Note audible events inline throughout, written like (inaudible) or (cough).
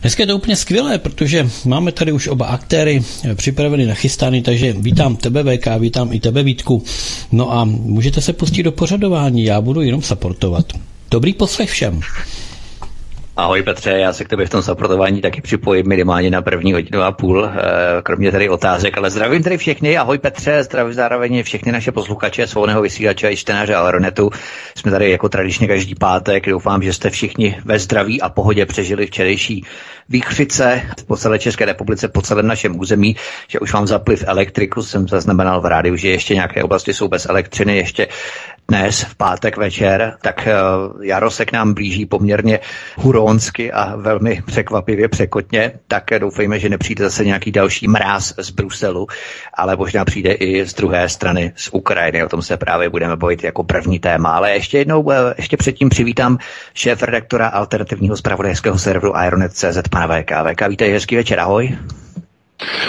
Dneska je to úplně skvělé, protože máme tady už oba aktéry připraveny, nachystány, takže vítám tebe VK, vítám i tebe Vítku. No a můžete se pustit do pořadování, já budu jenom supportovat. Dobrý poslech všem. Ahoj Petře, já se k tebe v tom supportování taky připojím minimálně na první hodinu a půl, eh, kromě tady otázek, ale zdravím tady všechny, ahoj Petře, zdravím zároveň všechny naše posluchače, svobodného vysílače i čtenáře Aeronetu. Jsme tady jako tradičně každý pátek, doufám, že jste všichni ve zdraví a pohodě přežili včerejší výchřice po celé České republice, po celém našem území, že už vám zapliv elektriku, jsem zaznamenal v rádiu, že ještě nějaké oblasti jsou bez elektřiny, ještě dnes v pátek večer, tak eh, jaro se k nám blíží poměrně huronsky a velmi překvapivě překotně, tak doufejme, že nepřijde zase nějaký další mráz z Bruselu, ale možná přijde i z druhé strany z Ukrajiny. O tom se právě budeme bojit jako první téma. Ale ještě jednou, eh, ještě předtím přivítám šéf redaktora alternativního zpravodajského serveru Ironet.cz, pana VK. VK, vítej, hezký večer, ahoj.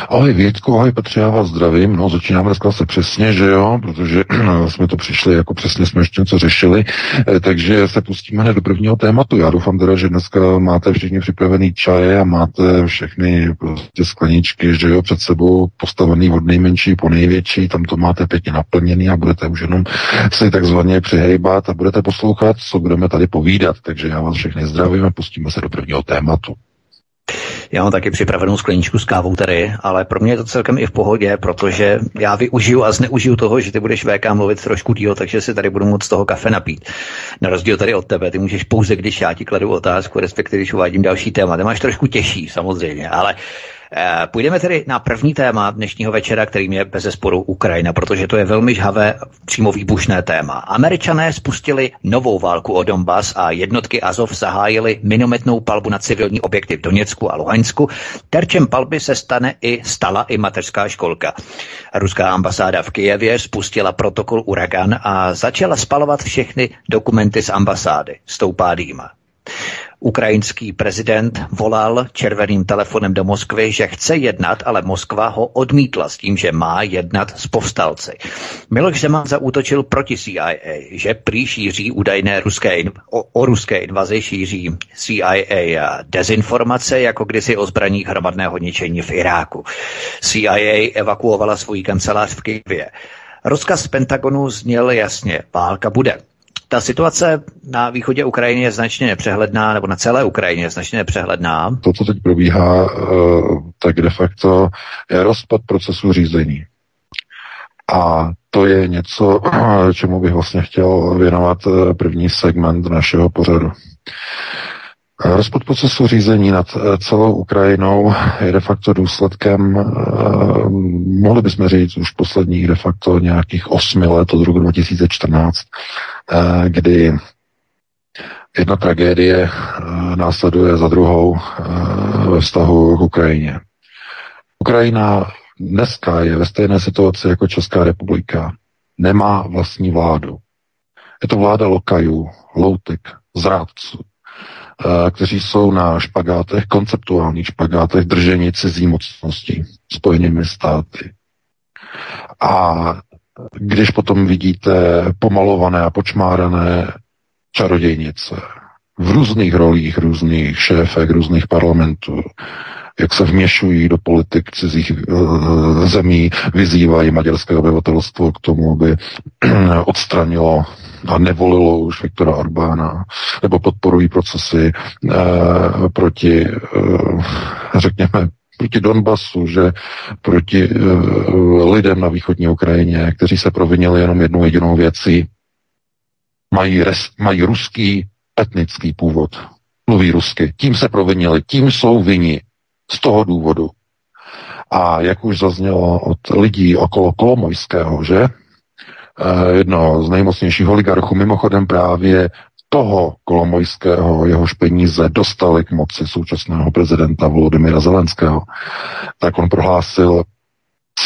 Ahoj Vítku, ahoj Petře, já vás zdravím. No, začínáme dneska se přesně, že jo, protože (clears throat) jsme to přišli, jako přesně jsme ještě něco řešili, eh, takže se pustíme hned do prvního tématu. Já doufám teda, že dneska máte všichni připravený čaje a máte všechny prostě skleničky, že jo, před sebou postavený od nejmenší po největší, tam to máte pěkně naplněný a budete už jenom si takzvaně přihejbat a budete poslouchat, co budeme tady povídat. Takže já vás všechny zdravím a pustíme se do prvního tématu. Já mám taky připravenou skleničku s kávou tady, ale pro mě je to celkem i v pohodě, protože já využiju a zneužiju toho, že ty budeš VK mluvit trošku díl, takže si tady budu moct toho kafe napít. Na rozdíl tady od tebe, ty můžeš pouze, když já ti kladu otázku, respektive když uvádím další téma. Ty máš trošku těžší, samozřejmě, ale půjdeme tedy na první téma dnešního večera, kterým je bez zesporu Ukrajina, protože to je velmi žhavé, přímo výbušné téma. Američané spustili novou válku o Donbass a jednotky Azov zahájily minometnou palbu na civilní objekty v Doněcku a Luhansku. Terčem palby se stane i stala i mateřská školka. Ruská ambasáda v Kijevě spustila protokol Uragan a začala spalovat všechny dokumenty z ambasády. Stoupá dýma. Ukrajinský prezident volal červeným telefonem do Moskvy, že chce jednat, ale Moskva ho odmítla s tím, že má jednat s povstalci. Miloš Zeman zaútočil proti CIA, že prý šíří údajné ruské o, o ruské invazi šíří CIA dezinformace, jako kdysi o zbraních hromadného ničení v Iráku. CIA evakuovala svůj kancelář v Kyjevě. Rozkaz Pentagonu zněl jasně, válka bude. Ta situace na východě Ukrajiny je značně nepřehledná, nebo na celé Ukrajině je značně nepřehledná. To, co teď probíhá, eh, tak de facto je rozpad procesu řízení. A to je něco, čemu bych vlastně chtěl věnovat eh, první segment našeho pořadu. Rozpad procesu řízení nad eh, celou Ukrajinou je de facto důsledkem, eh, mohli bychom říct, už posledních de facto nějakých osmi let od roku 2014, eh, kdy jedna tragédie následuje za druhou ve vztahu k Ukrajině. Ukrajina dneska je ve stejné situaci jako Česká republika. Nemá vlastní vládu. Je to vláda lokajů, loutek, zrádců, Eh, kteří jsou na špagátech, konceptuálních špagátech držení cizí mocností spojenými státy. A když potom vidíte pomalované a počmárané čarodějnice v různých rolích, různých šéfech, různých parlamentů, jak se vměšují do politik cizích uh, zemí, vyzývají maďarské obyvatelstvo k tomu, aby (clears throat) odstranilo a nevolilo už Viktora Orbána, nebo podporují procesy uh, proti, uh, řekněme, proti Donbasu, že proti uh, lidem na východní Ukrajině, kteří se provinili jenom jednou jedinou věcí, mají, res, mají ruský etnický původ, mluví rusky, tím se provinili, tím jsou vyni z toho důvodu. A jak už zaznělo od lidí okolo Kolomojského, že? Eh, jedno z nejmocnějších oligarchů, mimochodem právě toho Kolomojského, jehož peníze dostali k moci současného prezidenta Volodymyra Zelenského, tak on prohlásil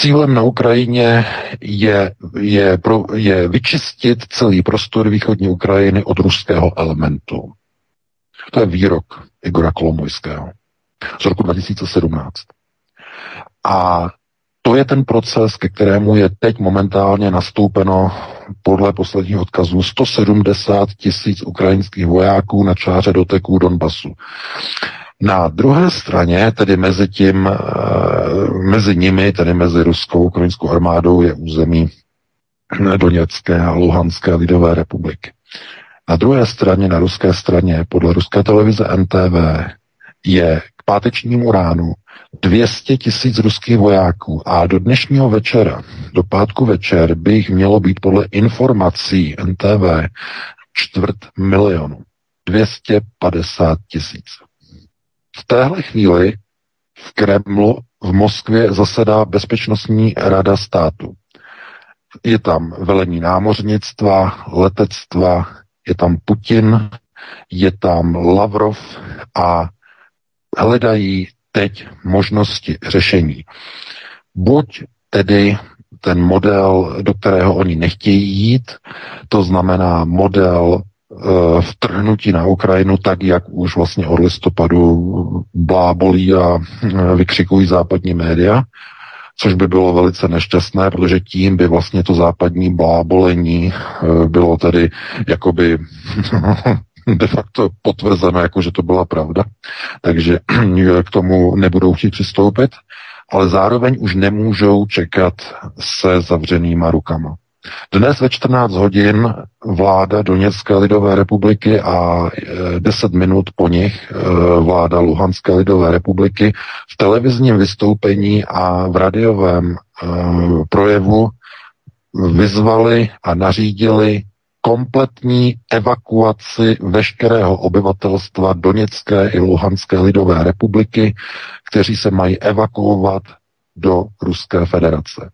Cílem na Ukrajině je, je, pro, je vyčistit celý prostor východní Ukrajiny od ruského elementu. To je výrok Igora Kolomojského z roku 2017. A to je ten proces, ke kterému je teď momentálně nastoupeno podle posledních odkazů 170 tisíc ukrajinských vojáků na čáře doteků Donbasu. Na druhé straně, tedy mezi tím, eh, mezi nimi, tedy mezi ruskou ukrajinskou armádou, je území Doněcké a Luhanské lidové republiky. Na druhé straně, na ruské straně, podle ruské televize NTV, je k pátečnímu ránu 200 tisíc ruských vojáků a do dnešního večera, do pátku večer, by jich mělo být podle informací NTV čtvrt milionu. 250 tisíc. V téhle chvíli v Kremlu v Moskvě zasedá Bezpečnostní rada státu. Je tam velení námořnictva, letectva, je tam Putin, je tam Lavrov a hledají teď možnosti řešení. Buď tedy ten model, do kterého oni nechtějí jít, to znamená model e, vtrhnutí na Ukrajinu tak, jak už vlastně od listopadu blábolí a e, vykřikují západní média, což by bylo velice nešťastné, protože tím by vlastně to západní blábolení e, bylo tedy jakoby (laughs) de facto potvrzeno, jako že to byla pravda, takže (clears throat) k tomu nebudou chtít přistoupit, ale zároveň už nemůžou čekat se zavřenýma rukama. Dnes ve 14 hodin vláda Doněcké lidové republiky a 10 e, minut po nich e, vláda Luhanské lidové republiky v televizním vystoupení a v radiovém e, projevu vyzvali a nařídili kompletní evakuaci veškerého obyvatelstva Doněcké i Luhanské lidové republiky, kteří se mají evakuovat do Ruské federace.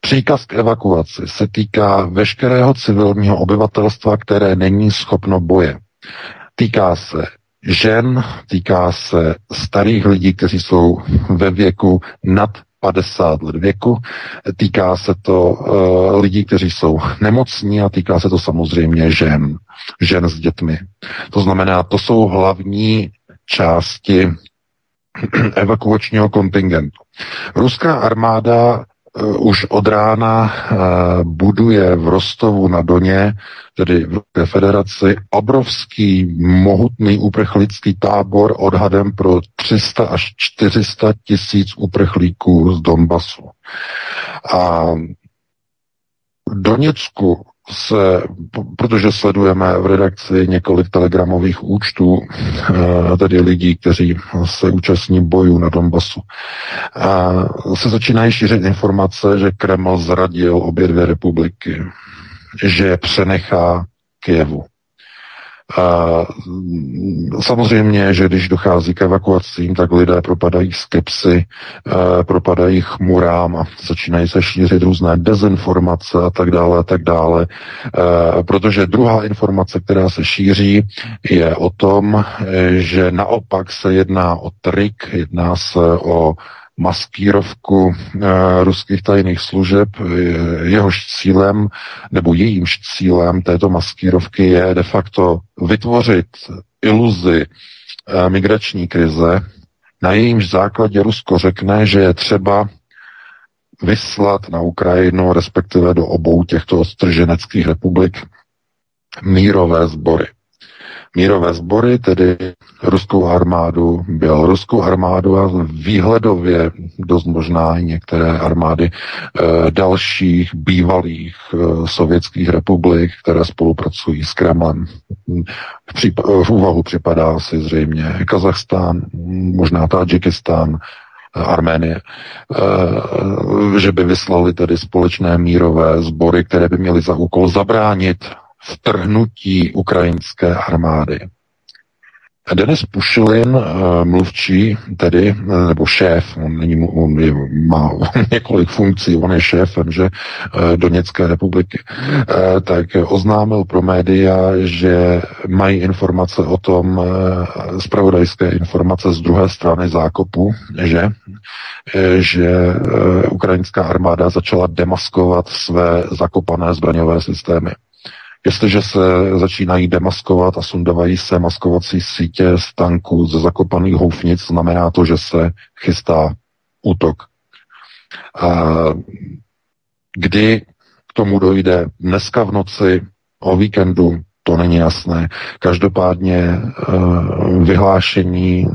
Příkaz k evakuaci se týká veškerého civilního obyvatelstva, které není schopno boje. Týká se žen, týká se starých lidí, kteří jsou ve věku nad 50 let věku. Týká se to uh, lidí, kteří jsou nemocní a týká se to samozřejmě žen, žen s dětmi. To znamená, to jsou hlavní části (clears throat) evakuačního kontingentu. Ruská armáda už od rána uh, buduje v Rostovu na Doně, tedy v Ruské federaci, obrovský mohutný uprchlický tábor odhadem pro 300 až 400 tisíc uprchlíků z Donbasu. A v Doněcku se, protože sledujeme v redakci několik telegramových účtů, eh, tedy lidí, kteří se účastní bojů na Donbasu, a se začínají šířit informace, že Kreml zradil obě dvě republiky, že přenechá Kijevu. A samozřejmě, že když dochází k evakuacím, tak lidé propadají skepsy, propadají chmurám a začínají se šířit různé dezinformace a tak dále a tak dále. Protože druhá informace, která se šíří, je o tom, že naopak se jedná o trik, jedná se o maskírovku e, ruských tajných služeb. Jehož cílem, nebo jejímž cílem této maskírovky je de facto vytvořit iluzi e, migrační krize, na jejímž základě Rusko řekne, že je třeba vyslat na Ukrajinu, respektive do obou těchto strženeckých republik, mírové sbory mírové sbory, tedy ruskou armádu, běloruskou armádu a výhledově dost možná i některé armády e, dalších bývalých e, sovětských republik, které spolupracují s Kremlem. V, přípa- v úvahu připadá si zřejmě Kazachstán, možná Tadžikistán, Arménie, že by vyslali tedy společné mírové sbory, které by měly za úkol zabránit vtrhnutí ukrajinské armády. Denis Pušilin, eh, mluvčí, tedy, eh, nebo šéf, on, není, on je, má (laughs) několik funkcí, on je šéfem, že, eh, Doněcké republiky, tak oznámil pro média, že mají informace o tom, zpravodajské informace z druhé strany zákopu, že, že ukrajinská armáda začala demaskovat své zakopané zbraňové systémy. Jestliže se začínají demaskovat a sundavají se maskovací sítě z tanků ze zakopaných houfnic, znamená to, že se chystá útok. A kdy k tomu dojde dneska v noci, o víkendu, to není jasné. Každopádně eh, vyhlášení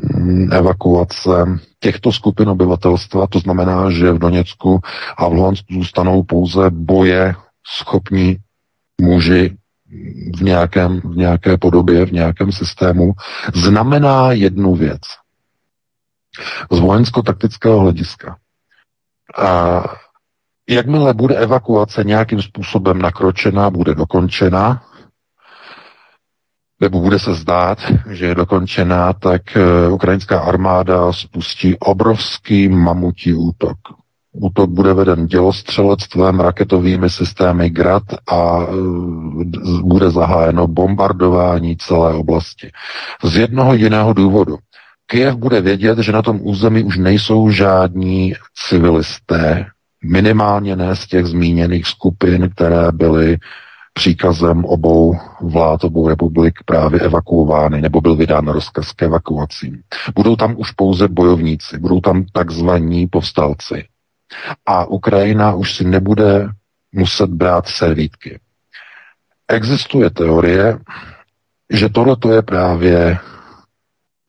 evakuace těchto skupin obyvatelstva, to znamená, že v Doněcku a v Luhansku zůstanou pouze boje schopní muži v, nějakém, v nějaké podobě, v nějakém systému, znamená jednu věc. Z vojensko-taktického hlediska. A jakmile bude evakuace nějakým způsobem nakročena, bude dokončena, nebo bude se zdát, že je dokončená, tak eh, ukrajinská armáda spustí obrovský mamutí útok. Útok bude veden dělostřelectvem, raketovými systémy GRAD a e, bude zahájeno bombardování celé oblasti. Z jednoho jiného důvodu. Kiev bude vědět, že na tom území už nejsou žádní civilisté, minimálně ne z těch zmíněných skupin, které byly příkazem obou vlád, obou republik právě evakuovány, nebo byl vydán rozkaz k evakuacím. Budou tam už pouze bojovníci, budou tam takzvaní povstalci. A Ukrajina už si nebude muset brát servítky. Existuje teorie, že tohle je právě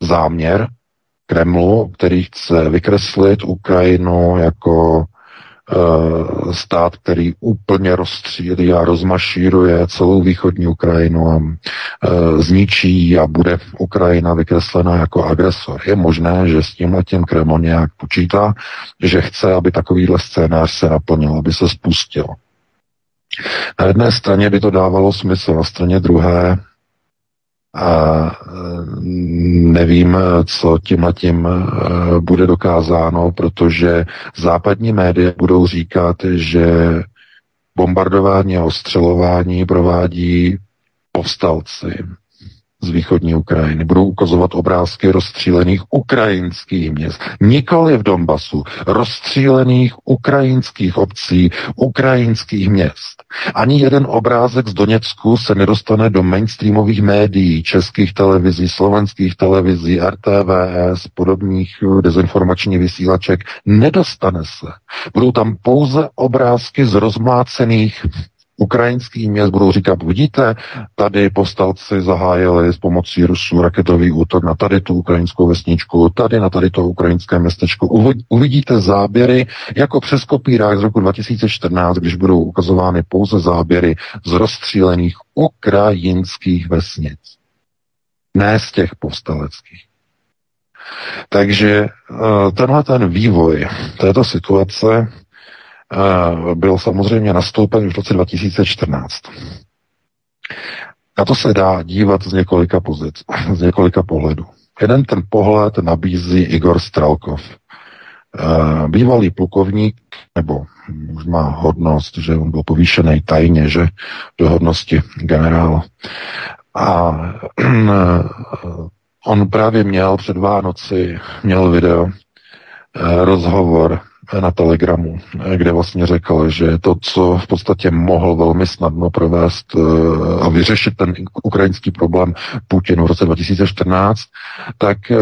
záměr Kremlu, který chce vykreslit Ukrajinu jako stát, který úplně rozstřílí a rozmašíruje celou východní Ukrajinu a e, zničí a bude Ukrajina vykreslena jako agresor. Je možné, že s tím tím Kreml nějak počítá, že chce, aby takovýhle scénář se naplnil, aby se spustil. Na jedné straně by to dávalo smysl, na straně druhé a e, nevím, co tím a tím e, bude dokázáno, protože západní média budou říkat, že bombardování a ostřelování provádí povstalci z východní Ukrajiny. Budou ukazovat obrázky rozstřílených ukrajinských měst. Nikoli v Donbasu, rozstřílených ukrajinských obcí, ukrajinských měst. Ani jeden obrázek z Doněcku se nedostane do mainstreamových médií, českých televizí, slovenských televizí, RTVS, podobných dezinformačních vysílaček. Nedostane se. Budou tam pouze obrázky z rozmlácených ukrajinský měst budou říkat, vidíte, tady povstalci zahájili s pomocí Rusů raketový útok na tady tu ukrajinskou vesničku, tady na tady to ukrajinské městečko. Uvidíte záběry jako přes kopírák z roku 2014, když budou ukazovány pouze záběry z rozstřílených ukrajinských vesnic. Ne z těch povstaleckých. Takže eh, tenhle ten vývoj této situace byl samozřejmě nastoupen už v roce 2014. Na to se dá dívat z několika pozic, z několika pohledů. Jeden ten pohled nabízí Igor Stralkov. Bývalý plukovník, nebo už má hodnost, že on byl povýšený tajně, že do hodnosti generála. A on právě měl před Vánoci, měl video, rozhovor na Telegramu, kde vlastně řekl, že to, co v podstatě mohl velmi snadno provést eh, a vyřešit ten ukrajinský problém Putin v roce 2014, tak eh,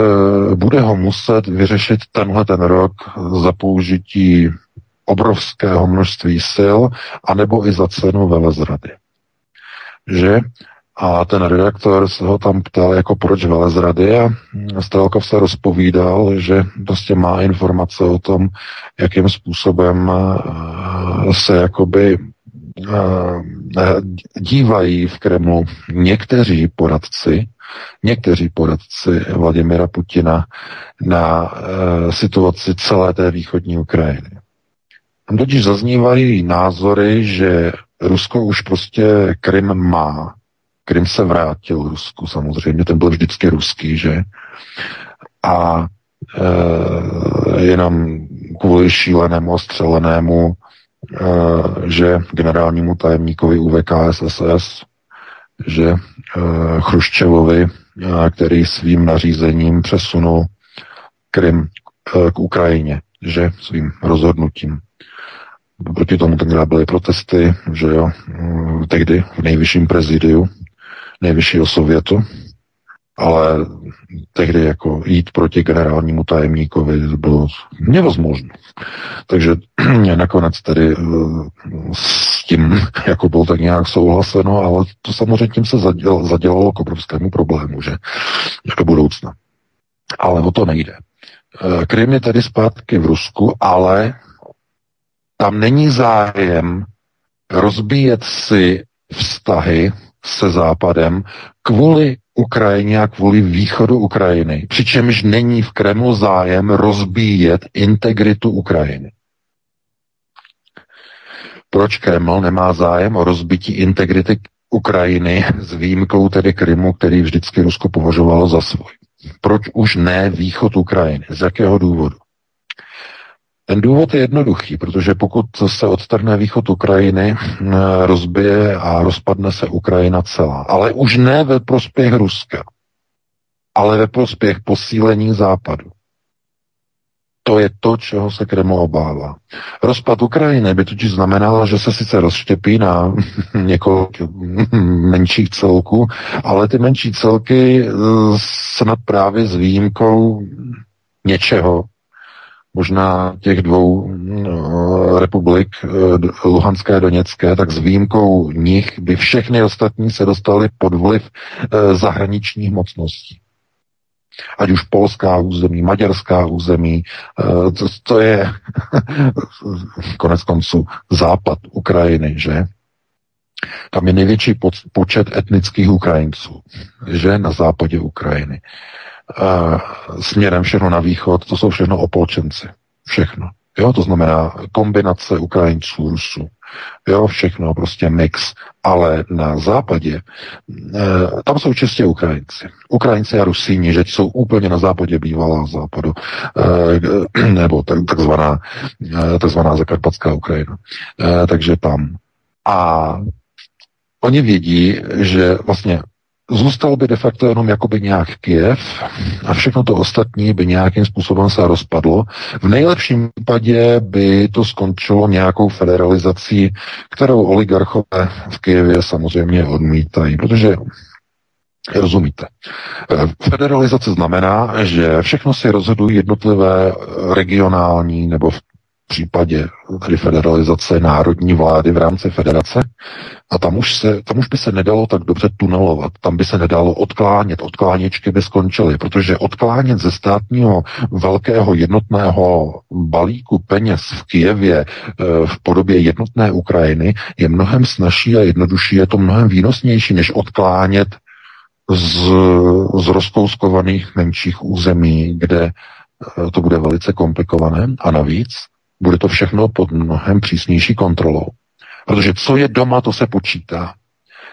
bude ho muset vyřešit tenhle ten rok za použití obrovského množství sil, anebo i za cenu velezrady. Že a ten redaktor se ho tam ptal, jako proč velezrady a Strelkov se rozpovídal, že prostě má informace o tom, jakým způsobem eh, se jakoby eh, dívají v Kremlu někteří poradci, někteří poradci Vladimira Putina na eh, situaci celé té východní Ukrajiny. Tam totiž zaznívají názory, že Rusko už prostě Krym má, Krym se vrátil Rusku samozřejmě, ten byl vždycky ruský, že? A e, jenom kvůli šílenému a střelenému, e, že generálnímu tajemníkovi UVKSSS, že e, Chruščevovi, e, který svým nařízením přesunul Krym e, k Ukrajině, že svým rozhodnutím. Proti tomu tenkrát byly protesty, že jo, tehdy v nejvyšším prezidiu nejvyššího sovětu, ale tehdy jako jít proti generálnímu tajemníkovi bylo nevozможné. Takže (clears throat) nakonec tedy eh, s tím (laughs) jako bylo tak nějak souhlaseno, ale to samozřejmě tím se zadělalo, zadělalo k obrovskému problému, že do budoucna. Ale o to nejde. Eh, Krym je tedy zpátky v Rusku, ale tam není zájem rozbíjet si vztahy se Západem kvůli Ukrajině a kvůli východu Ukrajiny. Přičemž není v Kremlu zájem rozbíjet integritu Ukrajiny. Proč Kreml nemá zájem o rozbití integrity Ukrajiny s výjimkou tedy Krymu, který vždycky Rusko považovalo za svůj? Proč už ne východ Ukrajiny? Z jakého důvodu? Ten důvod je jednoduchý, protože pokud se odtrhne východ Ukrajiny, eh, rozbije a rozpadne se Ukrajina celá. Ale už ne ve prospěch Ruska, ale ve prospěch posílení západu. To je to, čeho se Kreml obává. Rozpad Ukrajiny by totiž znamenalo, že se sice rozštěpí na (laughs) několik (laughs) menších celků, ale ty menší celky eh, snad právě s výjimkou něčeho, možná těch dvou no, republik, eh, Luhanské a Doněcké, tak s výjimkou nich by všechny ostatní se dostaly pod vliv eh, zahraničních mocností. Ať už polská území, maďarská území, to, to je (laughs) konec konců západ Ukrajiny, že? Tam je největší počet etnických Ukrajinců, že? Na západě Ukrajiny směrem všechno na východ, to jsou všechno opolčenci. Všechno. Jo, to znamená kombinace Ukrajinců, Rusů. Jo, všechno, prostě mix. Ale na západě, e, tam jsou čistě Ukrajinci. Ukrajinci a Rusíni, že jsou úplně na západě bývalá západu, e, (clears throat) nebo takzvaná, takzvaná zakarpatská Ukrajina. E, takže tam. A oni vědí, že vlastně Zůstal by de facto jenom jakoby nějak Kiev a všechno to ostatní by nějakým způsobem se rozpadlo. V nejlepším případě by to skončilo nějakou federalizací, kterou oligarchové v Kijevě samozřejmě odmítají, protože Rozumíte. Federalizace znamená, že všechno si rozhodují jednotlivé regionální nebo v případě tedy federalizace národní vlády v rámci federace. A tam už, se, tam už by se nedalo tak dobře tunelovat, tam by se nedalo odklánět, odkláněčky by skončily, protože odklánět ze státního velkého jednotného balíku peněz v Kijevě e, v podobě jednotné Ukrajiny je mnohem snažší a jednodušší, je to mnohem výnosnější, než odklánět z, z rozkouskovaných menších území, kde e, to bude velice komplikované. A navíc bude to všechno pod mnohem přísnější kontrolou. Protože co je doma, to se počítá.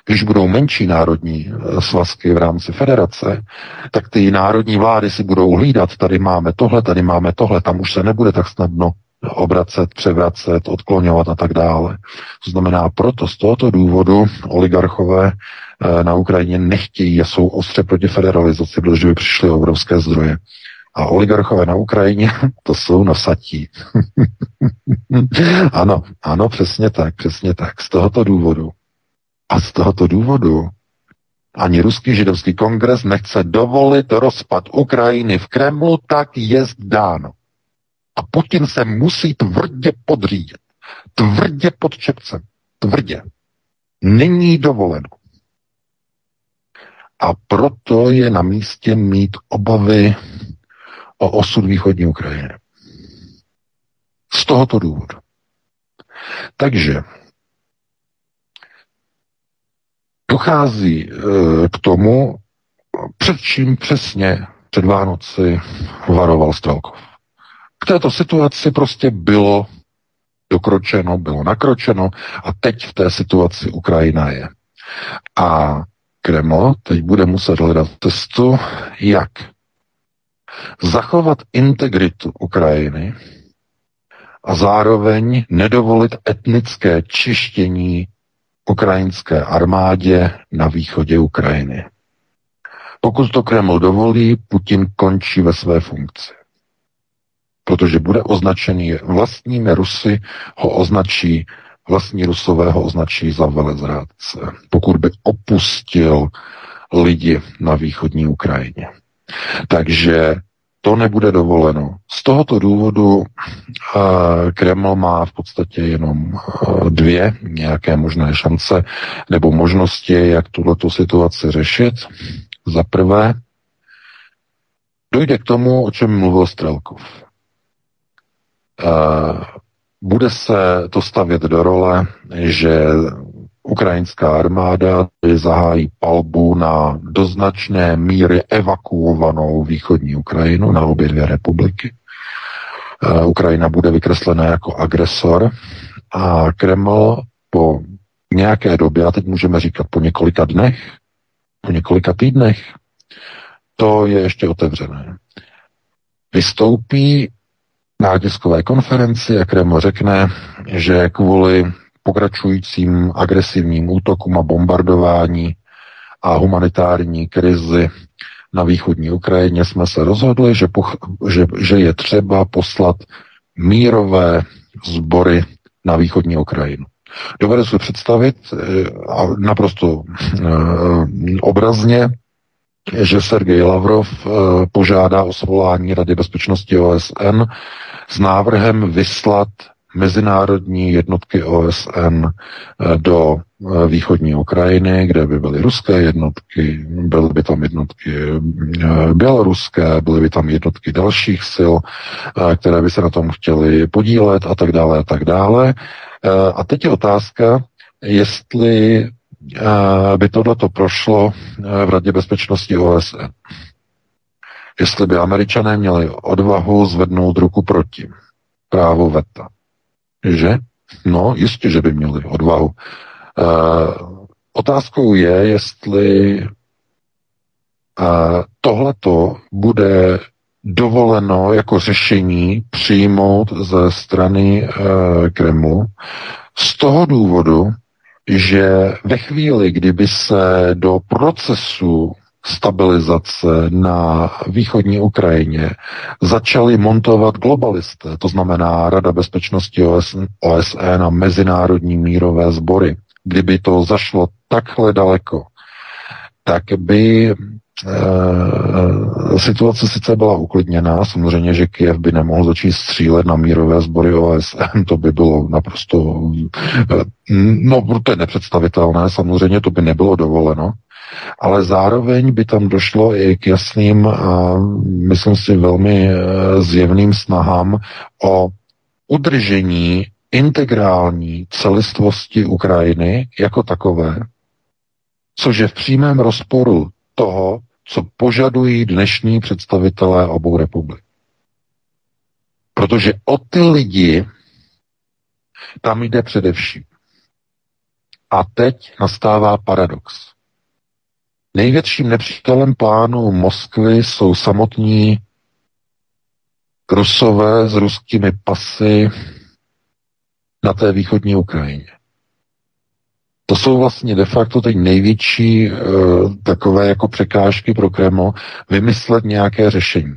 Když budou menší národní eh, svazky v rámci federace, tak ty národní vlády si budou hlídat, tady máme tohle, tady máme tohle, tam už se nebude tak snadno obracet, převracet, odkloňovat a tak dále. To znamená, proto z tohoto důvodu oligarchové eh, na Ukrajině nechtějí a jsou ostře proti federalizaci, protože by přišly obrovské zdroje. A oligarchové na Ukrajině, (laughs) to jsou nosatí. (laughs) ano, ano, přesně tak, přesně tak. Z tohoto důvodu. A z tohoto důvodu ani ruský židovský kongres nechce dovolit rozpad Ukrajiny v Kremlu, tak je zdáno. A Putin se musí tvrdě podřídit. Tvrdě pod čepcem. Tvrdě. Není dovoleno. A proto je na místě mít obavy o osud východní Ukrajiny. Z tohoto důvodu. Takže dochází e, k tomu, před čím přesně před Vánoci varoval Strelkov. K této situaci prostě bylo dokročeno, bylo nakročeno a teď v té situaci Ukrajina je. A Kreml teď bude muset hledat cestu, jak zachovat integritu Ukrajiny a zároveň nedovolit etnické čištění ukrajinské armádě na východě Ukrajiny. Pokud to Kreml dovolí, Putin končí ve své funkci. Protože bude označený vlastními Rusy, ho označí, vlastní Rusové ho označí za velezrádce. Pokud by opustil lidi na východní Ukrajině. Takže to nebude dovoleno. Z tohoto důvodu uh, Kreml má v podstatě jenom uh, dvě nějaké možné šance nebo možnosti, jak tuto situaci řešit. Za prvé, dojde k tomu, o čem mluvil Strelkov. Uh, bude se to stavět do role, že ukrajinská armáda zahájí palbu na doznačné míry evakuovanou východní Ukrajinu na obě dvě republiky. Uh, Ukrajina bude vykreslena jako agresor a Kreml po nějaké době, a teď můžeme říkat po několika dnech, po několika týdnech, to je ještě otevřené. Vystoupí na tiskové konferenci a Kreml řekne, že kvůli pokračujícím agresivním útokům a bombardování a humanitární krizi na východní Ukrajině jsme se rozhodli, že, poch- že, že je třeba poslat mírové sbory na východní Ukrajinu. Dovedu si představit eh, a naprosto eh, obrazně, že Sergej Lavrov eh, požádá o svolání Rady bezpečnosti OSN s návrhem vyslat mezinárodní jednotky OSN do východní Ukrajiny, kde by byly ruské jednotky, byly by tam jednotky běloruské, byly by tam jednotky dalších sil, které by se na tom chtěly podílet a tak dále a tak dále. Eh, a teď je otázka, jestli eh, by tohleto prošlo eh, v Radě bezpečnosti OSN. Jestli by američané měli odvahu zvednout ruku proti právo VETA. Že? No, jistě, že by měli odvahu. Uh, otázkou je, jestli uh, tohleto bude dovoleno jako řešení přijmout ze strany e, Kremlu z toho důvodu, že ve chvíli, kdyby se do procesu stabilizace na východní Ukrajině začali montovat globalisté, to znamená Rada bezpečnosti OSN, OSN a mezinárodní mírové sbory. Kdyby to zašlo takhle daleko, tak by E, situace sice byla uklidněná, samozřejmě, že Kiev by nemohl začít střílet na mírové sbory OSN, to by bylo naprosto, e, no to je nepředstavitelné, samozřejmě to by nebylo dovoleno, ale zároveň by tam došlo i k jasným, myslím si, velmi e, zjevným snahám o udržení integrální celistvosti Ukrajiny jako takové, což je v přímém rozporu toho, co požadují dnešní představitelé obou republik. Protože o ty lidi tam jde především. A teď nastává paradox. Největším nepřítelem plánu Moskvy jsou samotní Rusové s ruskými pasy na té východní Ukrajině. To jsou vlastně de facto teď největší uh, takové jako překážky pro Kreml vymyslet nějaké řešení.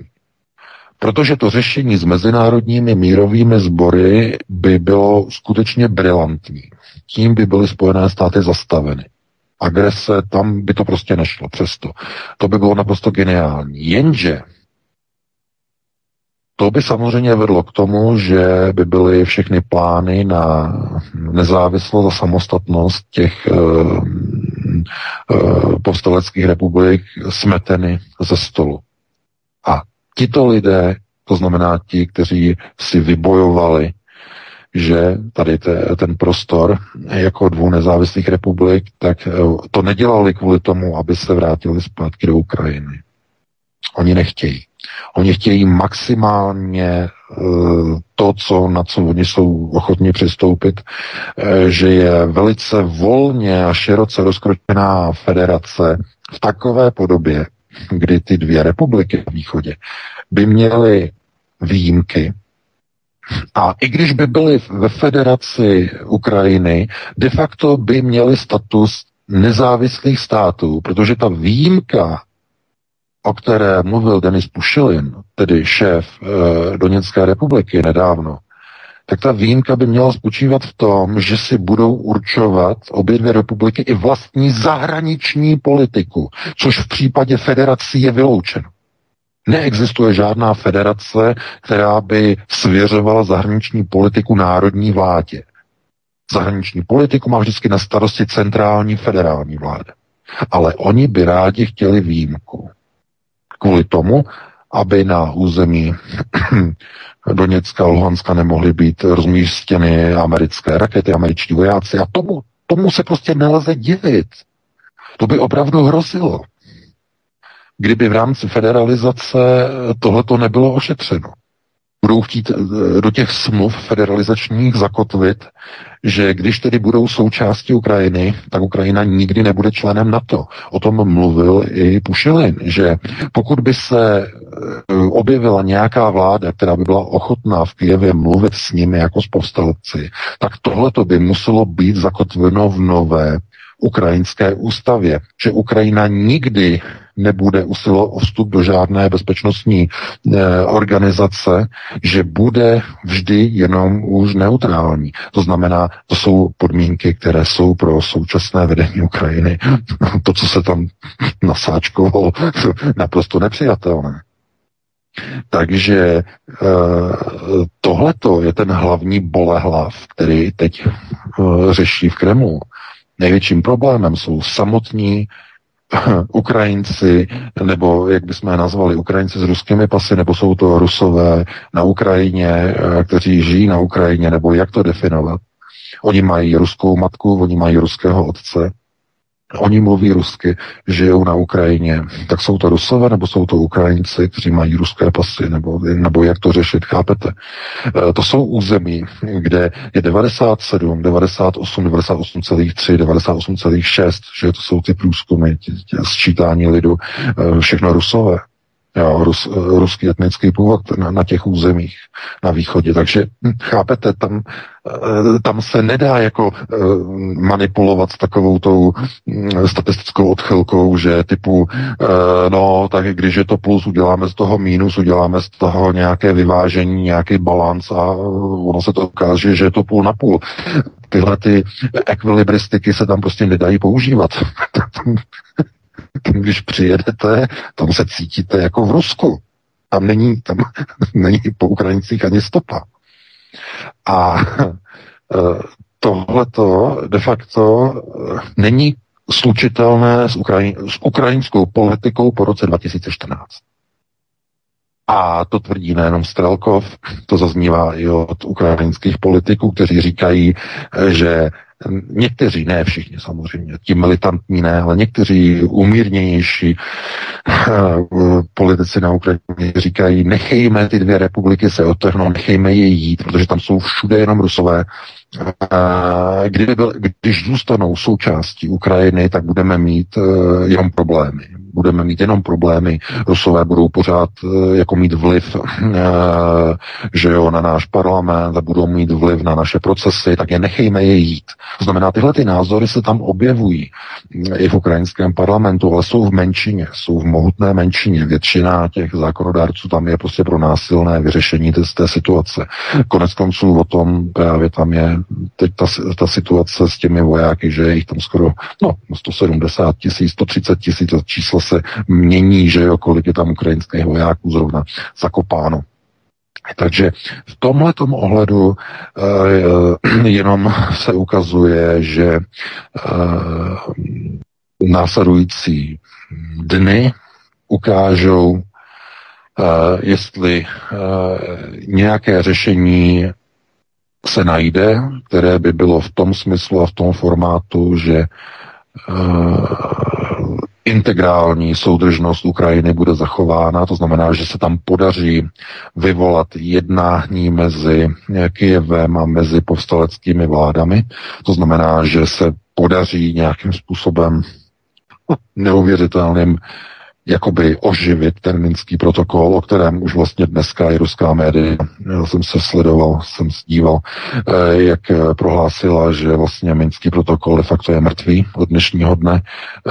Protože to řešení s mezinárodními mírovými sbory by bylo skutečně brilantní. Tím by byly Spojené státy zastaveny. Agrese, tam by to prostě nešlo přesto. To by bylo naprosto geniální. Jenže to by samozřejmě vedlo k tomu, že by byly všechny plány na nezávislost a samostatnost těch uh, uh, povstaleckých republik smeteny ze stolu. A tito lidé, to znamená ti, kteří si vybojovali, že tady te, ten prostor jako dvou nezávislých republik, tak uh, to nedělali kvůli tomu, aby se vrátili zpátky do Ukrajiny. Oni nechtějí. Oni chtějí maximálně to, co, na co oni jsou ochotni přistoupit, že je velice volně a široce rozkročená federace v takové podobě, kdy ty dvě republiky v východě by měly výjimky, a i když by byly ve federaci Ukrajiny, de facto by měli status nezávislých států, protože ta výjimka, o které mluvil Denis Pušilin, tedy šéf e, Doněcké republiky nedávno, tak ta výjimka by měla spočívat v tom, že si budou určovat obě dvě republiky i vlastní zahraniční politiku, což v případě federací je vyloučeno. Neexistuje žádná federace, která by svěřovala zahraniční politiku národní vládě. Zahraniční politiku má vždycky na starosti centrální federální vláda. Ale oni by rádi chtěli výjimku. Kvůli tomu, aby na území (clears throat) Doněcka a Luhanska nemohly být rozmístěny americké rakety, američtí vojáci. A tomu, tomu se prostě nelze divit. To by opravdu hrozilo kdyby v rámci federalizace tohleto nebylo ošetřeno. Budou chtít eh, do těch smluv federalizačních zakotvit, že když tedy budou součástí Ukrajiny, tak Ukrajina nikdy nebude členem NATO. O tom mluvil i Pušilin, že pokud by se eh, objevila nějaká vláda, která by byla ochotná v Kijevě mluvit s nimi jako s povstalci, tak tohleto by muselo být zakotveno v nové ukrajinské ústavě, že Ukrajina nikdy nebude usilovat o vstup do žádné bezpečnostní e, organizace, že bude vždy jenom už neutrální. To znamená, to jsou podmínky, které jsou pro současné vedení Ukrajiny. (laughs) to, co se tam (laughs) nasáčkovalo, (laughs) naprosto nepřijatelné. Takže e, tohleto je ten hlavní bolehlav, který teď e, řeší v Kremlu. Největším problémem jsou samotní (laughs) Ukrajinci, nebo jak bychom je nazvali, Ukrajinci s ruskými pasy, nebo jsou to Rusové na Ukrajině, eh, kteří žijí na Ukrajině, nebo jak to definovat. Oni mají ruskou matku, oni mají ruského otce, Oni mluví rusky, žijou na Ukrajině. Tak jsou to Rusové nebo jsou to Ukrajinci, kteří mají ruské pasy, nebo, nebo jak to řešit, chápete? E, to jsou území, kde je 97, 98, 98,3, 98,6, že to jsou ty průzkumy, sčítání lidu, e, všechno Rusové jo, rus, ruský etnický původ na, na těch územích na východě. Takže hm, chápete, tam, eh, tam se nedá jako eh, manipulovat s takovou tou hm, statistickou odchylkou, že typu, eh, no, tak když je to plus, uděláme z toho mínus, uděláme z toho nějaké vyvážení, nějaký balans a ono se to ukáže, že je to půl na půl tyhle ty ekvilibristiky se tam prostě nedají používat. (laughs) (laughs) když přijedete, tam se cítíte jako v Rusku. Tam není, tam (laughs) není po Ukrajincích ani stopa. A (laughs) e, tohleto de facto e, není slučitelné s, Ukrajin, s ukrajinskou politikou po roce 2014. A to tvrdí nejenom Strelkov, to zaznívá i od ukrajinských politiků, kteří říkají, že Někteří, ne všichni samozřejmě, ti militantní ne, ale někteří umírněnější eh, politici na Ukrajině říkají, nechejme ty dvě republiky se otrhnout, nechejme je jít, protože tam jsou všude jenom rusové. Kdyby byl, když zůstanou součástí Ukrajiny, tak budeme mít eh, jenom problémy budeme mít jenom problémy. Rusové budou pořád eh, jako mít vliv, eh, že jo, na náš parlament a budou mít vliv na naše procesy, tak je nechejme je jít. Znamená, tyhle ty názory se tam objevují mm, i v ukrajinském parlamentu, ale jsou v menšině, jsou v mohutné menšině. Většina těch zákonodárců tam je prostě pro násilné vyřešení té, té situace. Konec konců o tom právě tam je teď ta, ta situace s těmi vojáky, že jich tam skoro no, 170 tisíc, 130 tisíc, číslo se mění, že jo, kolik je tam ukrajinských vojáků zrovna zakopáno. Takže v tomhle ohledu uh, jenom se ukazuje, že uh, následující dny ukážou, uh, jestli uh, nějaké řešení se najde, které by bylo v tom smyslu a v tom formátu, že integrální soudržnost Ukrajiny bude zachována, to znamená, že se tam podaří vyvolat jednání mezi Kijevem a mezi povstaleckými vládami. To znamená, že se podaří nějakým způsobem neuvěřitelným jakoby oživit ten minský protokol, o kterém už vlastně dneska i ruská média, já jsem se sledoval, jsem se díval, eh, jak eh, prohlásila, že vlastně minský protokol de facto je mrtvý od dnešního dne. Eh,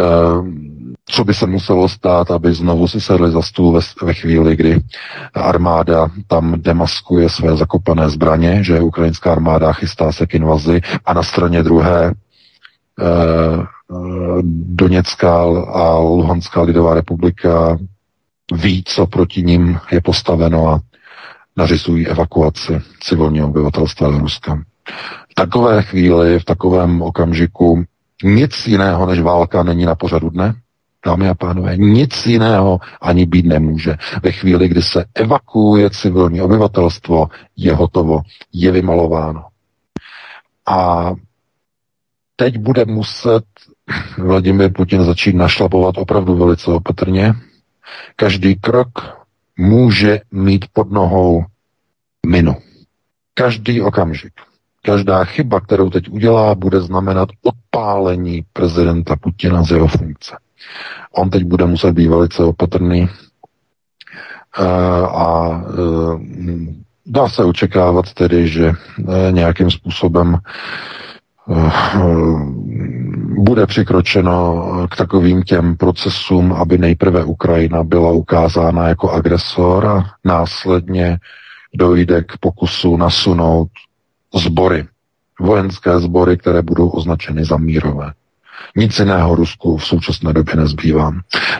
co by se muselo stát, aby znovu si sedli za stůl ve, ve chvíli, kdy armáda tam demaskuje své zakopané zbraně, že ukrajinská armáda chystá se k invazi a na straně druhé Doněcká a Luhanská lidová republika ví, co proti ním je postaveno a nařizují evakuaci civilního obyvatelstva Ruska. V takové chvíli, v takovém okamžiku nic jiného než válka není na pořadu dne, dámy a pánové, nic jiného ani být nemůže. Ve chvíli, kdy se evakuuje civilní obyvatelstvo, je hotovo, je vymalováno. A teď bude muset Vladimir Putin začít našlapovat opravdu velice opatrně. Každý krok může mít pod nohou minu. Každý okamžik. Každá chyba, kterou teď udělá, bude znamenat odpálení prezidenta Putina z jeho funkce. On teď bude muset být velice opatrný eh, a eh, dá se očekávat tedy, že eh, nějakým způsobem bude přikročeno k takovým těm procesům, aby nejprve Ukrajina byla ukázána jako agresor a následně dojde k pokusu nasunout sbory, vojenské sbory, které budou označeny za mírové. Nic jiného Rusku v současné době nezbývá.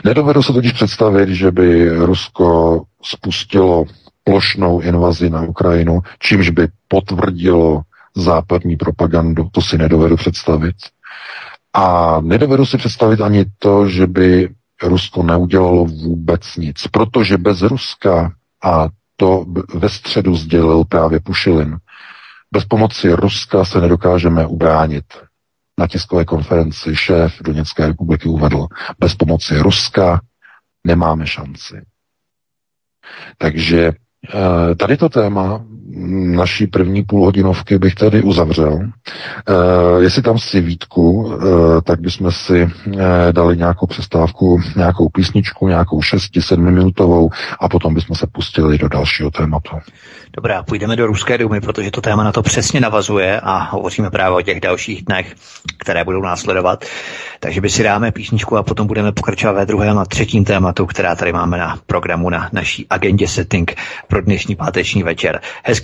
Nedovedu se totiž představit, že by Rusko spustilo plošnou invazi na Ukrajinu, čímž by potvrdilo západní propagandu. To si nedovedu představit. A nedovedu si představit ani to, že by Rusko neudělalo vůbec nic, protože bez Ruska, a to ve středu sdělil právě Pušilin, bez pomoci Ruska se nedokážeme ubránit. Na tiskové konferenci šéf Doněcké republiky uvedl, bez pomoci Ruska nemáme šanci. Takže Eh, tady to téma naší první půlhodinovky bych tady uzavřel. Uh, jestli tam si Vítku, uh, tak bychom si uh, dali nějakou přestávku, nějakou písničku, nějakou 6-7 minutovou a potom bychom se pustili do dalšího tématu. Dobrá, půjdeme do Ruské dumy, protože to téma na to přesně navazuje a hovoříme právě o těch dalších dnech, které budou následovat. Takže by si dáme písničku a potom budeme pokračovat ve druhém a třetím tématu, která tady máme na programu na naší agendě setting pro dnešní páteční večer. Hezký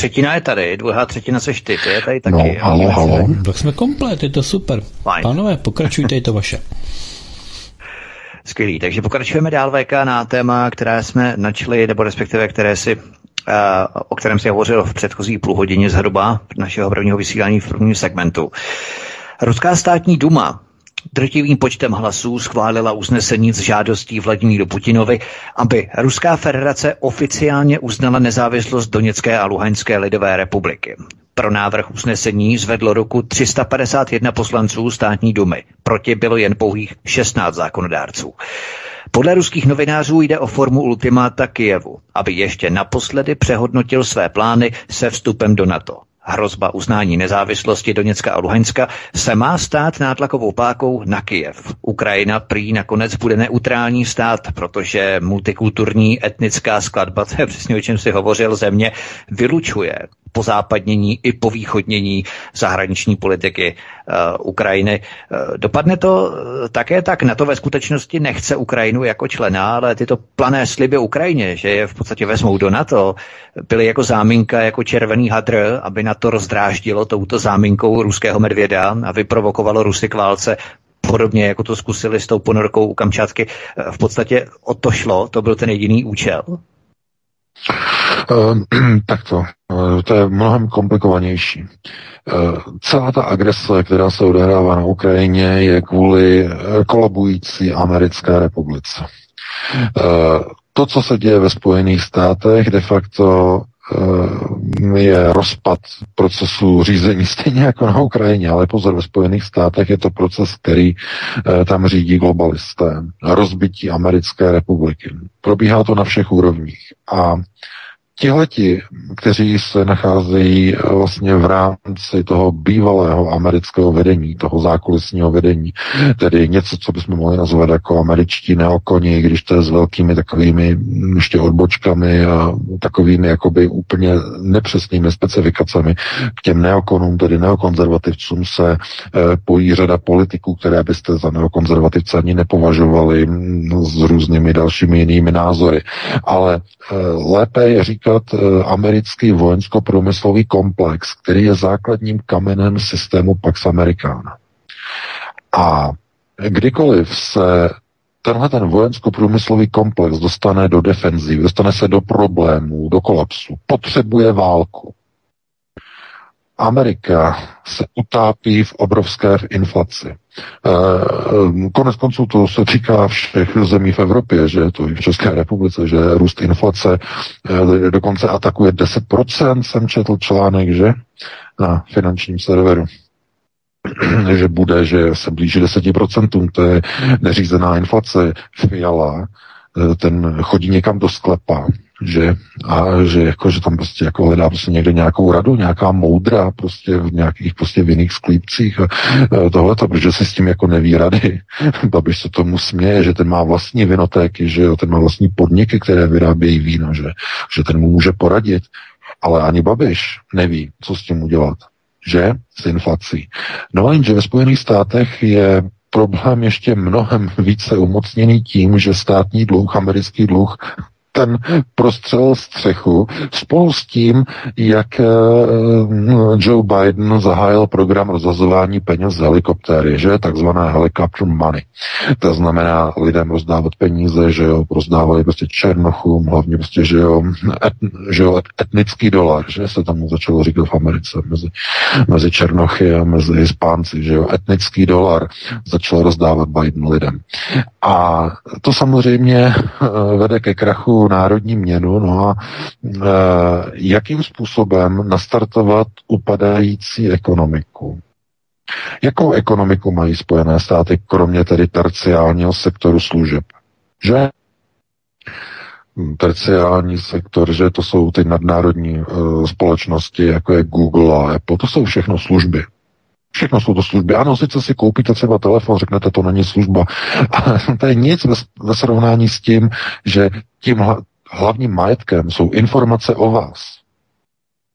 třetina je tady, druhá třetina seš ty, to je tady taky. No, halo, halo. Tak jsme komplet, je to super. Fajn. Pánové, pokračujte, je to vaše. (laughs) Skvělý, takže pokračujeme dál VK na téma, které jsme načli, nebo respektive které si Uh, o kterém si hovořil v předchozí půl hodině zhruba našeho prvního vysílání v prvním segmentu. Ruská státní duma drtivým počtem hlasů schválila usnesení s žádostí Vladimíru Putinovi, aby Ruská federace oficiálně uznala nezávislost Doněcké a Luhanské lidové republiky. Pro návrh usnesení zvedlo ruku 351 poslanců státní dumy. Proti bylo jen pouhých 16 zákonodárců. Podle ruských novinářů jde o formu ultimáta Kijevu, aby ještě naposledy přehodnotil své plány se vstupem do NATO hrozba uznání nezávislosti Doněcka a Luhanska se má stát nátlakovou pákou na Kijev. Ukrajina prý nakonec bude neutrální stát, protože multikulturní etnická skladba, to (laughs) je přesně o čem si hovořil, země vylučuje pozápadnění i povýchodnění zahraniční politiky uh, Ukrajiny. Uh, dopadne to uh, také tak, na to ve skutečnosti nechce Ukrajinu jako člena, ale tyto plané sliby Ukrajině, že je v podstatě vezmou do NATO, byly jako záminka, jako červený hadr, aby na to rozdráždilo touto záminkou ruského medvěda a vyprovokovalo Rusy k válce podobně jako to zkusili s tou ponorkou u Kamčatky. V podstatě o to šlo, to byl ten jediný účel? Uh, (clears throat) tak to, uh, to je mnohem komplikovanější. Uh, celá ta agrese, která se odehrává na Ukrajině, je kvůli kolabující americké republice. To, co se děje ve Spojených státech, de facto je rozpad procesu řízení (laughs) stejně jako na Ukrajině, ale pozor, ve Spojených státech je to proces, který tam řídí globalisté. Rozbití americké republiky. Probíhá to na všech úrovních. A tihleti, kteří se nacházejí eh, vlastně v rámci toho bývalého amerického vedení, toho zákulisního vedení, tedy něco, co bychom mohli nazvat jako američtí neokoni, když to je s velkými takovými mm, ještě odbočkami a takovými jakoby úplně nepřesnými specifikacemi. K těm neokonům, tedy neokonzervativcům se eh, pojí řada politiků, které byste za neokonzervativce ani nepovažovali mm, s různými dalšími jinými názory. Ale eh, lépe je říkat například eh, americký vojensko-průmyslový komplex, který je základním kamenem systému Pax Americana. A kdykoliv se tenhle ten vojensko-průmyslový komplex dostane do defenzivy, dostane se do problémů, do kolapsu, potřebuje válku. Amerika se utápí v obrovské inflaci. Eh, konec konců to se týká všech zemí v Evropě, že to i v České republice, že růst inflace eh, dokonce atakuje 10%, jsem četl článek, že na finančním serveru (clears throat) že bude, že se blíží 10%, to je neřízená inflace. Fiala, eh, ten chodí někam do sklepa, že, a že, jako, že tam prostě jako hledá prostě někde nějakou radu, nějaká moudra prostě v nějakých prostě vinných sklípcích a, a tohleto, protože si s tím jako neví rady. (laughs) Babiš se tomu směje, že ten má vlastní vinotéky, že jo, ten má vlastní podniky, které vyrábějí víno, že, že ten mu může poradit, ale ani Babiš neví, co s tím udělat, že s inflací. No a jenže ve Spojených státech je problém ještě mnohem více umocněný tím, že státní dluh, americký dluh ten prostřel střechu spolu s tím, jak eh, Joe Biden zahájil program rozhazování peněz z helikoptéry, že? Takzvané helicopter money. To znamená lidem rozdávat peníze, že jo, rozdávali prostě černochům, hlavně prostě, že jo, et, že jo? Etnický dolar, že? Se tomu začalo říkat v Americe mezi, mezi černochy a mezi hispánci, že jo, etnický dolar začal rozdávat Biden lidem. A to samozřejmě eh, vede ke krachu národní měnu, no a e, jakým způsobem nastartovat upadající ekonomiku. Jakou ekonomiku mají Spojené státy, kromě tedy terciálního sektoru služeb? Že terciální sektor, že to jsou ty nadnárodní uh, společnosti, jako je Google a Apple, to jsou všechno služby. Všechno jsou to služby. Ano, sice si koupíte třeba telefon, řeknete, to není služba. (laughs) Ale to je nic ve, ve srovnání s tím, že tím hlavním majetkem jsou informace o vás,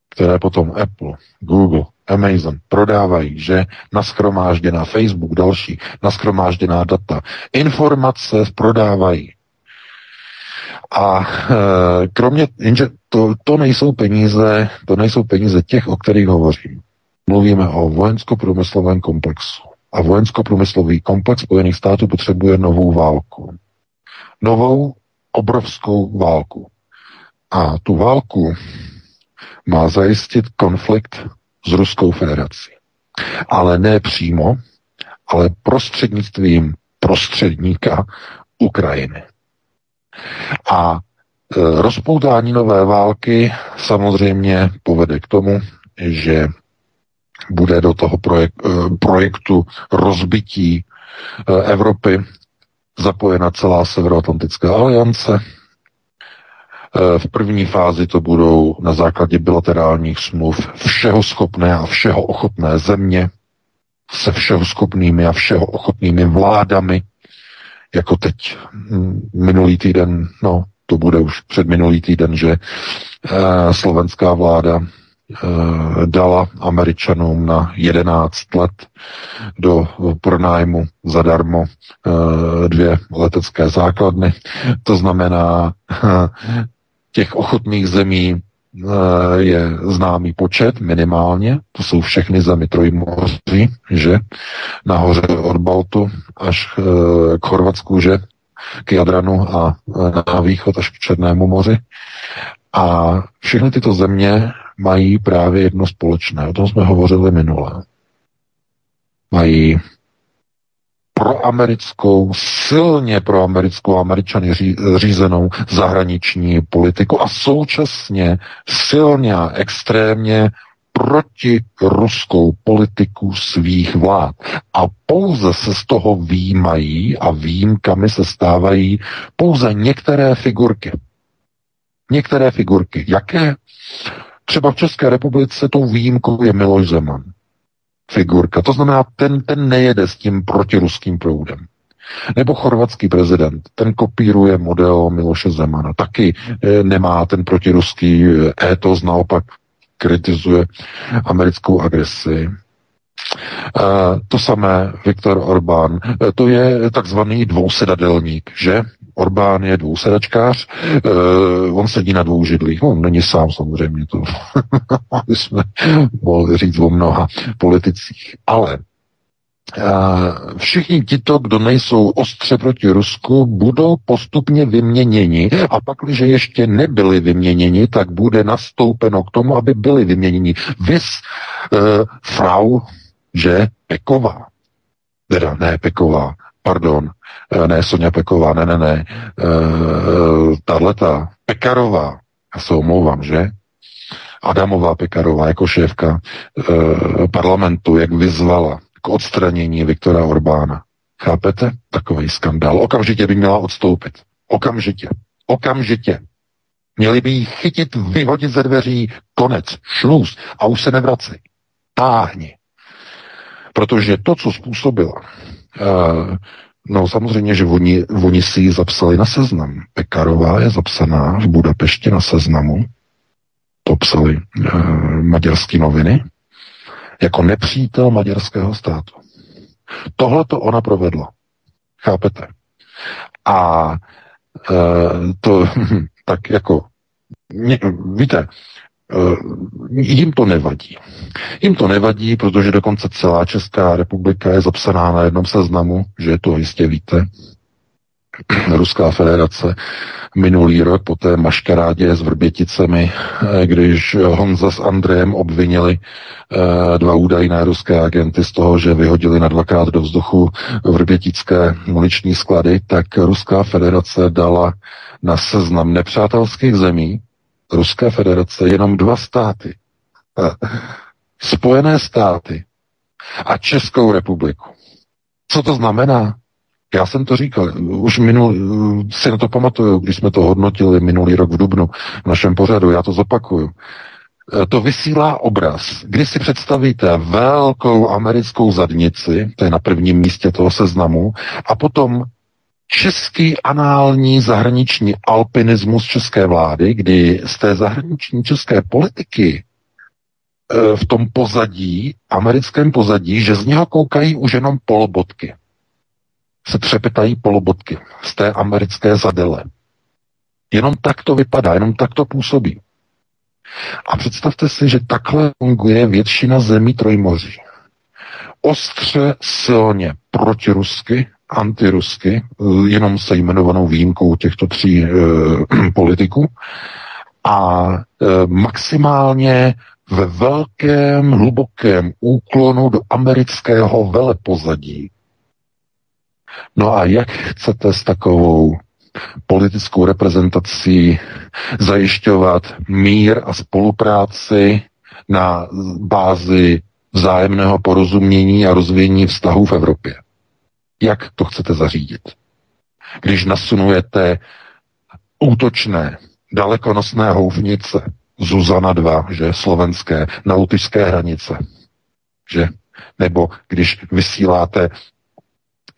které potom Apple, Google, Amazon prodávají, že naskromážděná Facebook, další, naskromážděná data, informace prodávají. A e, kromě, jenže to, to nejsou peníze, to nejsou peníze těch, o kterých hovořím. Mluvíme o vojensko-průmyslovém komplexu. A vojensko-průmyslový komplex Spojených států potřebuje novou válku. Novou obrovskou válku. A tu válku má zajistit konflikt s Ruskou federací. Ale ne přímo, ale prostřednictvím prostředníka Ukrajiny. A e, rozpoutání nové války samozřejmě povede k tomu, že bude do toho projek, eh, projektu rozbití eh, Evropy zapojena celá Severoatlantická aliance. Eh, v první fázi to budou na základě bilaterálních smluv všeho schopné a všeho ochotné země se všeho schopnými a všeho ochotnými vládami, jako teď hm, minulý týden, no to bude už před minulý týden, že slovenská vláda dala Američanům na 11 let do pronájmu zadarmo eh, dvě letecké základny. To znamená, těch ochotných zemí je známý počet minimálně, to jsou všechny zemi trojmoří, že nahoře od Baltu až k Chorvatsku, že k Jadranu a na východ až k Černému moři. A všechny tyto země mají právě jedno společné. O tom jsme hovořili minule. Mají proamerickou, silně proamerickou, američany řízenou zahraniční politiku a současně silně a extrémně proti ruskou politiku svých vlád. A pouze se z toho výjímají a výjimkami se stávají pouze některé figurky. Některé figurky. Jaké? Třeba v České republice tou výjimkou je Miloš Zeman. Figurka. To znamená, ten, ten nejede s tím protiruským proudem. Nebo chorvatský prezident, ten kopíruje model Miloše Zemana. Taky e, nemá ten protiruský eh, étos, naopak kritizuje americkou agresi. Uh, to samé Viktor Orbán. Uh, to je takzvaný dvousedadelník, že? Orbán je dvousedačkář, uh, on sedí na dvou židlích. On není sám samozřejmě, to (laughs) jsme mohli říct o mnoha politicích. Ale všichni tito, kdo nejsou ostře proti Rusku, budou postupně vyměněni a pak, když ještě nebyli vyměněni, tak bude nastoupeno k tomu, aby byli vyměněni. Vys uh, frau, že Peková, teda ne Peková, pardon, uh, ne Sonja Peková, ne, ne, ne, uh, tahleta, Pekarová, já se omlouvám, že? Adamová Pekarová jako šéfka uh, parlamentu, jak vyzvala k odstranění Viktora Orbána. Chápete? Takový skandál. Okamžitě by měla odstoupit. Okamžitě. Okamžitě. Měli by jí chytit, vyhodit ze dveří, konec, šluz a už se nevracej. Táhni. Protože to, co způsobila, uh, no samozřejmě, že oni, oni si ji zapsali na seznam. Pekarová je zapsaná v Budapešti na seznamu, to psali uh, maďarské noviny, jako nepřítel maďarského státu. Tohle to ona provedla. Chápete? A e, to (laughs) tak jako, mě, víte, jim to nevadí. Jim to nevadí, protože dokonce celá Česká republika je zapsaná na jednom seznamu, že to jistě víte. (clears throat) Ruská federace minulý rok po té maškarádě s Vrběticemi, eh, když Honza s Andrejem obvinili eh, dva údajné ruské agenty z toho, že vyhodili na dvakrát do vzduchu vrbětické muniční sklady, tak Ruská federace dala na seznam nepřátelských zemí Ruské federace jenom dva státy. (laughs) Spojené státy a Českou republiku. Co to znamená? Já jsem to říkal, už minul, si na to pamatuju, když jsme to hodnotili minulý rok v Dubnu v našem pořadu, já to zopakuju. To vysílá obraz, kdy si představíte velkou americkou zadnici, to je na prvním místě toho seznamu, a potom český anální zahraniční alpinismus české vlády, kdy z té zahraniční české politiky e, v tom pozadí, americkém pozadí, že z něho koukají už jenom polobotky se třepetají polobotky z té americké zadele. Jenom tak to vypadá, jenom tak to působí. A představte si, že takhle funguje většina zemí Trojmoří. Ostře silně protirusky, antirusky, jenom se jmenovanou výjimkou těchto tří e, (clears throat) politiků, a e, maximálně ve velkém, hlubokém úklonu do amerického velepozadí, No a jak chcete s takovou politickou reprezentací zajišťovat mír a spolupráci na bázi vzájemného porozumění a rozvíjení vztahů v Evropě? Jak to chcete zařídit? Když nasunujete útočné, dalekonosné houfnice, Zuzana 2, že slovenské, na lotyšské hranice, že? Nebo když vysíláte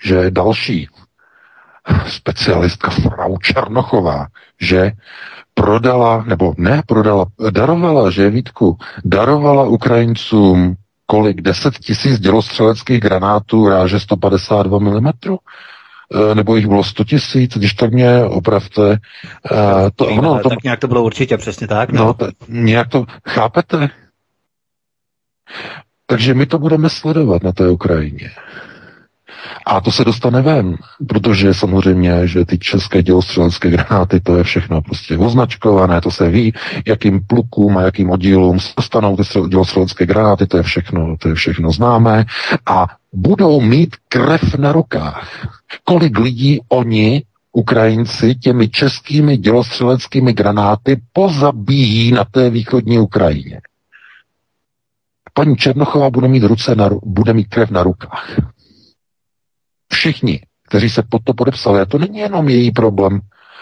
že další specialistka Frau Černochová, že prodala, nebo ne prodala, darovala, že Vítku, darovala Ukrajincům kolik? 10 tisíc dělostřeleckých granátů ráže 152 mm? eh, nebo jich bylo 100 tisíc, když tak mě opravte. Eh, to, no, to, tak nějak to bylo určitě přesně tak. No, no to, nějak to, chápete? Takže my to budeme sledovat na té Ukrajině. A to se dostane ven, protože samozřejmě, že ty české dělostřelecké granáty, to je všechno prostě označkované, to se ví, jakým plukům a jakým oddílům se dostanou ty dělostřelecké granáty, to je všechno, to je všechno známé a budou mít krev na rukách. Kolik lidí oni Ukrajinci těmi českými dělostřeleckými granáty pozabíjí na té východní Ukrajině. Paní Černochová bude mít, ruce na, bude mít krev na rukách. Všichni, kteří se pod to podepsali, a to není jenom její problém.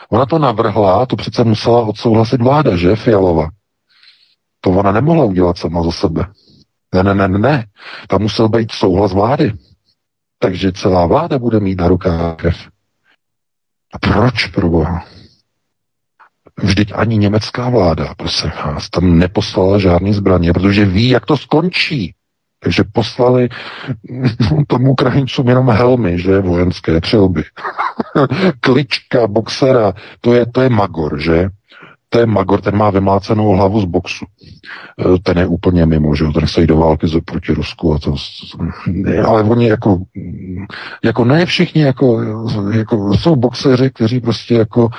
Ona to navrhla, to přece musela odsouhlasit vláda, že, Fialova? To ona nemohla udělat sama za sebe. Ne, ne, ne, ne. Tam musel být souhlas vlády. Takže celá vláda bude mít na rukách krev. A proč, pro Boha? Vždyť ani německá vláda, prosím vás, tam neposlala žádný zbraně, protože ví, jak to skončí. Takže poslali (laughs) tomu Ukrajincům jenom helmy, že vojenské přilby. (laughs) Klička, boxera, to je, to je magor, že? To je magor, ten má vymlácenou hlavu z boxu. E, ten je úplně mimo, že ten se jde do války proti Rusku a to, ale oni jako, jako ne všichni, jako, jako jsou boxeři, kteří prostě jako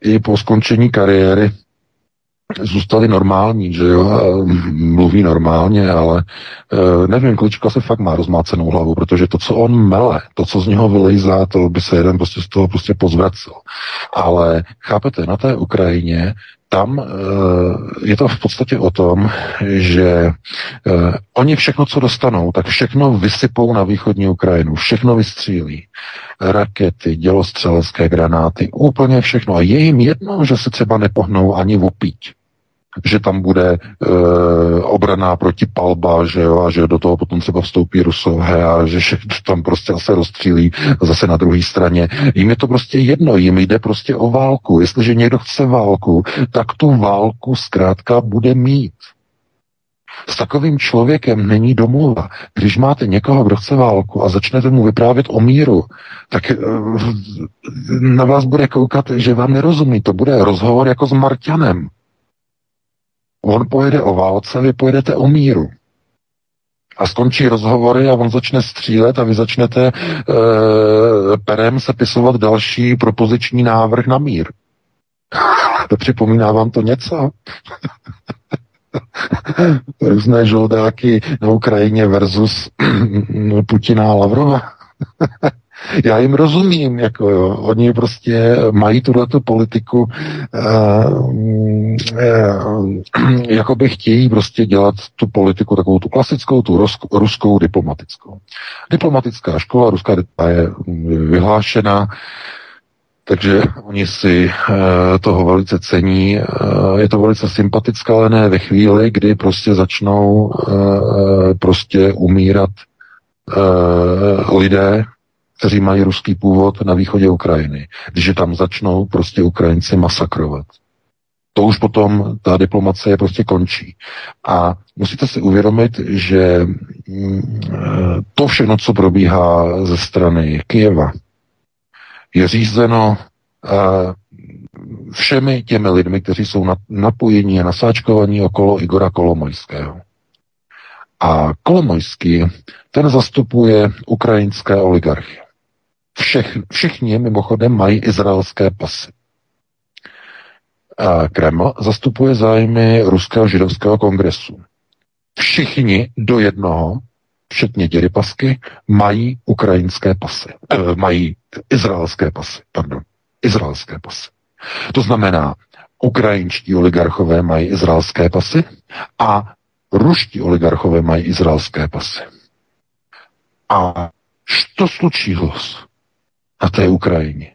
i po skončení kariéry zůstali normální, že jo, mluví normálně, ale e, nevím, Klička se fakt má rozmácenou hlavu, protože to, co on mele, to, co z něho vylejzá, to by se jeden prostě z toho prostě pozvracel. Ale chápete, na té Ukrajině tam e, je to v podstatě o tom, že e, oni všechno, co dostanou, tak všechno vysypou na východní Ukrajinu, všechno vystřílí. Rakety, dělostřelecké granáty, úplně všechno. A je jim jedno, že se třeba nepohnou ani opít že tam bude e, obraná protipalba, že jo, a že do toho potom třeba vstoupí Rusové a že všechno (laughs) tam prostě se rozstřílí zase na druhé straně. Jim je to prostě jedno, jim jde prostě o válku. Jestliže někdo chce válku, tak tu válku zkrátka bude mít. S takovým člověkem není domluva. Když máte někoho, kdo chce válku a začnete mu vyprávět o míru, tak eh, na vás bude koukat, že vám nerozumí. To bude rozhovor jako s Marťanem. On pojede o válce, vy pojedete o míru. A skončí rozhovory a on začne střílet a vy začnete e, perem sepisovat další propoziční návrh na mír. To připomíná vám to něco? (laughs) Různé žoldáky na Ukrajině versus (clears throat) Putina a Lavrova. (laughs) Já jim rozumím, jako jo. Oni prostě mají tuhle politiku, uh, uh, jako by chtějí prostě dělat tu politiku takovou tu klasickou, tu ruskou, ruskou diplomatickou. Diplomatická škola ruská je vyhlášena, takže oni si uh, toho velice cení. Uh, je to velice sympatické, ale ne ve chvíli, kdy prostě začnou uh, prostě umírat lidé, kteří mají ruský původ na východě Ukrajiny. Když tam začnou prostě Ukrajinci masakrovat. To už potom ta diplomacie prostě končí. A musíte si uvědomit, že mm, to všechno, co probíhá ze strany Kijeva, je řízeno všemi těmi lidmi, kteří jsou napojení a nasáčkovaní okolo Igora Kolomojského. A Kolomojský, ten zastupuje ukrajinské oligarchy. Všech, všichni mimochodem mají izraelské pasy. A Kreml zastupuje zájmy Ruského židovského kongresu. Všichni do jednoho, včetně Děrypasky, mají ukrajinské pasy. E, mají izraelské pasy, pardon. Izraelské pasy. To znamená, ukrajinští oligarchové mají izraelské pasy a ruští oligarchové mají izraelské pasy. A što slučilo? Na té Ukrajině.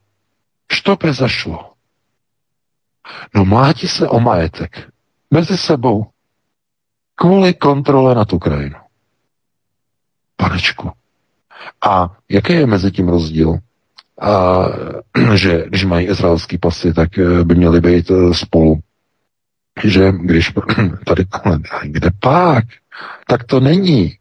Što zašlo? No mlátí se o majetek mezi sebou kvůli kontrole nad Ukrajinou. Panečku. A jaký je mezi tím rozdíl? A, (clears throat) že když mají izraelský pasy, tak eh, by měli být eh, spolu. Že když (clears throat) tady, ale (clears throat) kde pak? Tak to není.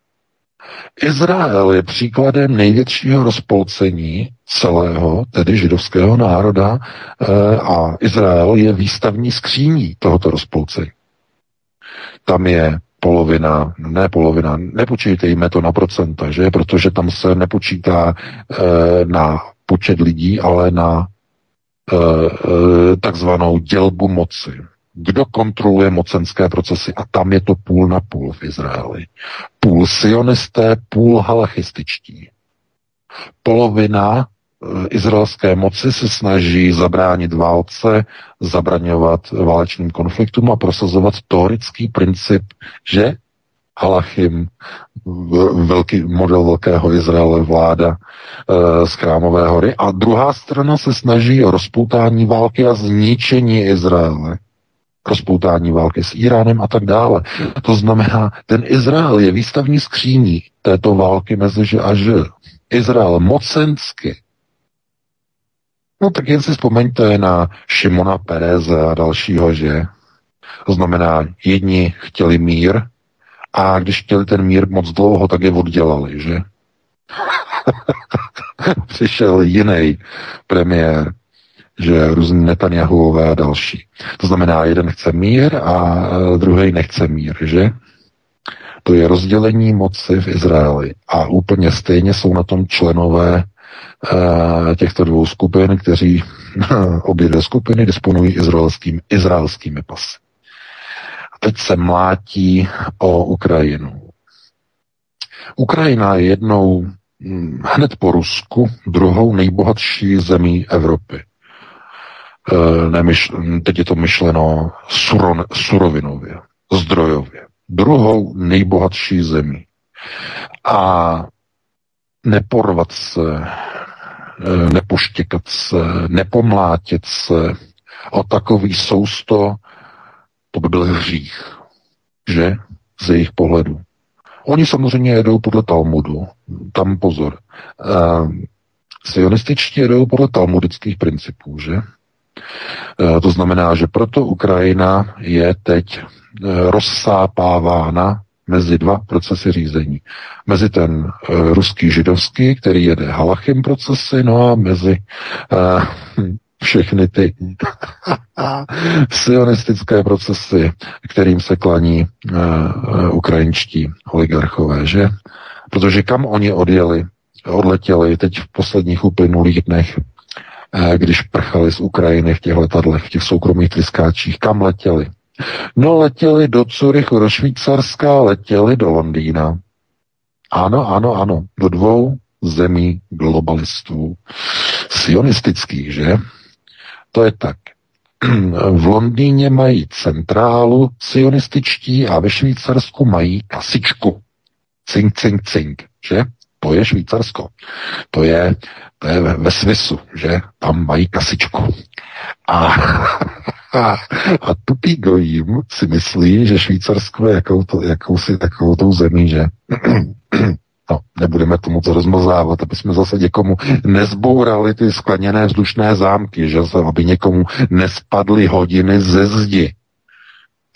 Izrael je příkladem největšího rozpolcení celého, tedy židovského národa eh, a Izrael je výstavní skříní tohoto rozpolcení. Tam je polovina, ne polovina, nepočítejme to na procenta, že? protože tam se nepočítá e, na počet lidí, ale na e, e, takzvanou dělbu moci. Kdo kontroluje mocenské procesy? A tam je to půl na půl v Izraeli. Půl sionisté, půl halachističtí. Polovina Eh, izraelské moci se snaží zabránit válce, zabraňovat válečným konfliktům a prosazovat teorický princip, že Halachim, velký model velkého Izraele, vláda e, z Krámové hory. A druhá strana se snaží o rozpoutání války a zničení Izraele. Rozpoutání války s Iránem a tak dále. To znamená, ten Izrael je výstavní skříní této války mezi že a že. Izrael mocensky No tak jen si vzpomeňte na Šimona Pereze a dalšího, že? To znamená, jedni chtěli mír a když chtěli ten mír moc dlouho, tak je oddělali, že? (laughs) Přišel jiný premiér, že různý Netanyahuové a další. To znamená, jeden chce mír a druhý nechce mír, že? To je rozdělení moci v Izraeli. A úplně stejně jsou na tom členové Eh, těchto dvou skupin, kteří (laughs) obě dvě skupiny disponují izraelským, izraelskými pasy. A teď se mlátí o Ukrajinu. Ukrajina je jednou hm, hned po Rusku druhou nejbohatší zemí Evropy. E, nemyš, teď je to myšleno suron, surovinově, zdrojově. Druhou nejbohatší zemí. A neporvat se Eh, nepoštěkat se, nepomlátit se o takový sousto, to by byl hřích, že? Z jejich pohledu. Oni samozřejmě jedou podle Talmudu. Tam pozor. Uh, sionističtí jedou podle talmudických principů, že? Uh, to znamená, že proto Ukrajina je teď uh, rozsápávána mezi dva procesy řízení. Mezi ten uh, ruský židovský, který jede halachim procesy, no a mezi uh, (laughs) všechny ty (laughs) sionistické procesy, kterým se klaní ukrajinští oligarchové, že? Protože kam oni odjeli, odletěli teď v posledních uplynulých dnech, když prchali z Ukrajiny v těch letadlech, v těch soukromých tryskáčích, kam letěli? No letěli do Curychu, do Švýcarska, letěli do Londýna. Ano, ano, ano, do dvou zemí globalistů. Sionistických, že? To je tak. V Londýně mají centrálu sionističtí a ve Švýcarsku mají kasičku. Cink, cink, cink, že? To je Švýcarsko. To je, to je ve, ve Svisu, že? Tam mají kasičku. A, a, (laughs) a tupý gojím si myslí, že Švýcarsko je jakou to, jakousi takovou tou zemí, že (clears throat) No, nebudeme tomu to rozmazávat, aby jsme zase někomu nezbourali ty skleněné vzdušné zámky, že aby někomu nespadly hodiny ze zdi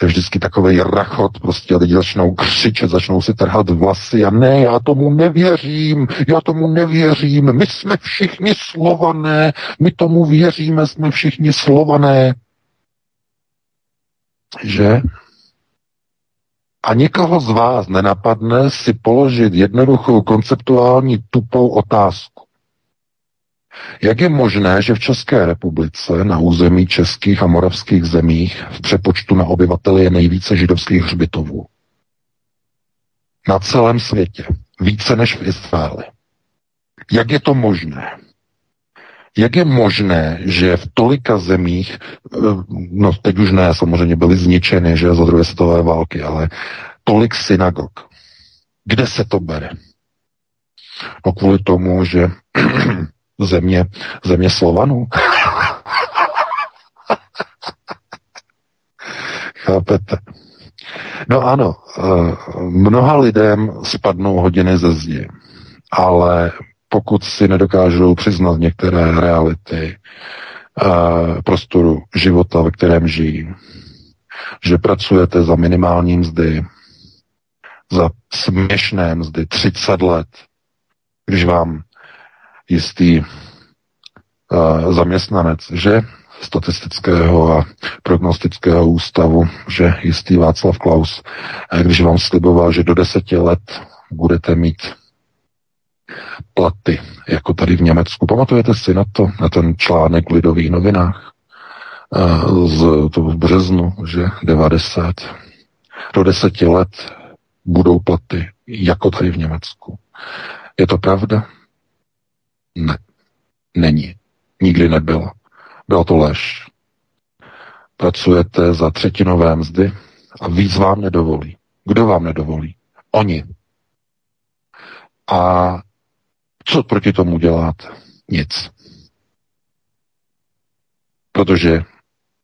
je vždycky takový rachot, prostě lidi začnou křičet, začnou si trhat vlasy a ne, já tomu nevěřím, já tomu nevěřím, my jsme všichni slované, my tomu věříme, jsme všichni slované. Že? A nikoho z vás nenapadne si položit jednoduchou konceptuální tupou otázku. Jak je možné, že v České republice na území českých a moravských zemích v přepočtu na obyvatele je nejvíce židovských hřbitovů? Na celém světě. Více než v Izraeli. Jak je to možné? Jak je možné, že v tolika zemích, eh, no teď už ne, samozřejmě byly zničeny, že za druhé světové války, ale tolik synagog. Kde se to bere? No kvůli tomu, že (clears throat) země, země Slovanů. Chápete? No ano, eh, mnoha lidem spadnou hodiny ze zdi, ale pokud si nedokážou přiznat některé reality eh, prostoru života, ve kterém žijí, že pracujete za minimální mzdy, za směšné mzdy 30 let, když vám jistý uh, zaměstnanec, že statistického a prognostického ústavu, že jistý Václav Klaus, když vám sliboval, že do deseti let budete mít platy, jako tady v Německu. Pamatujete si na to, na ten článek v Lidových novinách z to v březnu, že 90. Do deseti let budou platy, jako tady v Německu. Je to pravda? Ne. Není. Nikdy nebyla. Byla to lež. Pracujete za třetinové mzdy a víc vám nedovolí. Kdo vám nedovolí? Oni. A co proti tomu děláte? Nic. Protože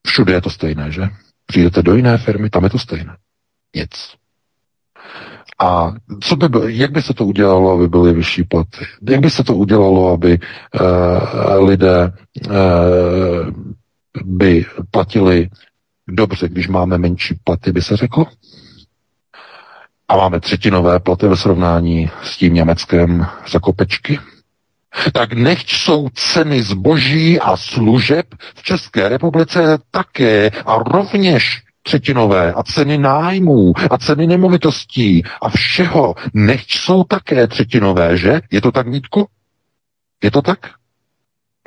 všude je to stejné, že? Přijdete do jiné firmy, tam je to stejné. Nic. A co by byl, jak by se to udělalo, aby byly vyšší platy? Jak by se to udělalo, aby uh, lidé uh, by platili dobře, když máme menší platy, by se řeklo? A máme třetinové platy ve srovnání s tím Německem za kopečky? Tak nechť jsou ceny zboží a služeb v České republice také a rovněž třetinové a ceny nájmů a ceny nemovitostí a všeho, nechť jsou také třetinové, že? Je to tak, Vítku? Je to tak?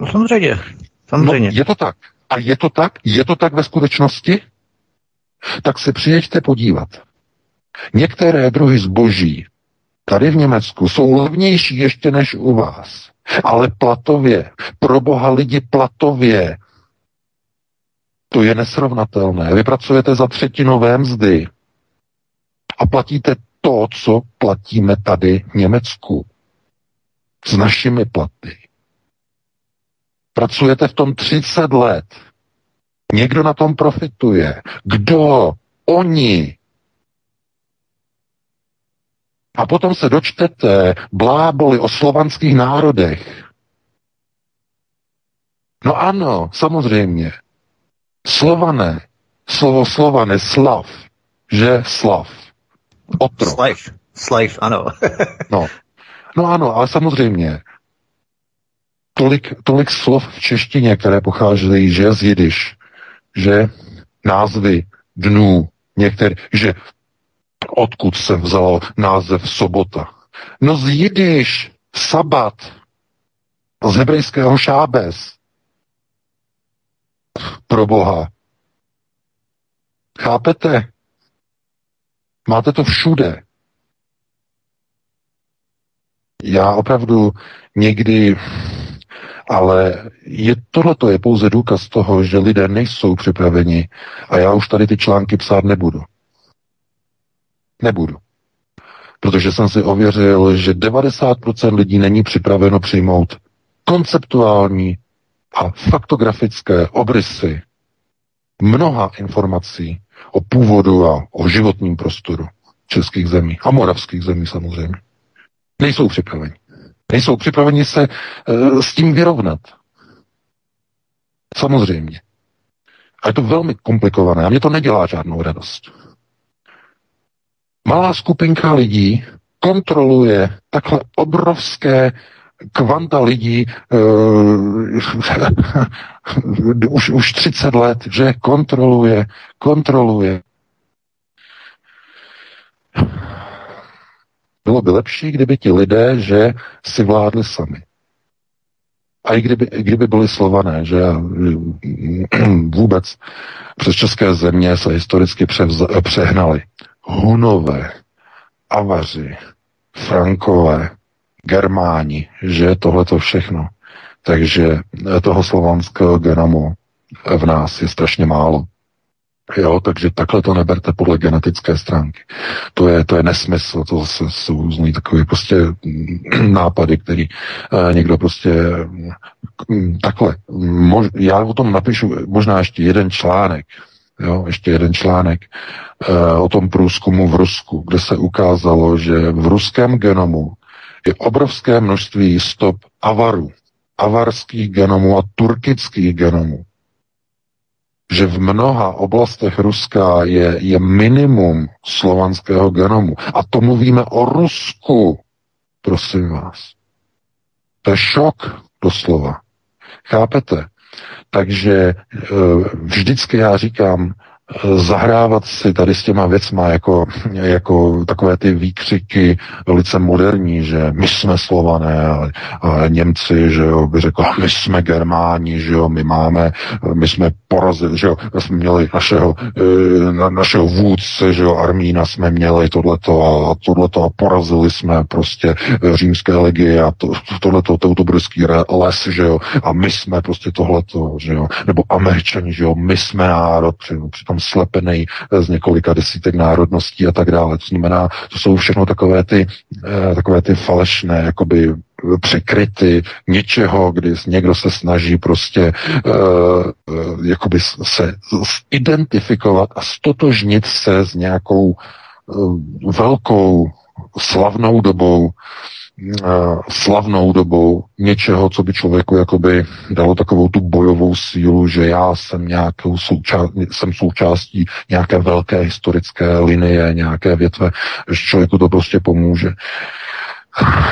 No samozřejmě. samozřejmě. No, je to tak. A je to tak? Je to tak ve skutečnosti? Tak se přijeďte podívat. Některé druhy zboží tady v Německu jsou levnější ještě než u vás. Ale platově, pro boha lidi platově, to je nesrovnatelné. Vy pracujete za třetinové mzdy a platíte to, co platíme tady v Německu. S našimi platy. Pracujete v tom 30 let. Někdo na tom profituje. Kdo? Oni. A potom se dočtete bláboli o slovanských národech. No ano, samozřejmě. Slované, slovo slované, slav, že slav, otrok. Slave, slave, ano. (laughs) no. no ano, ale samozřejmě, tolik, tolik slov v češtině, které pocházejí, že z jidiš, že názvy dnů, některé, že odkud se vzal název sobota. No z jidiš, sabat, z hebrejského šábes, pro Boha. Chápete? Máte to všude. Já opravdu někdy, ale je, tohleto je pouze důkaz toho, že lidé nejsou připraveni a já už tady ty články psát nebudu. Nebudu. Protože jsem si ověřil, že 90% lidí není připraveno přijmout konceptuální a faktografické obrysy mnoha informací o původu a o životním prostoru českých zemí a moravských zemí samozřejmě. Nejsou připraveni. Nejsou připraveni se e, s tím vyrovnat. Samozřejmě. A je to velmi komplikované a mě to nedělá žádnou radost. Malá skupinka lidí kontroluje takhle obrovské kvanta lidí uh, (laughs) už, už 30 let, že kontroluje, kontroluje. Bylo by lepší, kdyby ti lidé, že si vládli sami. A i kdyby, kdyby byli slované, že (clears throat) vůbec přes české země se historicky převz, přehnali Hunové, Avaři, Frankové, Germáni, že tohle to všechno. Takže toho slovanského genomu v nás je strašně málo. Jo, takže takhle to neberte podle genetické stránky. To je, to je nesmysl, to zase jsou různý takový prostě (clears throat) nápady, který uh, někdo prostě uh, takhle. Mož, já o tom napíšu možná ještě jeden článek, jo, ještě jeden článek uh, o tom průzkumu v Rusku, kde se ukázalo, že v ruském genomu je obrovské množství stop avarů, avarských genomů a turkických genomů. že v mnoha oblastech Ruska je, je minimum slovanského genomu. A to mluvíme o Rusku, prosím vás. To je šok doslova. Chápete? Takže e, vždycky já říkám, zahrávat si tady s těma věcma jako, jako takové ty výkřiky velice moderní, že my jsme Slované a, a Němci, že jo, by řekl, my jsme Germáni, že jo, my máme, my jsme porazili, že jo, jsme měli našeho, e, na, našeho vůdce, že jo, Armína jsme měli tohleto a tohleto a porazili jsme prostě římské legie a to, tohleto, teutoburský les, že jo, a my jsme prostě tohleto, že jo, nebo Američani, že jo, my jsme národ, přitom slepený z několika desítek národností a tak dále. To znamená, to jsou všechno takové ty, eh, takové ty falešné, jakoby překryty něčeho, kdy někdo se snaží prostě uh, jakoby se identifikovat a stotožnit se s nějakou uh, velkou slavnou dobou Eh, slavnou dobou něčeho, co by člověku jakoby dalo takovou tu bojovou sílu, že já jsem nějakou součást, jsem součástí nějaké velké historické linie, nějaké větve, že člověku to prostě pomůže.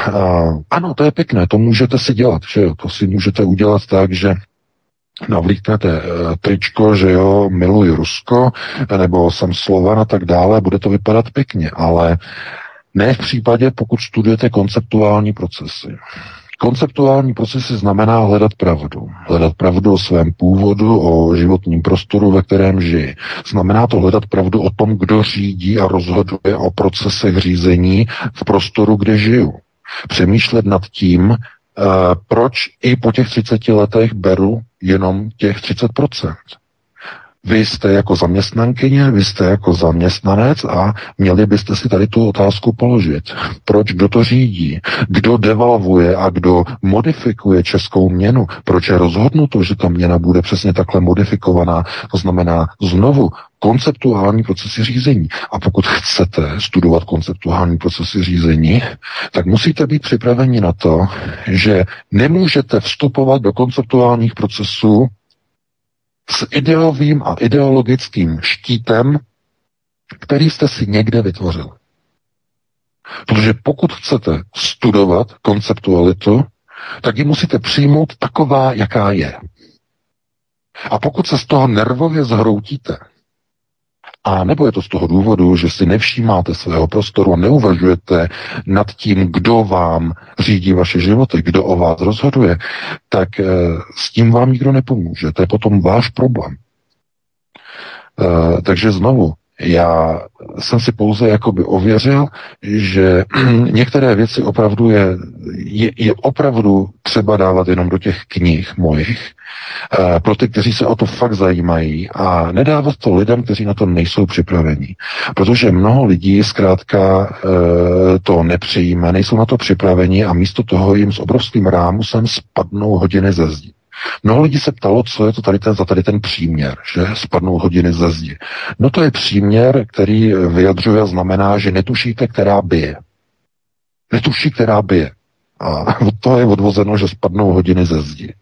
Uh, ano, to je pěkné, to můžete si dělat, že jo, to si můžete udělat tak, že navlíknete tričko, že jo, miluji Rusko, nebo jsem Slovan a tak dále, bude to vypadat pěkně, ale ne v případě, pokud studujete konceptuální procesy. Konceptuální procesy znamená hledat pravdu. Hledat pravdu o svém původu, o životním prostoru, ve kterém žijí. Znamená to hledat pravdu o tom, kdo řídí a rozhoduje o procesech řízení v prostoru, kde žiju. Přemýšlet nad tím, eh, proč i po těch 30 letech beru jenom těch 30%. Vy jste jako zaměstnankyně, vy jste jako zaměstnanec a měli byste si tady tu otázku položit. Proč kdo to řídí? Kdo devalvuje a kdo modifikuje českou měnu? Proč je rozhodnuto, že ta měna bude přesně takhle modifikovaná? To znamená znovu konceptuální procesy řízení. A pokud chcete studovat konceptuální procesy řízení, tak musíte být připraveni na to, že nemůžete vstupovat do konceptuálních procesů s ideovým a ideologickým štítem, který jste si někde vytvořili. Protože pokud chcete studovat konceptualitu, tak ji musíte přijmout taková, jaká je. A pokud se z toho nervově zhroutíte, a nebo je to z toho důvodu, že si nevšímáte svého prostoru a neuvažujete nad tím, kdo vám řídí vaše životy, kdo o vás rozhoduje, tak e, s tím vám nikdo nepomůže. To je potom váš problém. E, takže znovu, já jsem si pouze jakoby ověřil, že (clears throat) některé věci opravdu je, je, je opravdu třeba dávat jenom do těch knih mojich, e, pro ty, kteří se o to fakt zajímají a nedávat to lidem, kteří na to nejsou připraveni. Protože mnoho lidí zkrátka e, to nepřijíme, nejsou na to připraveni a místo toho jim s obrovským rámusem spadnou hodiny ze zdi. Mnoho lidí se ptalo, co je to tady ten, za tady ten příměr, že spadnou hodiny ze zdi. No to je příměr, který vyjadřuje, znamená, že netušíte, která bije. Netuší, která bije. A (laughs) toho je odvozeno, že spadnou hodiny ze zdi.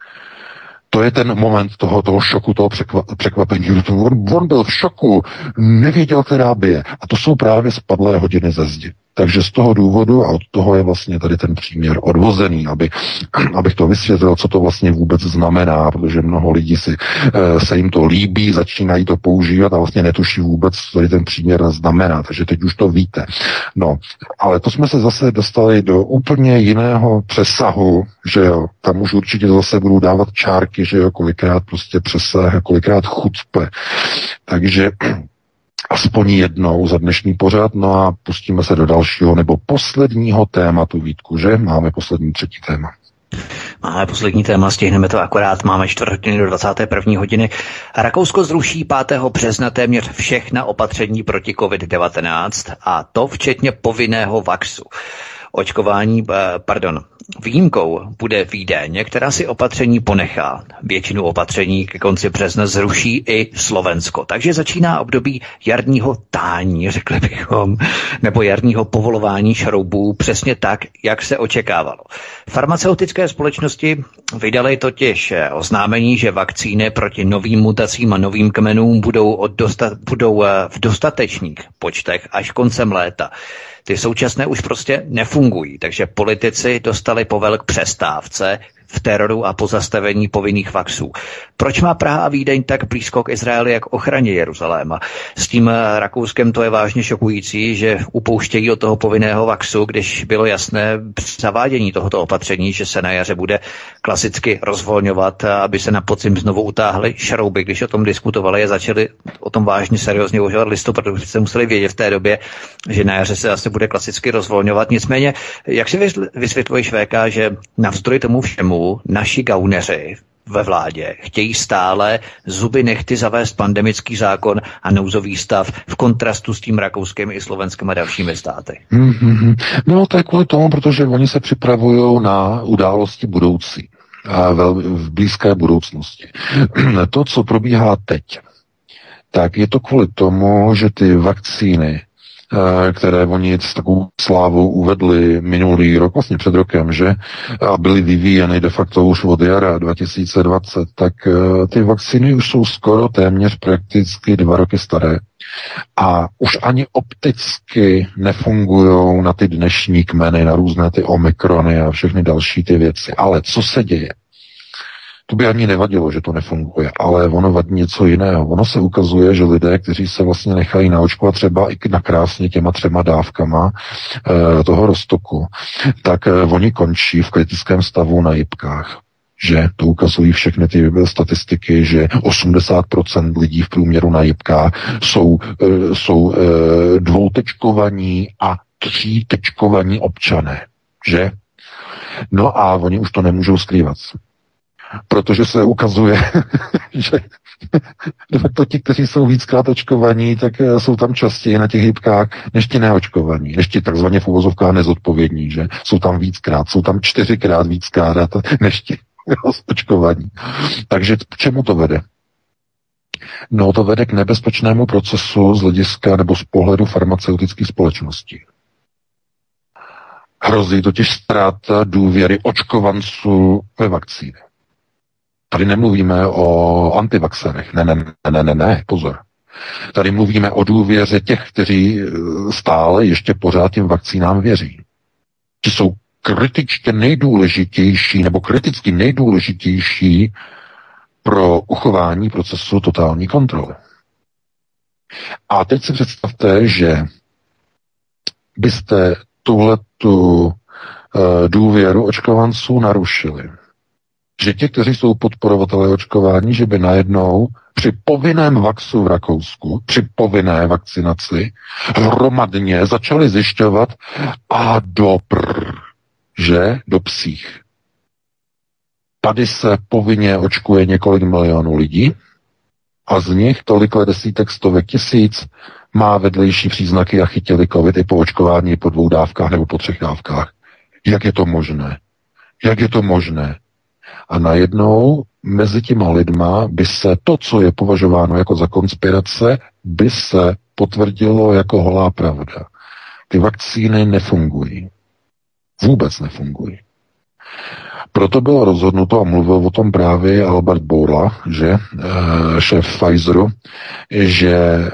To je ten moment toho, toho šoku, toho překvapení. On, on byl v šoku, nevěděl, která bije. A to jsou právě spadlé hodiny ze zdi. Takže z toho důvodu, a od toho je vlastně tady ten příměr odvozený, aby, (clears throat) abych to vysvětlil, co to vlastně vůbec znamená, protože mnoho lidí si, eh, se jim to líbí, začínají to používat a vlastně netuší vůbec, co tady ten příměr znamená. Takže teď už to víte. No, ale to jsme se zase dostali do úplně jiného přesahu, že jo, tam už určitě zase budou dávat čárky, že jo, kolikrát prostě přesah, kolikrát chucpe. Takže aspoň jednou za dnešní pořad, no a pustíme se do dalšího nebo posledního tématu, Vítku, že? Máme poslední třetí téma. Máme poslední téma, stihneme to akorát, máme čtvrt hodiny do 21. hodiny. Rakousko zruší 5. března téměř všechna opatření proti COVID-19 a to včetně povinného vaxu. Očkování, eh, pardon, výjimkou bude Vídeň, která si opatření ponechá. Většinu opatření ke konci března zruší i Slovensko. Takže začíná období jarního tání, (laughs) řekli bychom, nebo jarního povolování šroubů přesně tak, jak se očekávalo. Farmaceutické společnosti vydali totiž oznámení, že vakcíny proti novým mutacím a novým kmenům budou, od dosta- budou eh, v dostatečných počtech až koncem léta. Ty současné už prostě nefungují, takže politici dostali povel k přestávce, v teroru a pozastavení povinných vaxů. Proč má Praha a Vídeň tak blízko k Izraeli jak ochraně Jeruzaléma? S tím eh, Rakouskem to je vážně šokující, že upouštějí od toho povinného vaxu, když bylo jasné zavádění tohoto opatření, že se na jaře bude klasicky rozvolňovat, aby se na podzim znovu utáhly šrouby. Když o tom diskutovali a začali o tom vážně seriózně uvažovat listopadu, protože se museli vědět v té době, že na jaře se zase bude klasicky rozvolňovat. Nicméně, jak si vysvětluješ VK, že navzdory tomu všemu tomu naši gauneři ve vládě chtějí stále zuby nechty zavést pandemický zákon a nouzový stav v kontrastu s tím Rakouskem i Slovenskem a dalšími státy. Mm-hmm. No to je kvůli tomu, protože oni se připravují na události budoucí a v blízké budoucnosti. (clears throat) To, co probíhá teď, tak je to kvůli tomu, že ty vakcíny které oni s takovou slávou uvedli minulý rok, vlastně před rokem, že a byly vyvíjeny de facto už od jara 2020, tak eh, ty vakcíny už jsou skoro téměř prakticky dva roky staré. A už ani opticky nefungují na ty dnešní kmeny, na různé ty omikrony a všechny další ty věci. Ale co se děje? To by ani nevadilo, že to nefunguje, ale ono vadí něco jiného. Ono se ukazuje, že lidé, kteří se vlastně nechají naočkovat třeba i nakrásně těma třema dávkama e, toho roztoku, tak e, oni končí v kritickém stavu na jibkách že to ukazují všechny ty statistiky, že 80% lidí v průměru na jibkách jsou, e, jsou e, dvoutečkovaní a třítečkovaní občané, že? No a oni už to nemůžou skrývat protože se ukazuje, (laughs) že (laughs) de facto ti, kteří jsou víckrát očkovaní, tak eh, jsou tam častěji na těch hybkách než ti neočkovaní, než ti takzvaně v uvozovkách nezodpovědní, že jsou tam víckrát, jsou tam čtyřikrát víckrát (laughs) než ti očkovaní. Takže k čemu to vede? No to vede k nebezpečnému procesu z hlediska nebo z pohledu farmaceutických společností. Hrozí totiž ztráta důvěry očkovanců ve vakcíny. Tady nemluvíme o antivaxerech. Ne, ne, ne, ne, ne, pozor. Tady mluvíme o důvěře těch, kteří eh, stále ještě pořád těm vakcínám věří. Ti jsou kritičně nejdůležitější nebo kriticky nejdůležitější pro uchování procesu totální kontroly. A teď si představte, že byste tuhletu uh, důvěru očkovanců narušili že ti, kteří jsou podporovatelé očkování, že by najednou při povinném vaxu v Rakousku, při povinné vakcinaci, hromadně začali zjišťovat a do pr, že do psích. Tady se povinně očkuje několik milionů lidí a z nich tolik desítek stovek tisíc má vedlejší příznaky a chytili covid i po očkování po dvou dávkách nebo po třech dávkách. Jak je to možné? Jak je to možné? A najednou mezi těma lidma by se to, co je považováno jako za konspirace, by se potvrdilo jako holá pravda. Ty vakcíny nefungují. Vůbec nefungují. Proto bylo rozhodnuto, a mluvil o tom právě Albert Bourla, že e, šéf Pfizeru, že e,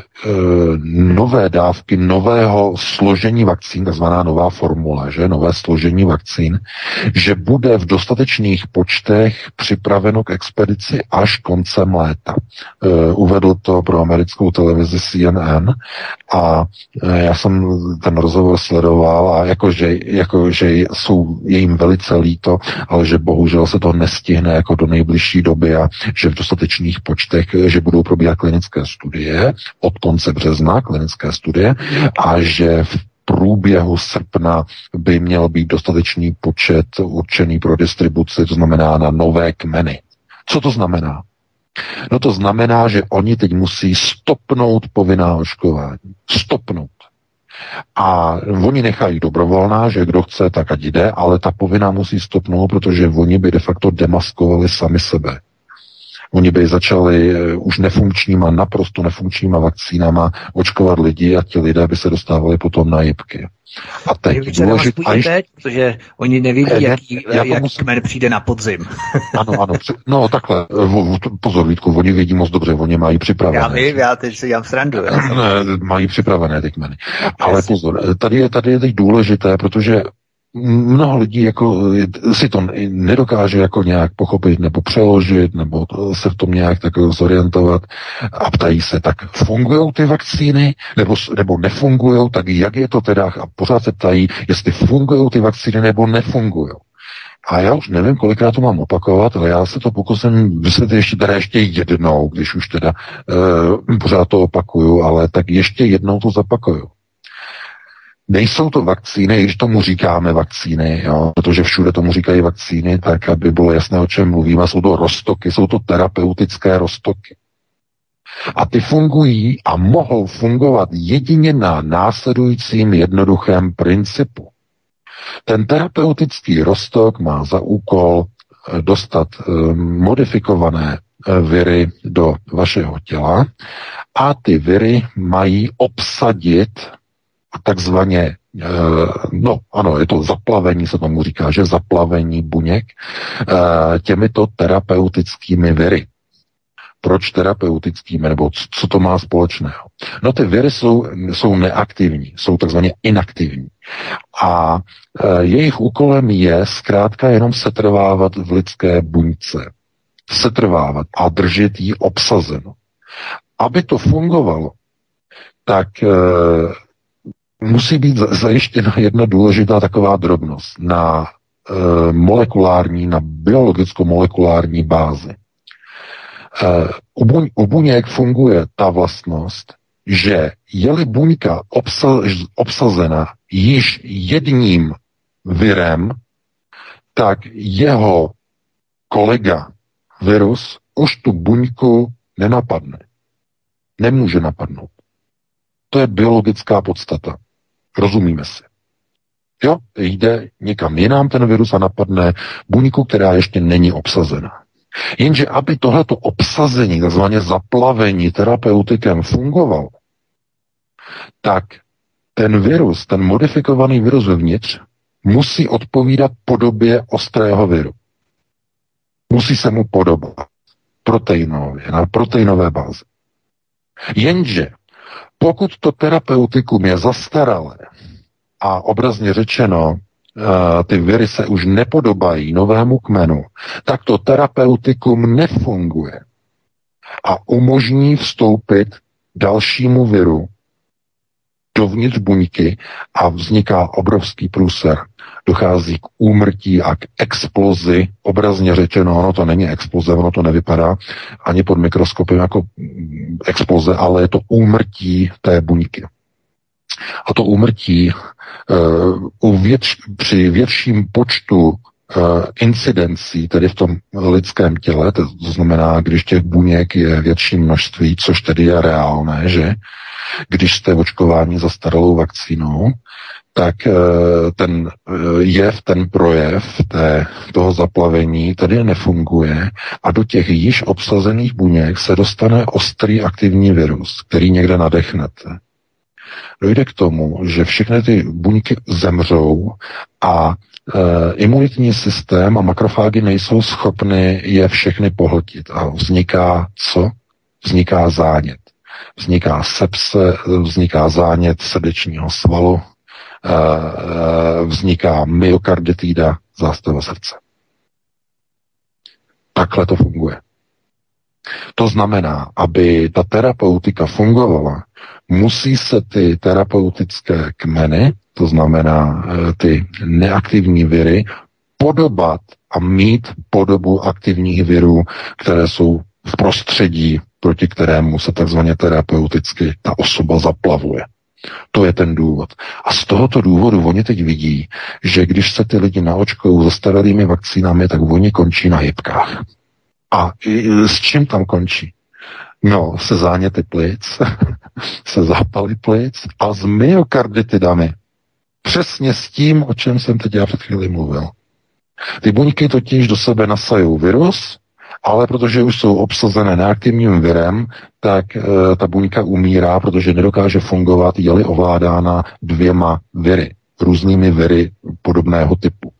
nové dávky nového složení vakcín, takzvaná nová formule, že nové složení vakcín, že bude v dostatečných počtech připraveno k expedici až koncem léta. E, uvedl to pro americkou televizi CNN a já jsem ten rozhovor sledoval a jakože, jakože jsou, jim velice líto, ale že bohužel se to nestihne jako do nejbližší doby a že v dostatečných počtech, že budou probíhat klinické studie od konce března, klinické studie a že v průběhu srpna by měl být dostatečný počet určený pro distribuci, to znamená na nové kmeny. Co to znamená? No to znamená, že oni teď musí stopnout povinná očkování. Stopnout. A oni nechají dobrovolná, že kdo chce, tak ať jde, ale ta povinná musí stopnout, protože oni by de facto demaskovali sami sebe. Oni by začali eh, už nefunkčníma, naprosto nefunkčníma vakcínama očkovat lidi a ti lidé by se dostávali potom na jibky. A teď důležit, a ještě... teď, protože oni nevědí, ne, jaký, já jaký musím... kmen přijde na podzim. (laughs) ano, ano, no takhle, pozor Vítku, oni vědí moc dobře, oni mají připravené. Já vím, já teď si dělám srandu. mají připravené ty kmeny. Ale pozor, tady je, tady je teď důležité, protože mnoho lidí jako si to nedokáže jako nějak pochopit nebo přeložit nebo se v tom nějak tak zorientovat a ptají se, tak fungují ty vakcíny nebo, nebo nefungují, tak jak je to teda a pořád se ptají, jestli fungují ty vakcíny nebo nefungují. A já už nevím, kolikrát to mám opakovat, ale já se to pokusím vysvětlit ještě teda ještě jednou, když už teda e, pořád to opakuju, ale tak ještě jednou to zapakuju. Nejsou to vakcíny, když tomu říkáme vakcíny, jo, protože všude tomu říkají vakcíny, tak aby bylo jasné, o čem mluvíme. Jsou to roztoky, jsou to terapeutické roztoky. A ty fungují a mohou fungovat jedině na následujícím jednoduchém principu. Ten terapeutický roztok má za úkol eh, dostat eh, modifikované eh, viry do vašeho těla a ty viry mají obsadit takzvaně, eh, no ano, je to zaplavení, se tomu říká, že zaplavení buněk eh, těmito terapeutickými viry. Proč terapeutickými, nebo co to má společného? No ty viry jsou, jsou neaktivní, jsou takzvaně inaktivní. A e, jejich úkolem je zkrátka jenom setrvávat v lidské buňce. Setrvávat a držet ji obsazeno. Aby to fungovalo, tak musí být zajištěna jedna důležitá taková drobnost na e, molekulární, na biologicko-molekulární bázi. E, u, buň, u buněk funguje ta vlastnost, že je-li buňka obsa, obsazena již jedním virem, tak jeho kolega virus už tu buňku nenapadne. Nemůže napadnout. To je biologická podstata. Rozumíme si. Jo, jde někam jinam ten virus a napadne buňku, která ještě není obsazena. Jenže aby tohleto obsazení, takzvaně zaplavení terapeutikem fungovalo, tak ten virus, ten modifikovaný virus vevnitř, musí odpovídat podobě ostrého viru. Musí se mu podobat proteinově, na proteinové bázi. Jenže pokud to terapeutikum je zastaralé a obrazně řečeno, eh, ty viry se už nepodobají novému kmenu, tak to terapeutikum nefunguje a umožní vstoupit dalšímu viru dovnitř buňky a vzniká obrovský průser. Dochází k úmrtí a k explozi, obrazně řečeno, ono to není exploze, ono to nevypadá ani pod mikroskopem jako exploze, ale je to úmrtí té buňky. A to úmrtí uh, u větš, při větším počtu uh, incidencí, tedy v tom lidském těle, to znamená, když těch buněk je větší množství, což tedy je reálné, že když jste očkováni za starou vakcínou, tak eh, ten jev, ten projev té, toho zaplavení tady nefunguje a do těch již obsazených buněk se dostane ostrý aktivní virus, který někde nadechnete. Dojde k tomu, že všechny ty buňky zemřou a e, imunitní systém a makrofágy nejsou schopny je všechny pohltit a vzniká co? Vzniká zánět. Vzniká sepse, vzniká zánět srdečního svalu, vzniká myokarditída, zástava srdce. Takhle to funguje. To znamená, aby ta terapeutika fungovala, musí se ty terapeutické kmeny, to znamená eh, ty neaktivní viry, podobat a mít podobu aktivních virů, které jsou v prostředí, proti kterému se takzvaně terapeuticky ta osoba zaplavuje. To je ten důvod. A z tohoto důvodu oni teď vidí, že když se ty lidi naočkují starými vakcínami, tak oni končí na jibkách. A s čím tam končí? No, se záněty plic, (laughs) se zápaly plic a s myokarditidami. Přesně s tím, o čem jsem teď já před chvíli mluvil. Ty buňky totiž do sebe nasajou virus, ale protože už jsou obsazené neaktivním virem, tak e, ta buňka umírá, protože nedokáže fungovat, je-li ovládána dvěma viry, různými viry podobného typu.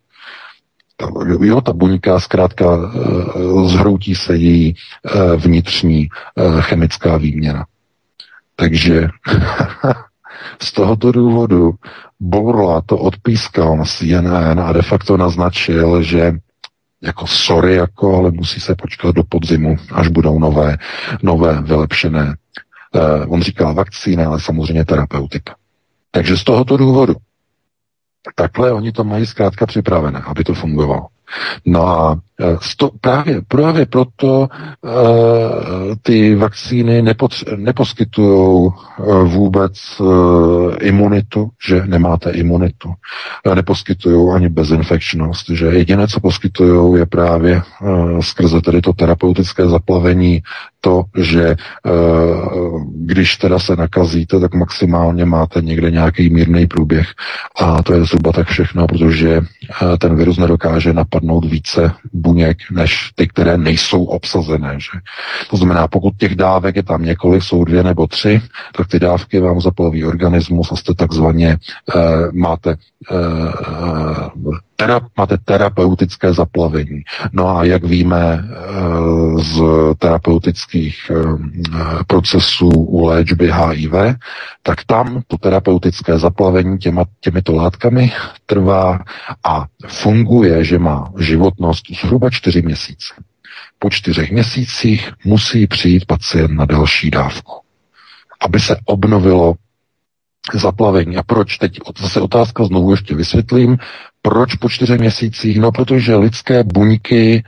Ta, jo, ta buňka zkrátka e, zhroutí se její e, vnitřní e, chemická výměna. Takže (laughs) z tohoto důvodu Bourla to odpískal na CNN a de facto naznačil, že jako sorry, jako, ale musí se počkat do podzimu, až budou nové, nové vylepšené. Eh, on říkal vakcína, ale samozřejmě terapeutika. Takže z tohoto důvodu takhle oni to mají zkrátka připravené, aby to fungovalo. No a e, sto, právě, právě proto uh, ty vakcíny nepotř- neposkytují uh, vůbec uh, imunitu, že nemáte imunitu. Neposkytují ani bezinfekčnost, že jediné, co poskytují, je právě skrze tedy to terapeutické zaplavení to, že když teda se nakazíte, tak maximálně máte někde nějaký mírný průběh a to je zhruba tak všechno, protože ten virus nedokáže napadnout více buněk, než ty, které nejsou obsazené. Že? To znamená, pokud těch dávek je tam několik, jsou dvě nebo tři, tak ty dávky vám zaplaví organismus a jste takzvaně uh, máte uh, tera, máte terapeutické zaplavení. No a jak víme z terapeutických procesů u léčby HIV, tak tam to terapeutické zaplavení těma, těmito látkami trvá a funguje, že má životnost zhruba čtyři měsíce. Po čtyřech měsících musí přijít pacient na další dávku, aby se obnovilo zaplavení. A proč? Teď zase otázka znovu ještě vysvětlím. Proč po čtyřech měsících? No, protože lidské buňky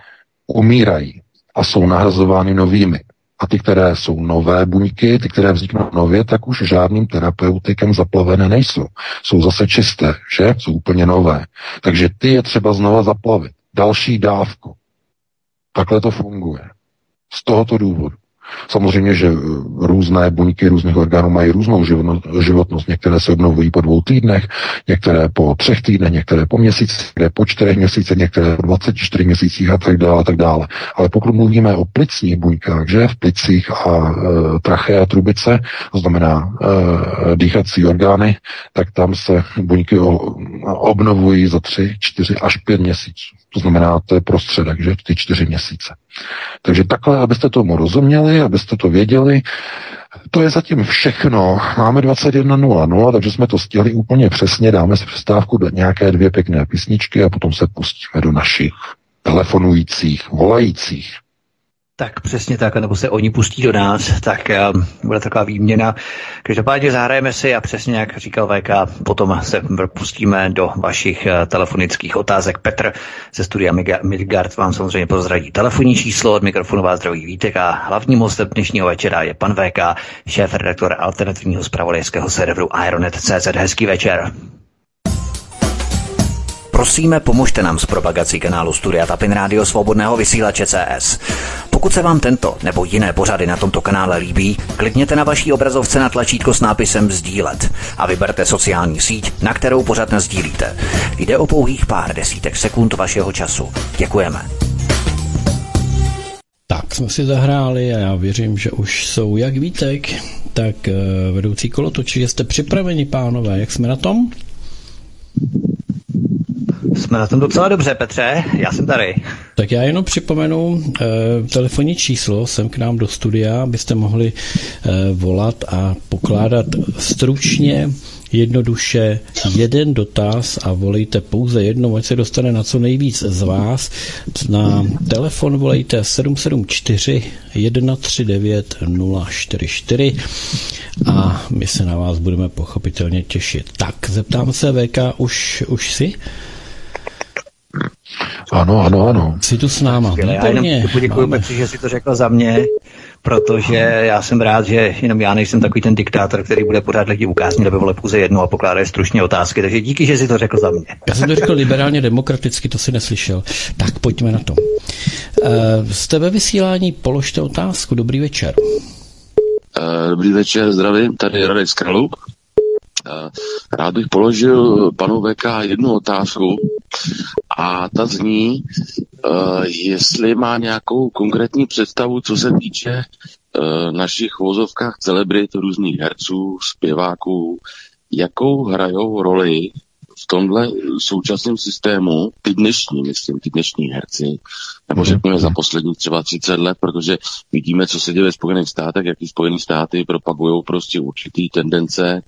umírají a jsou nahrazovány novými. A ty, které jsou nové buňky, ty, které vzniknou nově, tak už žádným terapeutikem zaplavené nejsou. Jsou zase čisté, že? Jsou úplně nové. Takže ty je třeba znova zaplavit. Další dávku. Takhle to funguje. Z tohoto důvodu. Samozřejmě, že eh, různé buňky různých orgánů mají různou životnost. Některé se obnovují po dvou týdnech, některé po třech týdnech, některé po měsíci, některé po čtyřech měsících, některé po 24 měsících a tak dále, a tak dále. Ale pokud mluvíme o plicních buňkách, že v plicích a e, trache a trubice, to znamená e, dýchací orgány, tak tam se buňky o, obnovují za tři, čtyři až pět měsíců. To znamená, to je prostředek, že ty čtyři měsíce. Takže takhle, abyste tomu rozuměli, abyste to věděli, to je zatím všechno. Máme 21.00, takže jsme to stihli úplně přesně. Dáme si přestávku do nějaké dvě pěkné písničky a potom se pustíme do našich telefonujících, volajících. Tak přesně tak, nebo se oni pustí do nás, tak uh, bude taková výměna. Každopádně zahrajeme si a přesně jak říkal VK, potom se pustíme do vašich uh, telefonických otázek. Petr ze studia Midgard vám samozřejmě pozdraví telefonní číslo, od mikrofonu vás zdraví Vítek a hlavním hostem dnešního večera je pan VK, šéf redaktor alternativního zpravodajského serveru Ironet.cz. Hezký večer. Prosíme, pomožte nám s propagací kanálu Studia Tapin Rádio Svobodného vysílače CS. Pokud se vám tento nebo jiné pořady na tomto kanále líbí, klikněte na vaší obrazovce na tlačítko s nápisem Sdílet a vyberte sociální síť, na kterou pořád sdílíte. Jde o pouhých pár desítek sekund vašeho času. Děkujeme. Tak jsme si zahráli a já věřím, že už jsou jak Vítek, tak eh, vedoucí kolotoči. Jste připraveni, pánové? Jak jsme na tom? Jsme na tom docela dobře, Petře, já jsem tady. Tak já jenom připomenu e, telefonní číslo sem k nám do studia, abyste mohli e, volat a pokládat stručně jednoduše jeden dotaz a volejte pouze jednou, ať se dostane na co nejvíc z vás. Na telefon volejte 774 139 044 a my se na vás budeme pochopitelně těšit. Tak, zeptám se VK, už, už si? Ano, ano, ano. Jsi tu s náma. Já jenom poděkuji Petři, že si to řekl za mě, protože já jsem rád, že jenom já nejsem takový ten diktátor, který bude pořád lidi ukázat, aby vole pouze jednu a pokládá stručně otázky. Takže díky, že si to řekl za mě. Já jsem to řekl liberálně demokraticky, to si neslyšel. Tak pojďme na to. Uh, z tebe vysílání položte otázku. Dobrý večer. Dobrý večer, zdravím, tady Radek Skralu. Rád bych položil panu VK jednu otázku. A ta zní, jestli má nějakou konkrétní představu, co se týče našich vozovkách celebrit, různých herců, zpěváků, jakou hrajou roli v tomhle současném systému, ty dnešní, myslím, ty dnešní herci, nebo mhm. řekněme za poslední třeba 30 let, protože vidíme, co se děje ve Spojených státech, jaký Spojené státy propagují prostě určitý tendence,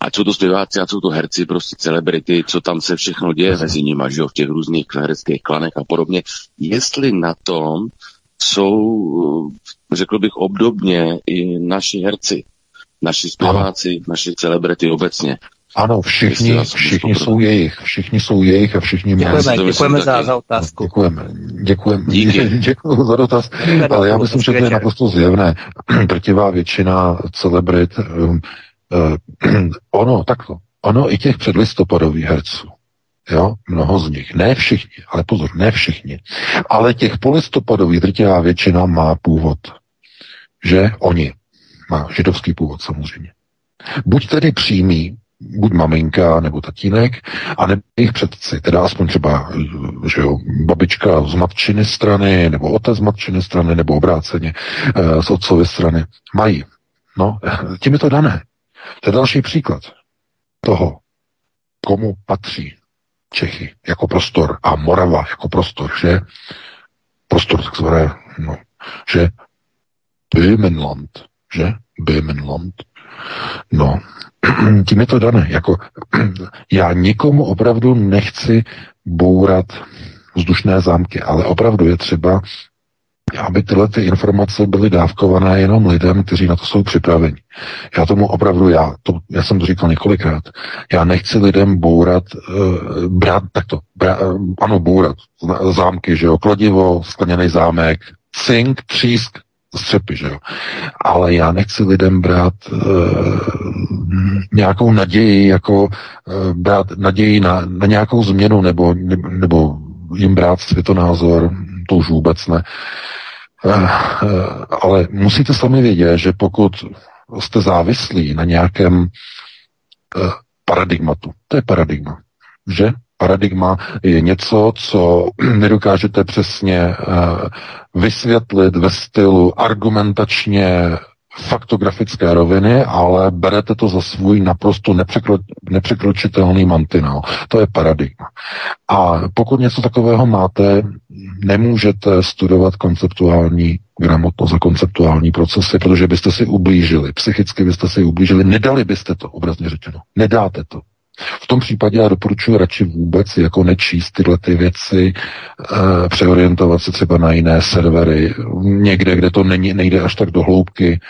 a jsou to zpěváci, a jsou to herci, prostě celebrity, co tam se všechno děje mezi nimi, že jo, v těch různých hereckých klanech a podobně. Jestli na tom jsou, řekl bych, obdobně i naši herci, naši zpěváci, naši celebrity obecně. Ano, všichni, všichni jsou jejich, všichni jsou jejich a všichni Děkujeme, děkujeme za, za otázku. Děkujeme, děkujeme, (laughs) děkuji za dotaz, ale já myslím, že to je naprosto zjevné. (clears throat) Drtivá většina celebrit, um, uh, (clears throat) ono, takto, ono i těch předlistopadových herců, Jo, mnoho z nich. Ne všichni, ale pozor, ne všichni. Ale těch polistopadových drtivá většina má původ. Že oni. Má židovský původ samozřejmě. Buď tedy přímý, buď maminka nebo tatínek, a nebo jejich předci, teda aspoň třeba že jo, babička z matčiny strany, nebo otec z matčiny strany, nebo obráceně e, z otcovy strany, mají. No, (laughs) tím je to dané. To je další příklad toho, komu patří Čechy jako prostor a Morava jako prostor, že prostor takzvané, no, že Böhmenland, že Böhmenland, no, (clears throat) tím je to dané. Jako, (clears throat) já nikomu opravdu nechci bourat vzdušné zámky, ale opravdu je třeba, aby tyhle ty informace byly dávkované jenom lidem, kteří na to jsou připraveni. Já tomu opravdu, já, to, já jsem to říkal několikrát, já nechci lidem bourat, uh, brát takto, brát, uh, ano, bourat zámky, že jo, kladivo, skleněný zámek, cink, třísk, střepy, že jo. Ale já nechci lidem brát uh, nějakou naději, jako uh, brát naději na, na nějakou změnu nebo, nebo jim brát světonázor, to už vůbec ne. Uh, ale musíte sami vědět, že pokud jste závislí na nějakém uh, paradigmatu, to je paradigma, že paradigma je něco, co (clears throat) nedokážete přesně eh, vysvětlit ve stylu argumentačně faktografické roviny, ale berete to za svůj naprosto nepřekro, nepřekročitelný mantinel. To je paradigma. A pokud něco takového máte, nemůžete studovat konceptuální gramotnost a konceptuální procesy, protože byste si ublížili, psychicky byste si ublížili, nedali byste to, obrazně řečeno. Nedáte to. V tom případě já doporučuji radši vůbec jako nečíst tyhle ty věci, e, přeorientovat se třeba na jiné servery, někde, kde to není, nejde až tak do hloubky,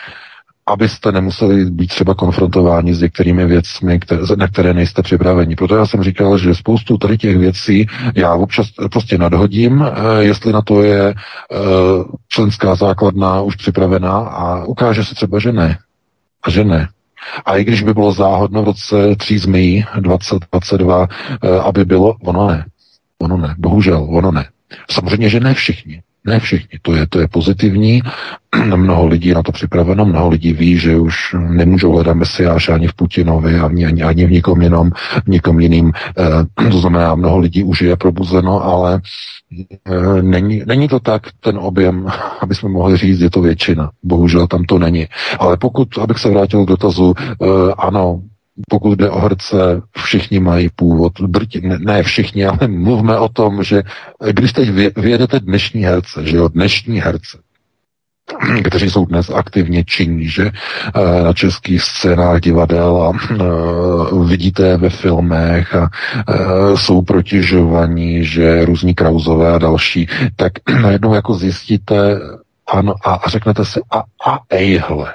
abyste nemuseli být třeba konfrontováni s některými věcmi, které, na které nejste připraveni. Proto já jsem říkal, že spoustu tady těch věcí já občas prostě nadhodím, e, jestli na to je e, členská základna už připravená a ukáže se třeba, že ne. A že ne. A i když by bylo záhodno v roce 3 zmí 2022, aby bylo, ono ne. Ono ne, bohužel, ono ne. Samozřejmě, že ne všichni. Ne všichni, to je, to je pozitivní. (clears throat) mnoho lidí na to připraveno, mnoho lidí ví, že už nemůžou hledat mesiáše ani v Putinovi, ani, ani, ani v nikom jinom, v nikom jiným. E, (clears throat) to znamená, mnoho lidí už je probuzeno, ale e, není, není to tak ten objem, (laughs) aby jsme mohli říct, je to většina. Bohužel tam to není. Ale pokud, abych se vrátil k dotazu, e, ano, pokud jde o herce, všichni mají původ. Drti, ne, ne všichni, ale mluvme o tom, že když teď vyjedete dnešní herce, že jo, dnešní herce, (clears throat) kteří jsou dnes aktivně činní, že eh, na českých scénách divadel a uh, vidíte ve filmech a uh, jsou protěžovaní, že různí krauzové a další, tak (clears throat) najednou jako zjistíte ano, a, a řeknete si a, a ejhle,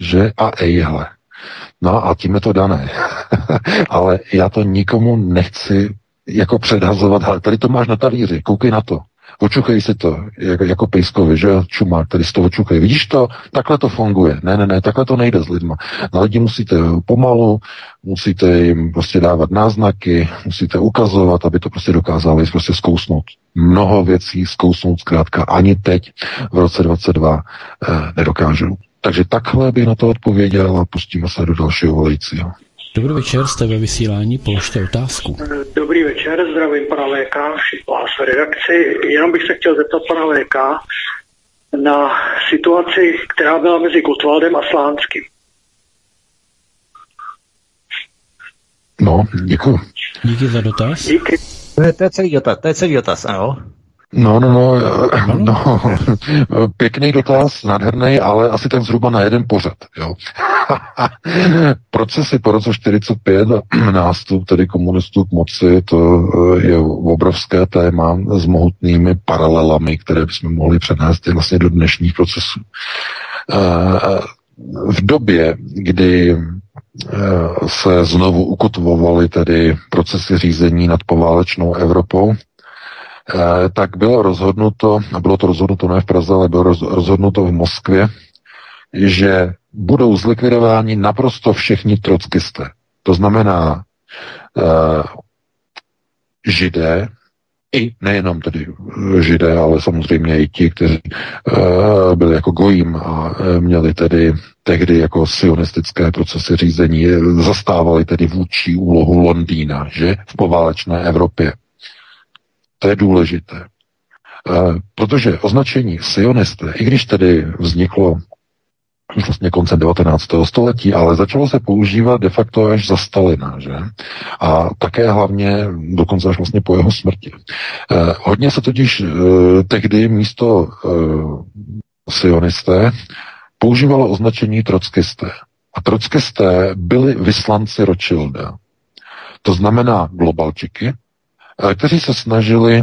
že a ejhle. No a tím je to dané. (laughs) Ale já to nikomu nechci jako předhazovat, ale tady to máš na talíři, koukej na to. Očukej si to, jako, jako pejskovi, že čumák, tady z toho očukej. Vidíš to? Takhle to funguje. Ne, ne, ne, takhle to nejde s lidma. Na lidi musíte pomalu, musíte jim prostě dávat náznaky, musíte ukazovat, aby to prostě dokázali prostě zkousnout. Mnoho věcí zkousnout zkrátka ani teď v roce 22 eh, nedokážou. Takže takhle bych na to odpověděl a pustíme se do dalšího volajícího. Dobrý večer, jste ve vysílání, položte otázku. Dobrý večer, zdravím pana VK, vás v redakci. Jenom bych se chtěl zeptat pana VK na situaci, která byla mezi Gotwaldem a Slánským. No, děkuji. Díky za dotaz. Díky. To je, to je celý dotaz, to je celý dotaz, ano. No, no, no, no, (laughs) pěkný dotaz, nádherný, ale asi tak zhruba na jeden pořad, jo. (laughs) Procesy po roce 45 (clears throat) nástup tedy komunistů k moci, to eh, je obrovské téma s mohutnými paralelami, které bychom mohli přenést vlastně do dnešních procesů. Eh, v době, kdy Eh, se znovu ukotvovaly tedy procesy řízení nad poválečnou Evropou, tak bylo rozhodnuto, a bylo to rozhodnuto ne v Praze, ale bylo rozhodnuto v Moskvě, že budou zlikvidováni naprosto všichni trockisté. To znamená uh, židé, i nejenom tedy židé, ale samozřejmě i ti, kteří uh, byli jako gojím a měli tedy tehdy jako sionistické procesy řízení, zastávali tedy vůči úlohu Londýna, že v poválečné Evropě. To je důležité. Uh, protože označení sionisté, i když tedy vzniklo vlastně koncem 19. století, ale začalo se používat de facto až za Stalina, že? A také hlavně dokonce až vlastně po jeho smrti. Eh, hodně se totiž eh, tehdy místo eh, sionisté používalo označení trockisté. A trockisté byli vyslanci Rothschilda. To znamená globalčiky, eh, kteří se snažili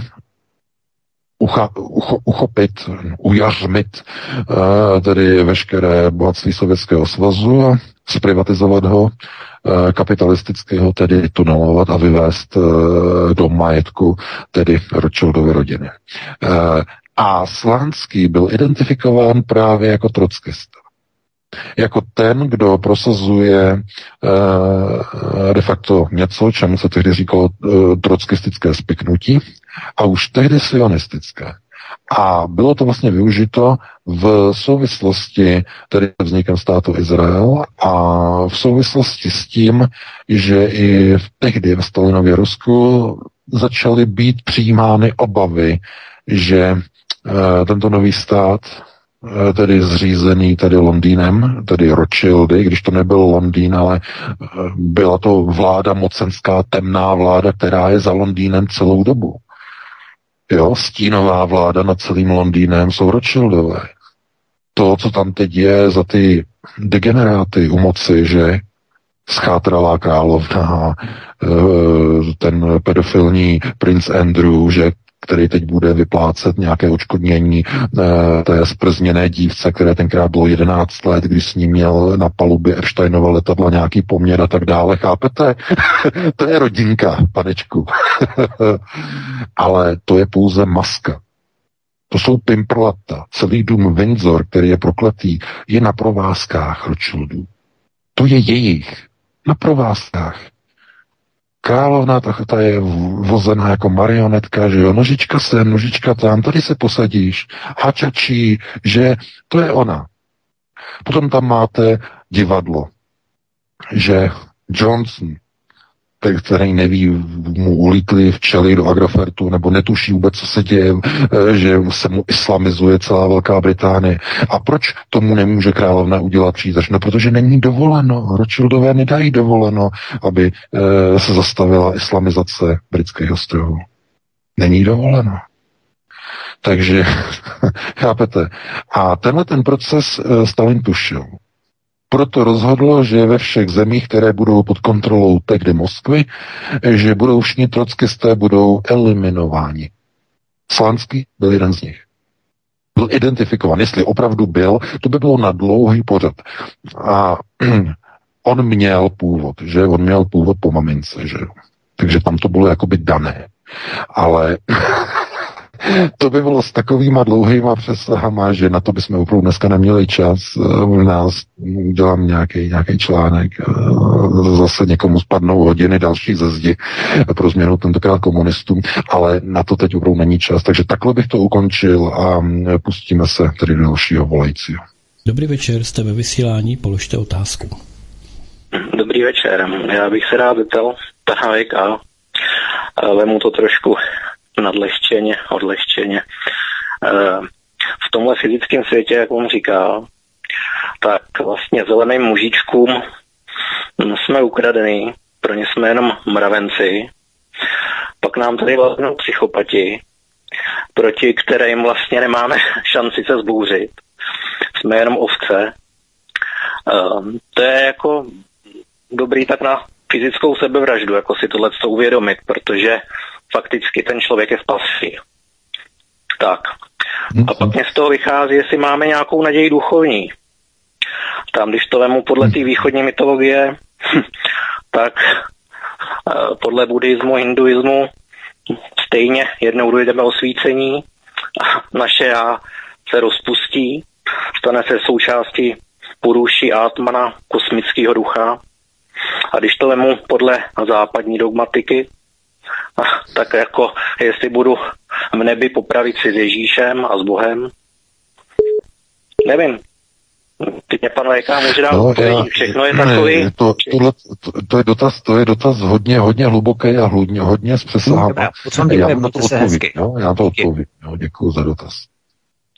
ucha, ucho, uchopit, ujařmit uh, tedy veškeré bohatství Sovětského svazu a zprivatizovat ho, uh, kapitalisticky ho tedy tunelovat a vyvést do majetku tedy Rothschildovy rodiny. A Slánský byl identifikován právě jako trockista jako ten, kdo prosazuje de facto něco, čemu se tehdy říkalo trockistické spiknutí, a už tehdy sionistické. A bylo to vlastně využito v souvislosti tedy vznikem státu Izrael a v souvislosti s tím, že i v tehdy v Stalinově Rusku začaly být přijímány obavy, že e, tento nový stát Eh, tedy zřízený tedy Londýnem, tedy Rothschildy, když to nebyl Londýn, ale eh, byla to vláda mocenská, temná vláda, která je za Londýnem celou dobu. Jo, stínová vláda nad celým Londýnem jsou Rothschildové. To, co tam teď je za ty degeneráty u moci, že schátralá královna, eh, ten pedofilní princ Andrew, že který teď bude vyplácet nějaké očkodnění eh, té sprzněné dívce, které tenkrát bylo 11 let, když s ním měl na palubě Epsteinova letadla nějaký poměr a tak dále. Chápete? (laughs) to je rodinka, panečku. (laughs) Ale to je pouze maska. To jsou pimprlata. Celý dům Windsor, který je prokletý, je na provázkách Rothschildů. To je jejich. Na provázkách. Královna, ta, ta je vozená jako marionetka, že jo, nožička sem, nožička tam, tady se posadíš, hačačí, že to je ona. Potom tam máte divadlo, že Johnson, který neví, mu ulítli včely do Agrofertu, nebo netuší vůbec, co se děje, eh, že se mu islamizuje celá Velká Británie. A proč tomu nemůže královna udělat přízač? No, protože není dovoleno. Rothschildové nedají dovoleno, aby e, se zastavila islamizace britských ostrovů. Není dovoleno. Takže, (laughs) chápete. A tenhle ten proces e, Stalin tušil proto rozhodlo, že ve všech zemích, které budou pod kontrolou tehdy Moskvy, že budou všichni trockisté budou eliminováni. Slánský byl jeden z nich. Byl identifikován. Jestli opravdu byl, to by bylo na dlouhý pořad. A (clears throat) on měl původ, že? On měl původ po mamince, že? Takže tam to bylo jakoby dané. Ale (clears throat) to by bylo s takovýma dlouhýma přesahama, že na to bychom opravdu dneska neměli čas. Eh, možná dělám nějaký, nějaký článek, eh, zase někomu spadnou hodiny další ze zdi pro změnu tentokrát komunistům, ale na to teď opravdu není čas. Takže takhle bych to ukončil a mm, pustíme se tedy do dalšího volajícího. Dobrý večer, jste ve vysílání, položte otázku. Dobrý večer, já bych se rád zeptal pana a vemu to trošku nadlehčeně, odlehčeně. V tomhle fyzickém světě, jak on říká, tak vlastně zeleným mužičkům jsme ukradení, pro ně jsme jenom mravenci, pak nám tady vlastně psychopati, proti kterým vlastně nemáme (laughs) šanci se zbouřit. Jsme jenom ovce. Um, to je jako dobrý tak na fyzickou sebevraždu, jako si tohle uvědomit, protože fakticky ten člověk je v pasi. Tak. A pak mě z toho vychází, jestli máme nějakou naději duchovní. Tam, když to vemu podle té východní mytologie, (laughs) tak eh, podle buddhismu, hinduismu stejně jednou dojdeme osvícení a naše já se rozpustí, stane se součástí Puruši Atmana, kosmického ducha. A když to vemu podle západní dogmatiky, tak jako jestli budu v nebi popravit si s Ježíšem a s Bohem, nevím, Teď mě pan Vajka může dát no, já, všechno je takový. To, tohle, to, to, je dotaz, to je dotaz hodně, hodně hluboký a hodně, hodně zpřesává. No, já na to odpovím. Jo, já to odpovím. Jo, děkuji za dotaz.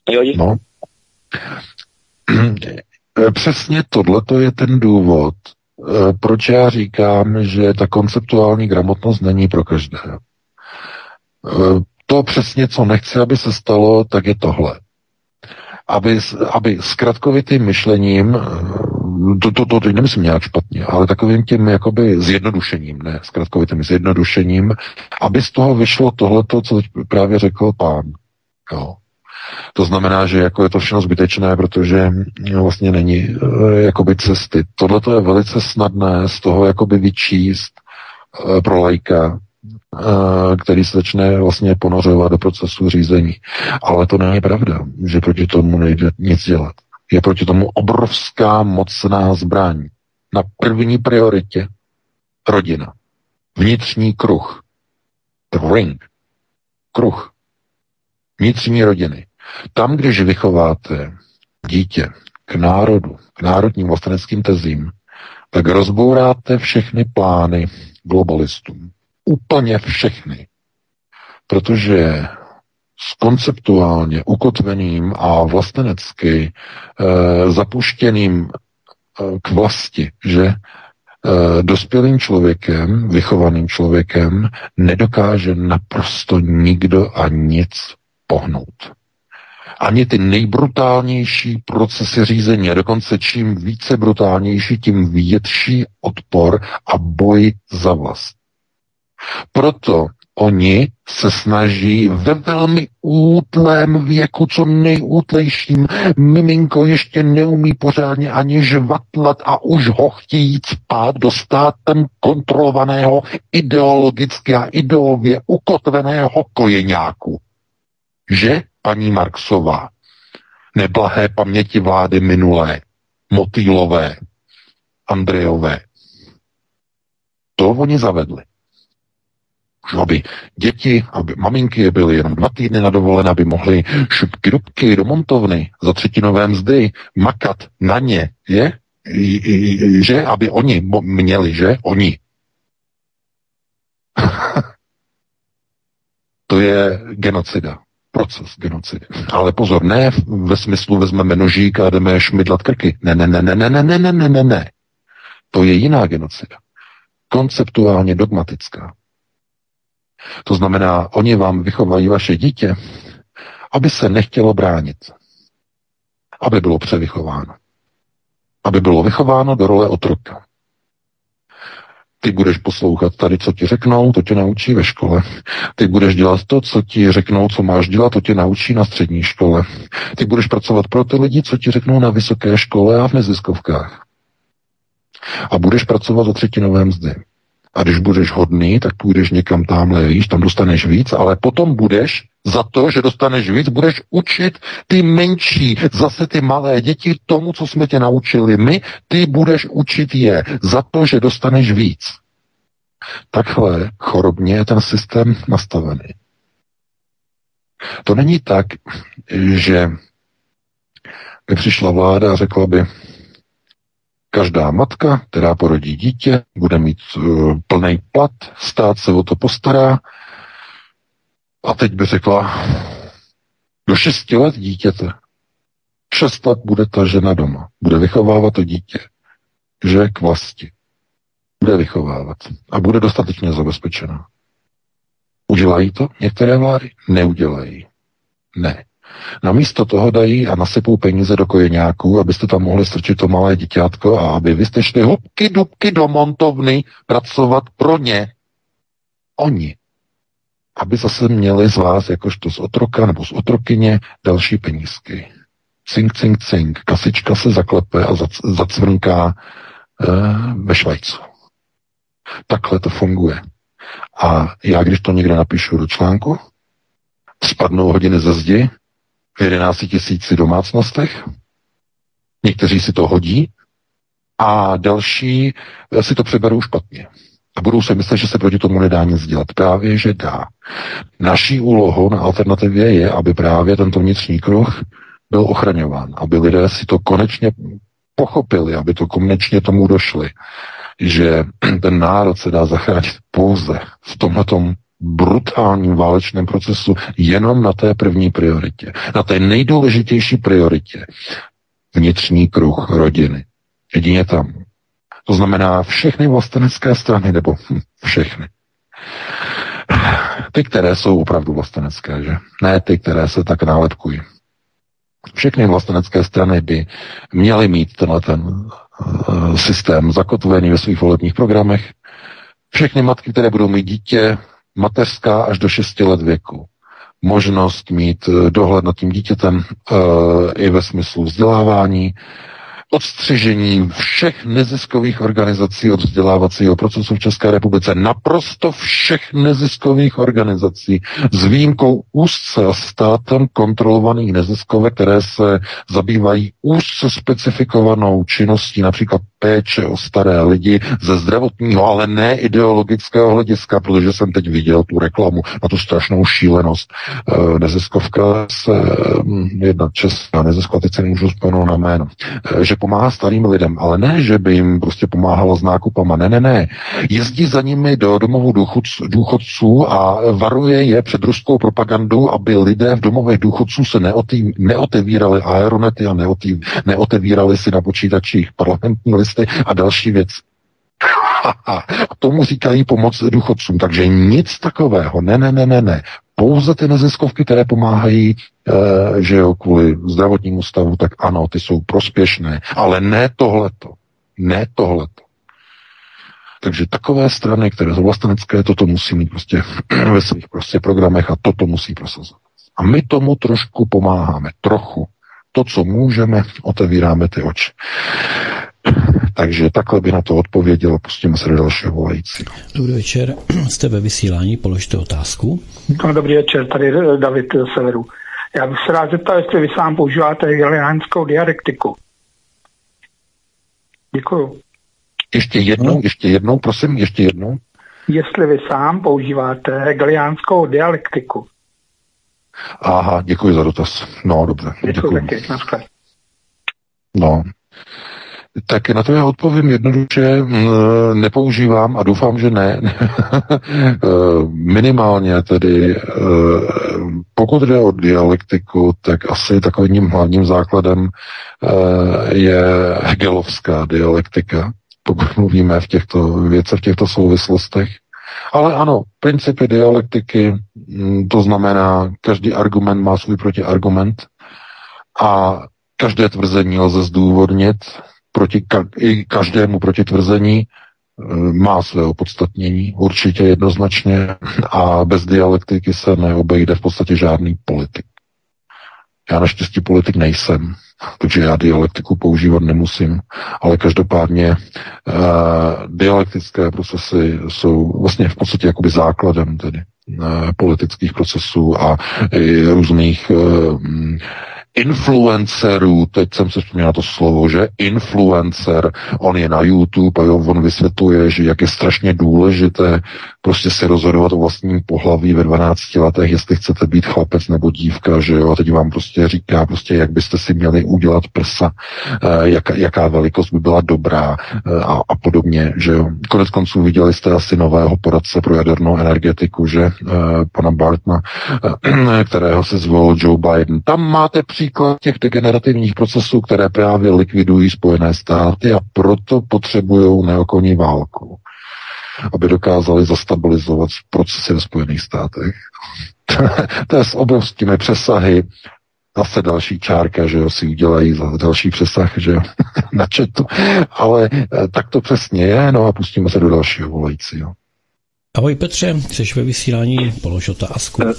Jo, díky. no. (clears throat) Přesně tohle je ten důvod, eh, proč já říkám, že ta konceptuální gramotnost není pro každého. Eh, to přesně, co nechci, aby se stalo, tak je tohle aby, aby zkratkovitým myšlením, eh, to, to, to teď nemyslím nějak špatně, ale takovým tím jakoby zjednodušením, ne zkratkovitým zjednodušením, aby z toho vyšlo tohleto, co právě řekl pán. Jo. To znamená, že jako je to všechno zbytečné, protože vlastně není e, jakoby cesty. Tohle je velice snadné z toho jakoby vyčíst pro lajka, Eh, který se začne vlastně ponořovat do procesu řízení. Ale to není pravda, že proti tomu nejde nic dělat. Je proti tomu obrovská mocná zbraň. Na první prioritě rodina. Vnitřní kruh. The ring. Kruh. Vnitřní rodiny. Tam, když vychováte dítě k národu, k národním vlasteneckým tezím, tak rozbouráte všechny plány globalistům úplně všechny. Protože s konceptuálně ukotveným a vlastenecky e, zapuštěným e, k vlasti, že e, dospělým člověkem, vychovaným člověkem nedokáže naprosto nikdo a nic pohnout. Ani ty nejbrutálnější procesy řízení, a dokonce čím více brutálnější, tím větší odpor a boj za vlast. Proto oni se snaží ve velmi útlém věku, co nejútlejším, miminko ještě neumí pořádně ani žvatlat a už ho chtějí spát do státem kontrolovaného ideologicky a ideově ukotveného kojeňáku. Že, paní Marksová, neblahé paměti vlády minulé, Motýlové, Andrejové, to oni zavedli aby děti, aby maminky byly jenom dva týdny na dovolené, aby mohly šupky dubky do montovny za třetinové mzdy, makat na ně, je? Že? Aby oni měli, že? Oni. (laughs) to je genocida. Proces genocidy. Ale pozor, ne ve smyslu vezmeme nožík a jdeme šmidlat krky. Ne, ne, ne, ne, ne, ne, ne, ne, ne, ne, ne. To je jiná genocida. Konceptuálně dogmatická. To znamená, oni vám vychovají vaše dítě, aby se nechtělo bránit. Aby bylo převychováno. Aby bylo vychováno do role otroka. Ty budeš poslouchat tady, co ti řeknou, to tě naučí ve škole. Ty budeš dělat to, co ti řeknou, co máš dělat, to tě naučí na střední škole. Ty budeš pracovat pro ty lidi, co ti řeknou na vysoké škole a v neziskovkách. A budeš pracovat za třetinové mzdy. A když budeš hodný, tak půjdeš někam tamhle víš, tam dostaneš víc, ale potom budeš za to, že dostaneš víc, budeš učit ty menší, zase ty malé děti tomu, co jsme tě naučili my, ty budeš učit je za to, že dostaneš víc. Takhle chorobně je ten systém nastavený. To není tak, že by přišla vláda a řekla by, každá matka, která porodí dítě, bude mít uh, plný plat, stát se o to postará. A teď by řekla, do 6 let dítěte, 6 let bude ta žena doma, bude vychovávat to dítě, že k vlasti. Bude vychovávat a bude dostatečně zabezpečená. Udělají to některé vlády? Neudělají. Ne. Namísto toho dají a nasypou peníze do kojeňáků, abyste tam mohli strčit to malé děťátko a aby vy jste šli hubky dubky do montovny pracovat pro ně. Oni. Aby zase měli z vás, jakožto z otroka nebo z otrokyně, další penízky. Cink, cink, cink. Kasička se zaklepe a zacvrnká e, ve Švajcu. Takhle to funguje. A já, když to někde napíšu do článku, spadnou hodiny ze zdi v 11 tisíci domácnostech, někteří si to hodí a další si to přeberou špatně. A budou se myslet, že se proti tomu nedá nic dělat. Právě, že dá. Naší úlohou na alternativě je, aby právě tento vnitřní kruh byl ochraňován, aby lidé si to konečně pochopili, aby to konečně tomu došli, že ten národ se dá zachránit pouze v tomhletom brutálním válečném procesu jenom na té první prioritě, na té nejdůležitější prioritě. Vnitřní kruh rodiny. Jedině tam. To znamená všechny vlastenecké strany, nebo hm, všechny. Ty, které jsou opravdu vlastenecké, že? Ne ty, které se tak nálepkují. Všechny vlastenecké strany by měly mít tenhle ten uh, systém zakotvený ve svých volebních programech. Všechny matky, které budou mít dítě, mateřská až do 6 let věku, možnost mít eh, dohled nad tím dítětem uh, i ve smyslu vzdělávání, odstřižení všech neziskových organizací od vzdělávacího procesu v České republice. Naprosto všech neziskových organizací s výjimkou úzce státem kontrolovaných neziskovek, které se zabývají úzce specifikovanou činností, například péče o staré lidi ze zdravotního, ale ne ideologického hlediska, protože jsem teď viděl tu reklamu na tu strašnou šílenost. E, neziskovka se, hm, jedna česká neziskovka, teď se nemůžu na jméno, e, že pomáhá starým lidem, ale ne, že by jim prostě pomáhala s nákupama, ne, ne, ne. Jezdí za nimi do domovů důchodců, a varuje je před ruskou propagandou, aby lidé v domovech důchodců se neotý, neotevírali aeronety a neotý, neotevírali si na počítačích parlamentní listy a další věc. (laughs) A tomu říkají pomoc důchodcům. Takže nic takového. Ne, ne, ne, ne, ne pouze ty neziskovky, které pomáhají, e, že jo, kvůli zdravotnímu stavu, tak ano, ty jsou prospěšné, ale ne tohleto. Ne tohleto. Takže takové strany, které jsou vlastenecké, toto musí mít prostě (clears throat) ve svých prostě programech a toto musí prosazovat. A my tomu trošku pomáháme, trochu. To, co můžeme, otevíráme ty oči. Takže takhle by na to odpověděl a pustíme se do dalšího volajícího. Dobrý večer, (clears throat) jste ve vysílání, položte otázku. No, dobrý večer, tady eh, David z Severu. Já bych se rád zeptal, jestli vy sám používáte galileánskou dialektiku. Děkuju. Ještě jednou, ještě jednou, prosím, ještě jednou. Jestli vy sám používáte galileánskou dialektiku. Aha, děkuji za dotaz. No, dobře. Děkuji. děkuji. Taky, no, tak na to já odpovím jednoduše, nepoužívám a doufám, že ne. (laughs) Minimálně tedy, pokud jde o dialektiku, tak asi takovým hlavním základem je hegelovská dialektika, pokud mluvíme v těchto věcech, v těchto souvislostech. Ale ano, principy dialektiky, to znamená, každý argument má svůj protiargument a každé tvrzení lze zdůvodnit, proti ka- i každému protitvrzení e, má své opodstatnění, určitě jednoznačně, a bez dialektiky se neobejde v podstatě žádný politik. Já naštěstí politik nejsem, takže já dialektiku používat nemusím, ale každopádně uh, dialektické procesy jsou vlastně v podstatě jakoby základem tedy uh, politických procesů a i různých uh, influencerů, teď jsem se vzpomněl to slovo, že influencer, on je na YouTube a jo, on vysvětluje, že jak je strašně důležité prostě se rozhodovat o vlastním pohlaví ve 12 letech, jestli chcete být chlapec nebo dívka, že jo, a teď vám prostě říká prostě, jak byste si měli udělat prsa, eh, jak, jaká velikost by byla dobrá eh, a, a podobně, že jo. Konec konců viděli jste asi nového poradce pro jadernou energetiku, že eh, pana Bartna, (clears throat) kterého se zvolil Joe Biden. Tam máte příklad těch degenerativních procesů, které právě likvidují Spojené státy a proto potřebují neokonní válku aby dokázali zastabilizovat procesy ve Spojených státech. (laughs) to je s obrovskými přesahy. Zase další čárka, že jo, si udělají za další přesah, že jo, (laughs) na četu. Ale eh, tak to přesně je, no a pustíme se do dalšího volajícího. Ahoj Petře, jsi ve vysílání, polož otázku. Eh,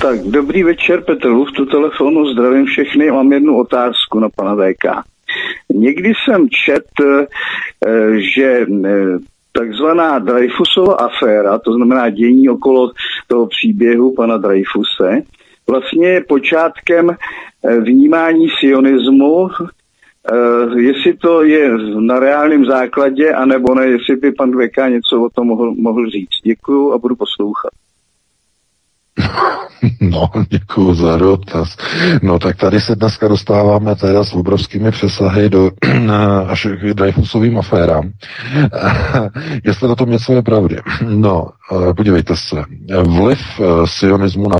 tak, dobrý večer, Petr Luf, tu telefonu, zdravím všechny, mám jednu otázku na pana VK. Někdy jsem čet, eh, že takzvaná Dreyfusova aféra, to znamená dění okolo toho příběhu pana Dreyfuse, vlastně je počátkem eh, vnímání sionismu, jestli to je na reálném základě, anebo ne, jestli by pan VK něco o tom mohl, mohl říct. Děkuju a budu poslouchat. (laughs) No, děkuji za dotaz. No, tak tady se dneska dostáváme teda s obrovskými přesahy do (clears throat) až k Dreyfusovým aférám. (laughs) Jestli na tom něco je pravdy. No, eh, podívejte se. Vliv eh, sionismu na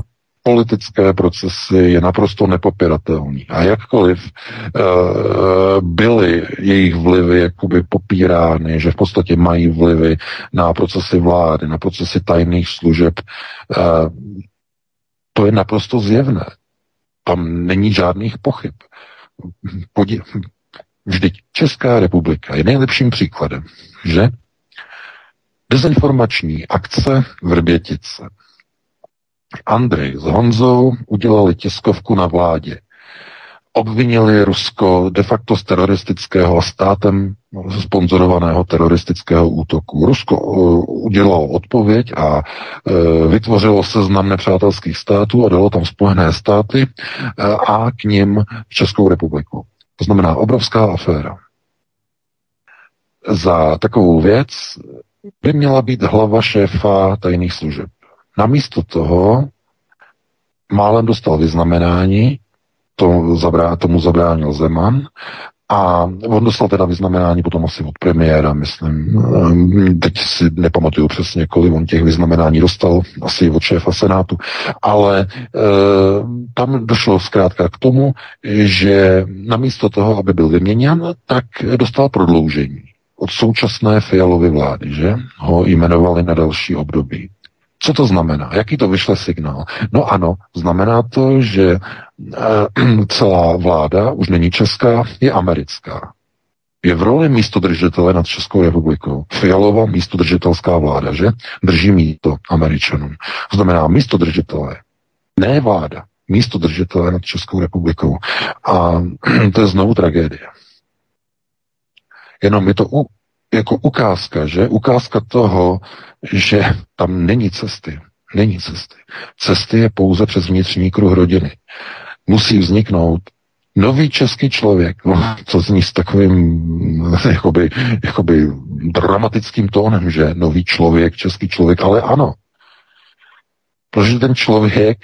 politické procesy je naprosto nepopiratelný. A jakkoliv uh, byly jejich vlivy jakoby popírány, že v podstatě mají vlivy na procesy vlády, na procesy tajných služeb, uh, to je naprosto zjevné. Tam není žádných pochyb. Podí... Vždyť Česká republika je nejlepším příkladem, že dezinformační akce v Rbětice. Andrej s Honzou udělali tiskovku na vládě obvinili Rusko de facto z teroristického státem sponzorovaného teroristického útoku. Rusko uh, udělalo odpověď a uh, vytvořilo seznam nepřátelských států a dalo tam Spojené státy uh, a k ním Českou republiku. To znamená obrovská aféra. Za takovou věc by měla být hlava šéfa tajných služeb. Namísto toho málem dostal vyznamenání, to zabrá, tomu zabránil Zeman a on dostal teda vyznamenání potom asi od premiéra, myslím. Ehm, teď si nepamatuju přesně, kolik on těch vyznamenání dostal, asi od šéfa Senátu, ale e, tam došlo zkrátka k tomu, že namísto toho, aby byl vyměněn, tak dostal prodloužení od současné Fialovy vlády, že ho jmenovali na další období. Co to znamená? Jaký to vyšle signál? No ano, znamená to, že e, (clears throat) celá vláda už není česká, je americká. Je v roli místodržitele nad Českou republikou. Fialová místodržitelská vláda, že? Drží místo američanům. To znamená místodržitelé, ne vláda, místodržitelé nad Českou republikou. A (clears throat) to je znovu tragédie. Jenom je to u, jako ukázka, že? Ukázka toho, že tam není cesty. Není cesty. Cesty je pouze přes vnitřní kruh rodiny. Musí vzniknout nový český člověk, no, co zní s takovým (laughs) jakoby, jakoby dramatickým tónem, že nový člověk, český člověk, ale ano. Protože ten člověk,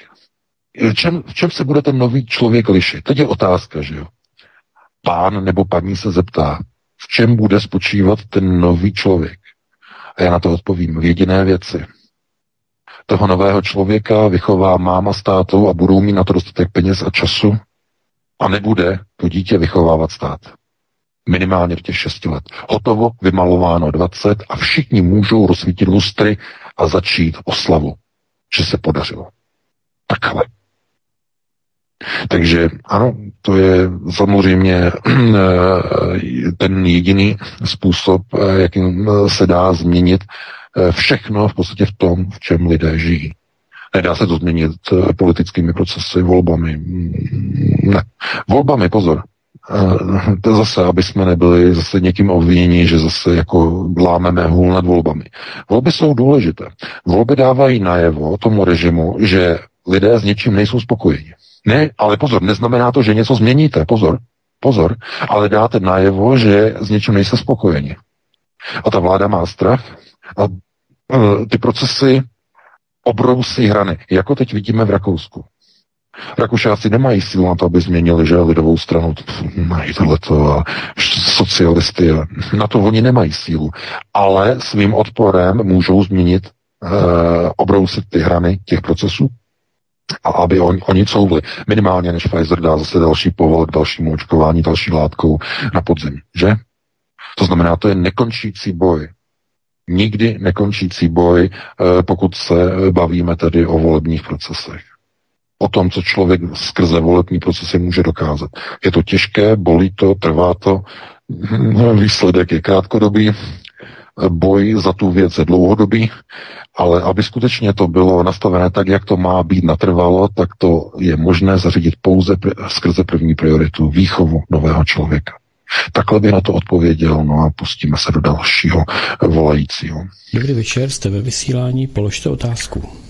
v čem, v čem se bude ten nový člověk lišit? Teď je otázka, že jo. Pán nebo paní se zeptá, v čem bude spočívat ten nový člověk. A já na to odpovím v jediné věci. Toho nového člověka vychová máma s tátou a budou mít na to dostatek peněz a času a nebude to dítě vychovávat stát. Minimálně v těch 6 let. Hotovo, vymalováno 20 a všichni můžou rozsvítit lustry a začít oslavu, že se podařilo. Takhle. Takže ano, to je samozřejmě eh, ten jediný způsob, eh, jakým eh, se dá změnit všechno v podstatě v tom, v čem lidé žijí. Nedá se to změnit politickými procesy, volbami. Ne. Volbami, pozor. To zase, aby jsme nebyli zase někým obviněni, že zase jako lámeme hůl nad volbami. Volby jsou důležité. Volby dávají najevo tomu režimu, že lidé s něčím nejsou spokojeni. Ne, ale pozor, neznamená to, že něco změníte, pozor, pozor, ale dáte najevo, že s něčím nejste spokojeni. A ta vláda má strach a uh, ty procesy obrousí hrany, jako teď vidíme v Rakousku. Rakušáci nemají sílu na to, aby změnili že, lidovou stranu, mají tohleto a socialisty. Na to oni nemají sílu. Ale svým odporem můžou změnit, uh, obrousit ty hrany těch procesů a aby on, oni couvli. Minimálně, než Pfizer dá zase další povol k dalšímu očkování, další látkou na podzim, že? To znamená, to je nekončící boj. Nikdy nekončící boj, eh, pokud se bavíme tedy o volebních procesech. O tom, co člověk skrze volební procesy může dokázat. Je to těžké, bolí to, trvá to, (laughs) výsledek je krátkodobý, boj za tu věc je dlouhodobý, ale aby skutečně to bylo nastavené tak, jak to má být natrvalo, tak to je možné zařídit pouze skrze první prioritu výchovu nového člověka. Takhle by na to odpověděl, no a pustíme se do dalšího volajícího. Dobrý večer, jste ve vysílání, položte otázku.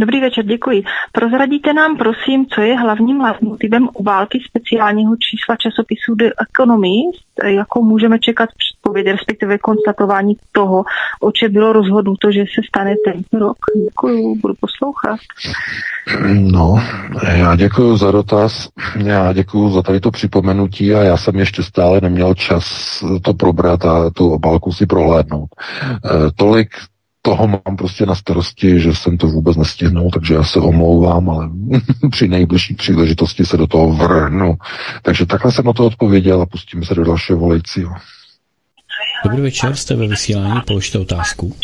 Dobrý večer, děkuji. Prozradíte nám, prosím, co je hlavním motivem války speciálního čísla časopisu The Economist, jako můžeme čekat předpověď, respektive konstatování toho, o čem bylo rozhodnuto, že se stane tento rok. Děkuji, budu poslouchat. No, já děkuji za dotaz, já děkuji za tady to připomenutí a já jsem ještě stále neměl čas to probrat a tu obálku si prohlédnout. E, tolik toho mám prostě na starosti, že jsem to vůbec nestihnul, takže já se omlouvám, ale (laughs) při nejbližší příležitosti se do toho vrhnu. Takže takhle jsem na to odpověděl a pustíme se do dalšího volejcího. Dobrý večer, jste ve vysílání, položte otázku.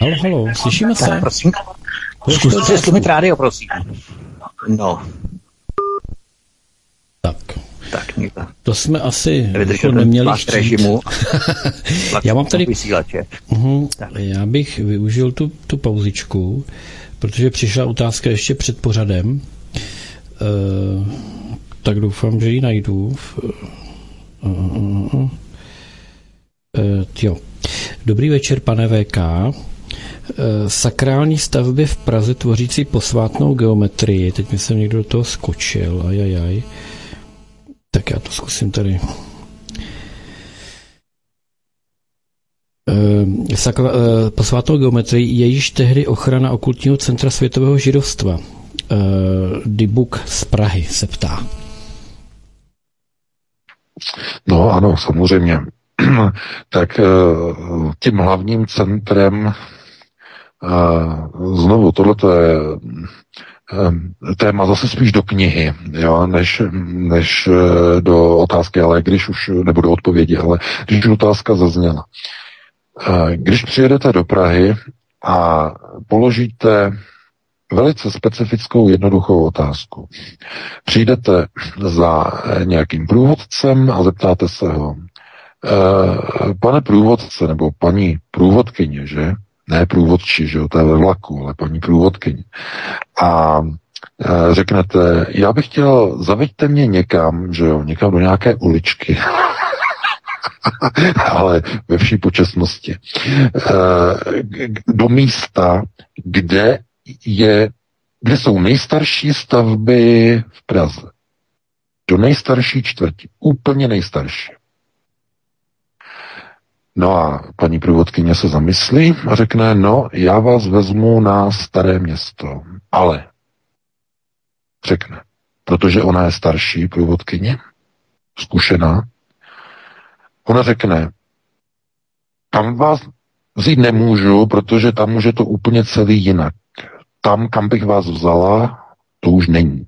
Halo, halo, slyšíme se? Tak, prosím. Zkuste si rádio, prosím. No. Tak. Tak, někdo. To jsme asi jako neměli chtít. režimu. (laughs) já mám tady... Vysílače. Uh-huh, já bych využil tu, tu pauzičku, protože přišla otázka ještě před pořadem. Uh, tak doufám, že ji najdu. Uh, uh, uh. Jo. Dobrý večer, pane VK. Sakrální stavby v Praze tvořící posvátnou geometrii. Teď mi jsem někdo do toho skočil. Ajajaj. Tak já to zkusím tady. Sakra, posvátnou geometrii je již tehdy ochrana okultního centra světového židovstva. Dibuk z Prahy se ptá. No ano, samozřejmě. (clears throat) tak tím hlavním centrem znovu, tohle je téma zase spíš do knihy, jo, než, než do otázky, ale když už, nebo do odpovědi, ale když už otázka zazněla. Když přijedete do Prahy a položíte velice specifickou jednoduchou otázku. Přijdete za nějakým průvodcem a zeptáte se ho, pane průvodce nebo paní průvodkyně, že? Ne průvodči, že jo, to je ve vlaku, ale paní průvodkyně. A e, řeknete, já bych chtěl, zaveďte mě někam, že jo, někam do nějaké uličky. (laughs) ale ve vší počasnosti. E, do místa, kde je, kde jsou nejstarší stavby v Praze. Do nejstarší čtvrti. Úplně nejstarší. No a paní průvodkyně se zamyslí a řekne, no, já vás vezmu na staré město, ale řekne, protože ona je starší průvodkyně, zkušená, ona řekne, tam vás vzít nemůžu, protože tam může to úplně celý jinak. Tam, kam bych vás vzala, to už není.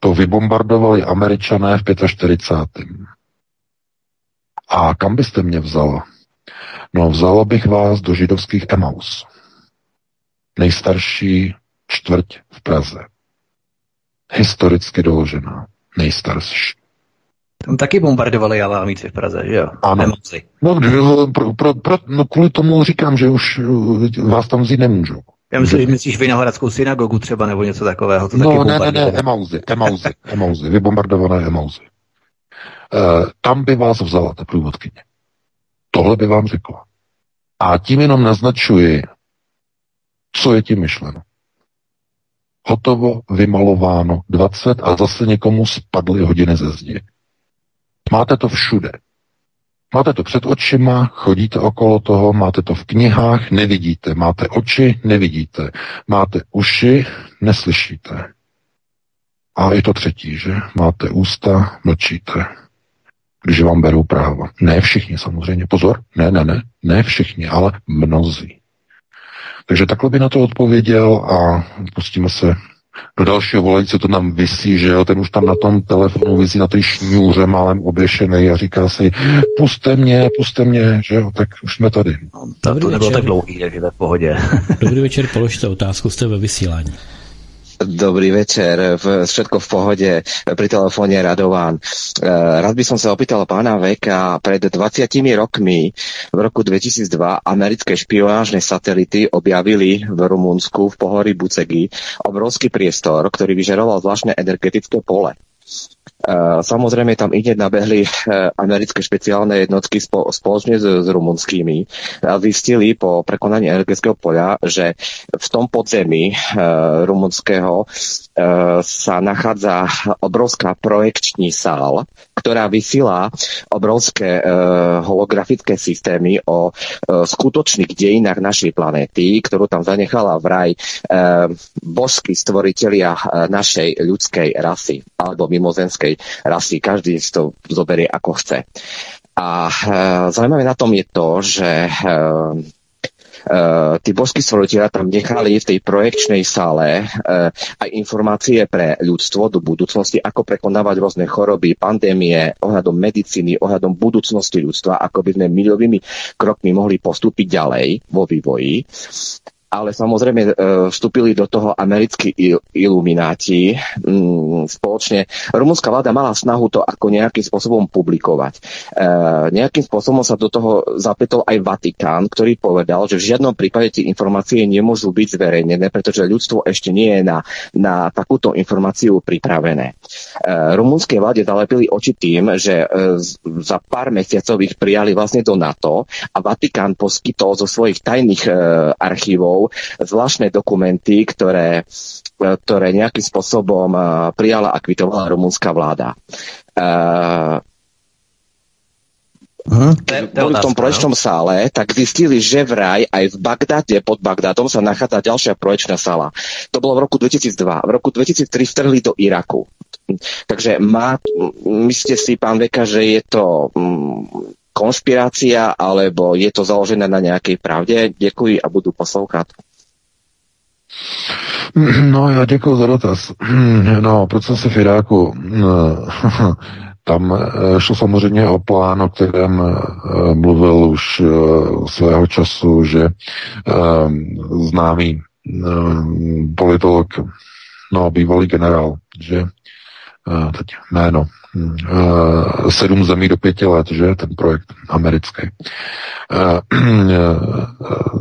To vybombardovali američané v 45. A kam byste mě vzala? No, vzala bych vás do židovských Emaus. Nejstarší čtvrť v Praze. Historicky doložená. Nejstarší. Tam taky bombardovali Alámíci v Praze, že jo? Ano. Emoci. No, pro, pro, pro, no, kvůli tomu říkám, že už uh, vás tam vzít nemůžu. Já myslím, že myslíš Vinohradskou synagogu třeba, nebo něco takového. To no, taky ne, ne, ne, Emauzy, Emauzy, Emauzy, vybombardované Emauzy. Uh, tam by vás vzala ta průvodkyně. Tohle by vám řekla. A tím jenom naznačuji, Co je tím myšleno? Hotovo, vymalováno, 20 a zase někomu spadly hodiny ze zdi. Máte to všude. Máte to před očima, chodíte okolo toho, máte to v knihách, nevidíte. Máte oči, nevidíte. Máte uši, neslyšíte. A je to třetí, že? Máte ústa, mlčíte. Když vám berou práva. Ne všichni samozřejmě, pozor, ne, ne, ne, ne všichni, ale mnozí. Takže takhle by na to odpověděl a pustíme se do dalšího volající to tam vysí, že jo, ten už tam na tom telefonu vysí na té šňůře málem oběšený a říká si, puste mě, puste mě, že jo, tak už jsme tady. No, to, to nebylo tak dlouhý, takže to v pohodě. Dobrý večer, položte otázku, jste ve vysílání. Dobrý večer, všetko v pohode, pri telefóne Radován. E, rád by som sa opýtal pána Veka, pred 20 rokmi v roku 2002 americké špionážne satelity objavili v Rumunsku v pohorí Bucegi obrovský priestor, ktorý vyžaroval zvláštne energetické pole. Samozrejme tam ide nabehli e, americké špeciálne jednotky spoločne s, s rumunskými a zistili po prekonaní energetického poľa, že v tom podzemí e, rumunského e, sa nachádza obrovská projekční sál, ktorá vysiela obrovské holografické systémy o skutočných dejinách našej planéty, ktorú tam zanechala vraj božskí stvoritelia našej ľudskej rasy alebo mimozenskej rasy. Každý si to zoberie ako chce. A e, zaujímavé na tom je to, že e, e, tí božskí stvoriteľia tam nechali v tej projekčnej sále e, aj informácie pre ľudstvo do budúcnosti, ako prekonávať rôzne choroby, pandémie, ohľadom medicíny, ohľadom budúcnosti ľudstva, ako by sme milovými krokmi mohli postúpiť ďalej vo vývoji ale samozrejme e, vstúpili do toho americkí ilumináti mm, spoločne. Rumunská vláda mala snahu to ako nejakým spôsobom publikovať. E, nejakým spôsobom sa do toho zapletol aj Vatikán, ktorý povedal, že v žiadnom prípade tie informácie nemôžu byť zverejnené, pretože ľudstvo ešte nie je na, na takúto informáciu pripravené. E, rumunskej vláde zalepili oči tým, že za pár mesiacov ich prijali vlastne do NATO a Vatikán poskytol zo svojich tajných archívov rokov zvláštne dokumenty, ktoré, ktoré nejakým spôsobom eh, prijala a kvitovala rumunská vláda. Uh, boli v tom projekčnom no? sále, tak zistili, že vraj aj v Bagdade, pod Bagdadom sa nachádza ďalšia projekčná sála. To bolo v roku 2002. V roku 2003 vtrhli do Iraku. Takže má, myslíte si, pán Veka, že je to mm, konšpirácia, alebo je to založené na nejakej pravde? Děkuji a budu poslouchat. No, já děkuji za dotaz. (clears throat) No, procesy v Iráku. (laughs) Tam eh, šlo samozřejmě o plán, o kterém eh, mluvil už eh, svého času, že známý politolog, no, bývalý generál, že teď jméno, Eh, sedm zemí do pěti let, že, ten projekt americký. Eh, (clears throat)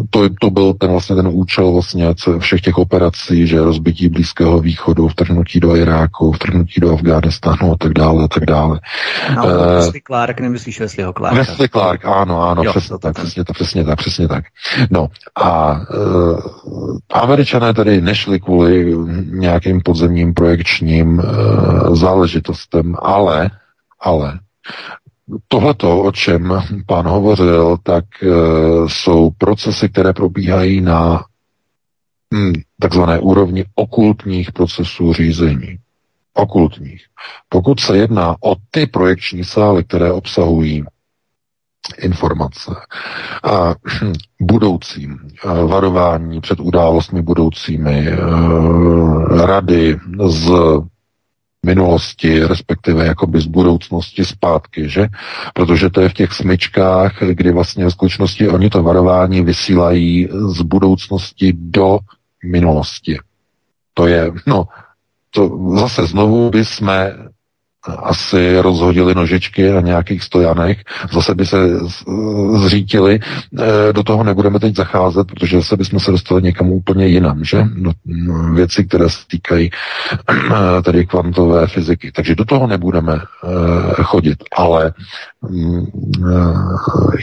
to, to byl ten vlastně ten účel vlastně všech těch operací, že rozbití Blízkého východu, vtrhnutí do Iráku, vtrhnutí do Afghánistánu a tak dále a tak dále. No, uh, Wesley Clark, nemyslíš Wesleyho Clarka? Wesley Clark, ano, ano, jo, přesně tak, přesně tak, přesně tak, přesně tak. No a uh, američané tady nešli kvůli nějakým podzemním projekčním uh, záležitostem, ale ale, ale tohleto, o čem pán hovořil, tak e, jsou procesy, které probíhají na hm, takzvané úrovni okultních procesů řízení. Okultních. Pokud se jedná o ty projekční sály, které obsahují informace a hm, budoucím varování před událostmi budoucími, e, rady z minulosti, respektive jakoby z budoucnosti zpátky, že? Protože to je v těch smyčkách, kdy vlastně v skutečnosti oni to varování vysílají z budoucnosti do minulosti. To je, no, to zase znovu by jsme asi rozhodili nožičky na nějakých stojanech, zase by se zřítili. Eh, do toho nebudeme teď zacházet, protože zase bychom se dostali někam úplně jinam, že? No, no, věci, které se týkají eh, tedy kvantové fyziky. Takže do toho nebudeme eh, chodit, ale mm,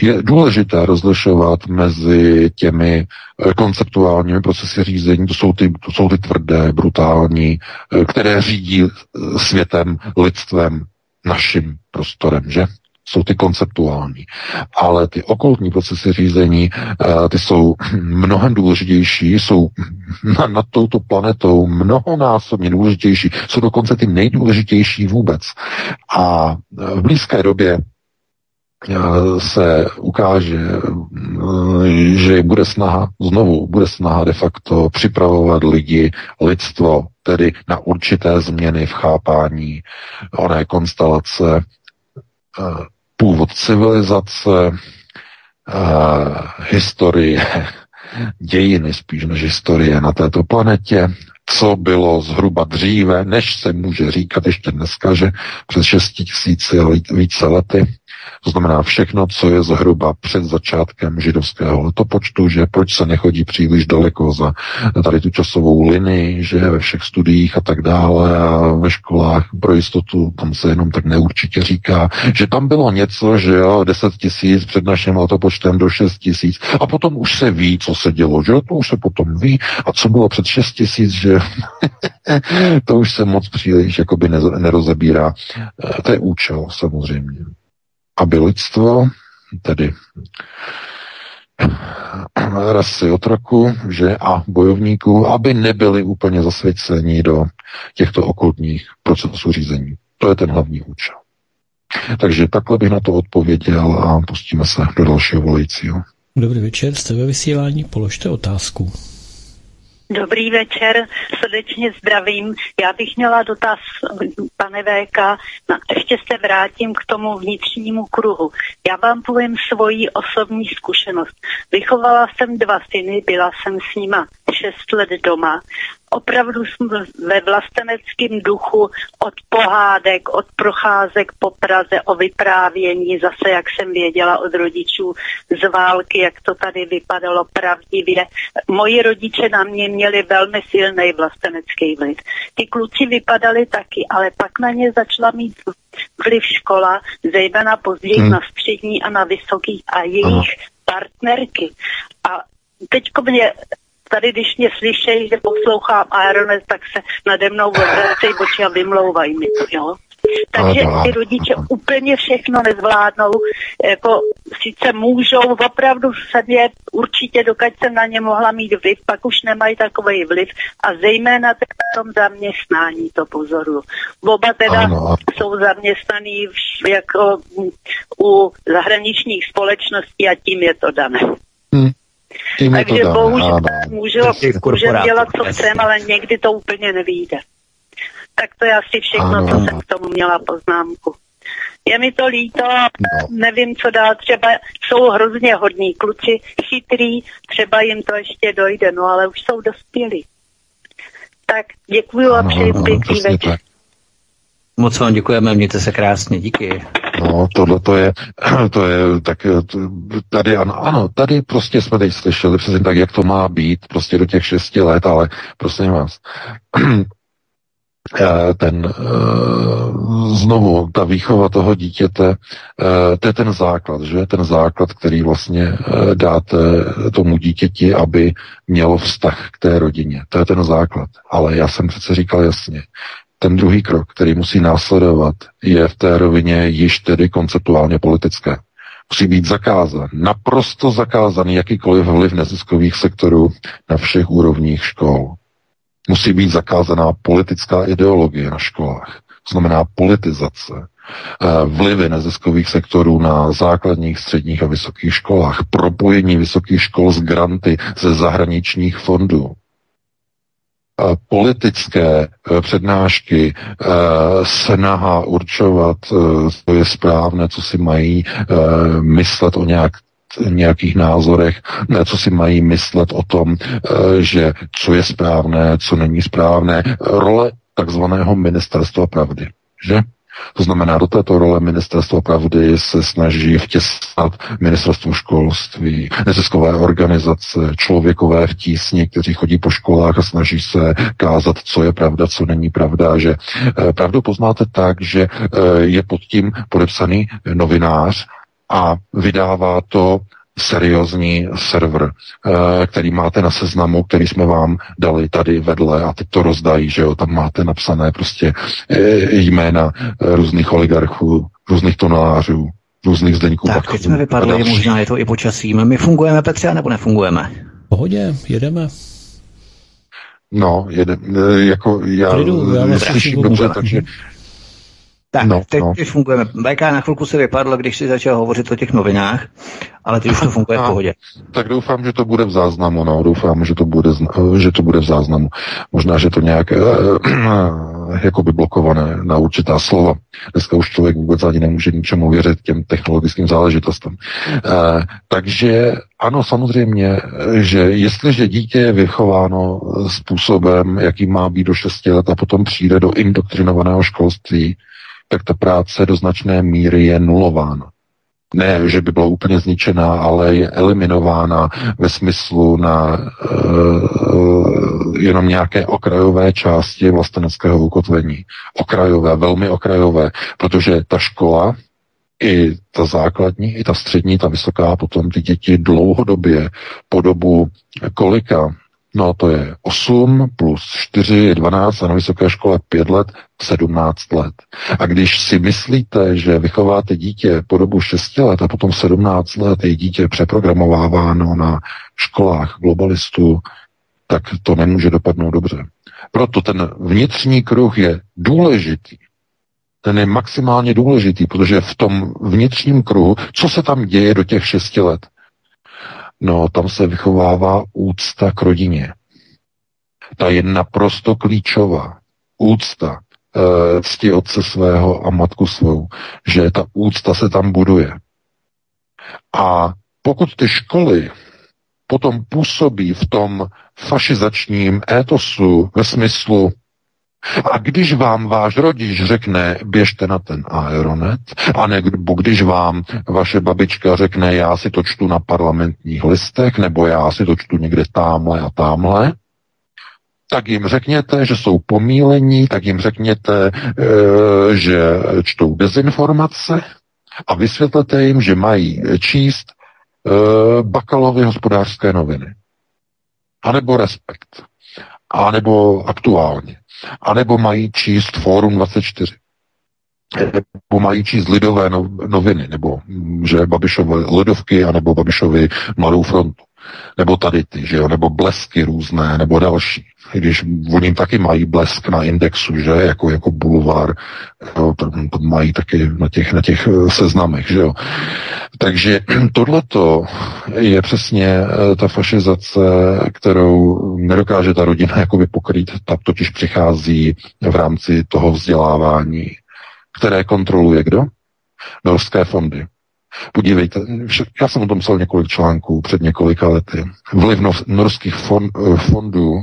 je důležité rozlišovat mezi těmi konceptuálními procesy řízení, to jsou ty, to jsou ty tvrdé, brutální, které řídí světem, lidstvem, naším prostorem, že? Jsou ty konceptuální. Ale ty okolní procesy řízení, eh, ty jsou (clears throat) mnohem důležitější, jsou (clears throat) na, nad touto planetou mnohonásobně důležitější, jsou dokonce ty nejdůležitější vůbec. A v blízké době eh, se ukáže, eh, že bude snaha, znovu bude snaha de facto připravovat lidi, lidstvo, tedy na určité změny v chápání oné konstelace, eh, původ civilizace, eh, historie, (laughs) dějiny spíš než historie na této planetě, co bylo zhruba dříve, než se může říkat ještě dneska, že přes 6 tisíci více lety to znamená všechno, co je zhruba před začátkem židovského letopočtu, že proč se nechodí příliš daleko za tady tu časovou linii, že ve všech studiích a tak dále a ve školách pro jistotu tam se jenom tak neurčitě říká, že tam bylo něco, že jo, 10 tisíc před naším letopočtem do 6 tisíc a potom už se ví, co se dělo, že to už se potom ví a co bylo před 6 tisíc, že (laughs) to už se moc příliš jakoby nerozebírá. E, to je účel samozřejmě aby lidstvo, tedy (clears throat) rasy otroku že, a bojovníků, aby nebyli úplně zasvěceni do těchto okultních procesů řízení. To je ten hlavní účel. Takže takhle bych na to odpověděl a pustíme se do dalšího volajícího. Dobrý večer, jste ve vysílání, položte otázku. Dobrý večer, srdečně zdravím. Já bych měla dotaz, pane VK, na, ještě se vrátím k tomu vnitřnímu kruhu. Já vám povím svoji osobní zkušenost. Vychovala jsem dva syny, byla jsem s nima šest let doma opravdu jsme ve vlasteneckém duchu od pohádek, od procházek po Praze o vyprávění, zase jak jsem věděla od rodičů z války, jak to tady vypadalo pravdivě. Moji rodiče na mě měli velmi silný vlastenecký vliv. Ty kluci vypadali taky, ale pak na ně začala mít vliv škola, zejména později hmm. na střední a na vysoký a jejich Aha. partnerky. A teďko mě tady, když mě slyšejí, že poslouchám Aeronet, tak se nade mnou odvracejí boči a vymlouvají mi to, jo. Takže ty rodiče úplně všechno nezvládnou, jako sice můžou opravdu mě určitě, dokud jsem na ně mohla mít vliv, pak už nemají takový vliv a zejména v tom zaměstnání to pozoru. Oba teda ano. jsou zaměstnaný v, jako u zahraničních společností a tím je to dané. Hmm. Takže bohužel můžu, můžeme dělat, co chceme, ale někdy to úplně nevíde. Tak to je asi všechno, ano. co jsem k tomu měla poznámku. Je mi to líto, no. nevím, co dál, třeba jsou hrozně hodní kluci, chytrý, třeba jim to ještě dojde, no ale už jsou dospělí. Tak děkuji a přeji pěkný večer. Moc vám děkujeme, mějte se krásně, díky. No, tohle to je, (clears throat) to je tak, tady ano, ano, tady prostě jsme teď slyšeli přesně tak, jak to má být, prostě do těch šesti let, ale prosím vás, (clears throat) eh, ten eh, znovu, ta výchova toho dítěte, eh, to je ten základ, že? Ten základ, který vlastně dáte tomu dítěti, aby mělo vztah k té rodině. To je ten základ. Ale já jsem přece říkal jasně, ten druhý krok, který musí následovat, je v té rovině již tedy konceptuálně politické. Musí být zakázán, naprosto zakázaný jakýkoliv vliv neziskových sektorů na všech úrovních škol. Musí být zakázaná politická ideologie na školách. To znamená politizace, eh, vlivy neziskových sektorů na základních, středních a vysokých školách, propojení vysokých škol s granty ze zahraničních fondů, politické eh, přednášky, eh, snaha určovat, eh, co je správné, co si mají myslet o nějak nějakých názorech, co si mají myslet o tom, že co je správné, co není správné. Role takzvaného ministerstva pravdy, že? To znamená, do této role ministerstvo pravdy se snaží vtěsnat ministerstvo školství, neziskové organizace, člověkové v tísni, kteří chodí po školách a snaží se kázat, co je pravda, co není pravda, že eh, pravdu poznáte tak, že eh, je pod tím podepsaný novinář a vydává to seriózní server, eh, který máte na seznamu, který jsme vám dali tady vedle a teď to rozdají, že jo, tam máte napsané prostě eh, jména eh, různých oligarchů, různých tonářů, různých zdeňků. Tak, teď jsme vypadli, možná je to i počasím. My fungujeme, Petře, nebo nefungujeme? Pohodě, jedeme. No, jede, jako já, Klidu, já slyším dobře, takže tak, no, teď, no. teď fungujeme. BK na chvilku se vypadlo, když si začal hovořit o těch novinách, ale teď už to funguje v pohodě. Tak doufám, že to bude v záznamu, no, doufám, že to bude, že to bude v záznamu. Možná, že to nějak uh, jako by blokované na určitá slova. Dneska už člověk vůbec ani nemůže ničemu věřit těm technologickým záležitostem. Uh, takže ano, samozřejmě, že jestliže dítě je vychováno způsobem, jaký má být do 6 let a potom přijde do indoktrinovaného školství, tak ta práce do značné míry je nulována. Ne, že by byla úplně zničená, ale je eliminována ve smyslu na uh, jenom nějaké okrajové části vlasteneckého ukotvení. Okrajové, velmi okrajové, protože ta škola, i ta základní, i ta střední, ta vysoká, potom ty děti dlouhodobě po dobu kolika, No to je 8 plus 4 je 12 a na vysoké škole 5 let, 17 let. A když si myslíte, že vychováte dítě po dobu 6 let a potom 17 let je dítě přeprogramováváno na školách globalistů, tak to nemůže dopadnout dobře. Proto ten vnitřní kruh je důležitý. Ten je maximálně důležitý, protože v tom vnitřním kruhu, co se tam děje do těch 6 let? No, tam se vychovává úcta k rodině. Ta je naprosto klíčová. Úcta e, cti otce svého a matku svou. Že ta úcta se tam buduje. A pokud ty školy potom působí v tom fašizačním étosu ve smyslu a když vám váš rodič řekne, běžte na ten aeronet, a nebo když vám vaše babička řekne, já si to čtu na parlamentních listech, nebo já si to čtu někde tamhle a tamhle, tak jim řekněte, že jsou pomílení, tak jim řekněte, e, že čtou dezinformace a vysvětlete jim, že mají číst e, bakalovy hospodářské noviny. A nebo respekt. A nebo aktuálně. A nebo mají číst Fórum 24 nebo mají číst lidové noviny, nebo že Babišové lidovky, anebo Babišovi Mladou frontu. Nebo tady ty, že jo, nebo blesky různé, nebo další. I když oni taky mají blesk na indexu, že, jako, jako bulvár, jo, mají taky na těch, na těch eh, seznamech, že jo. Takže (clears throat) tohleto je přesně eh, ta fašizace, kterou nedokáže ta rodina (laughs) jakoby pokrýt, ta totiž přichází v rámci toho vzdělávání, které kontroluje kdo? Norské fondy. Podívejte, já jsem o tom psal několik článků před několika lety. Vliv norských eh, fondů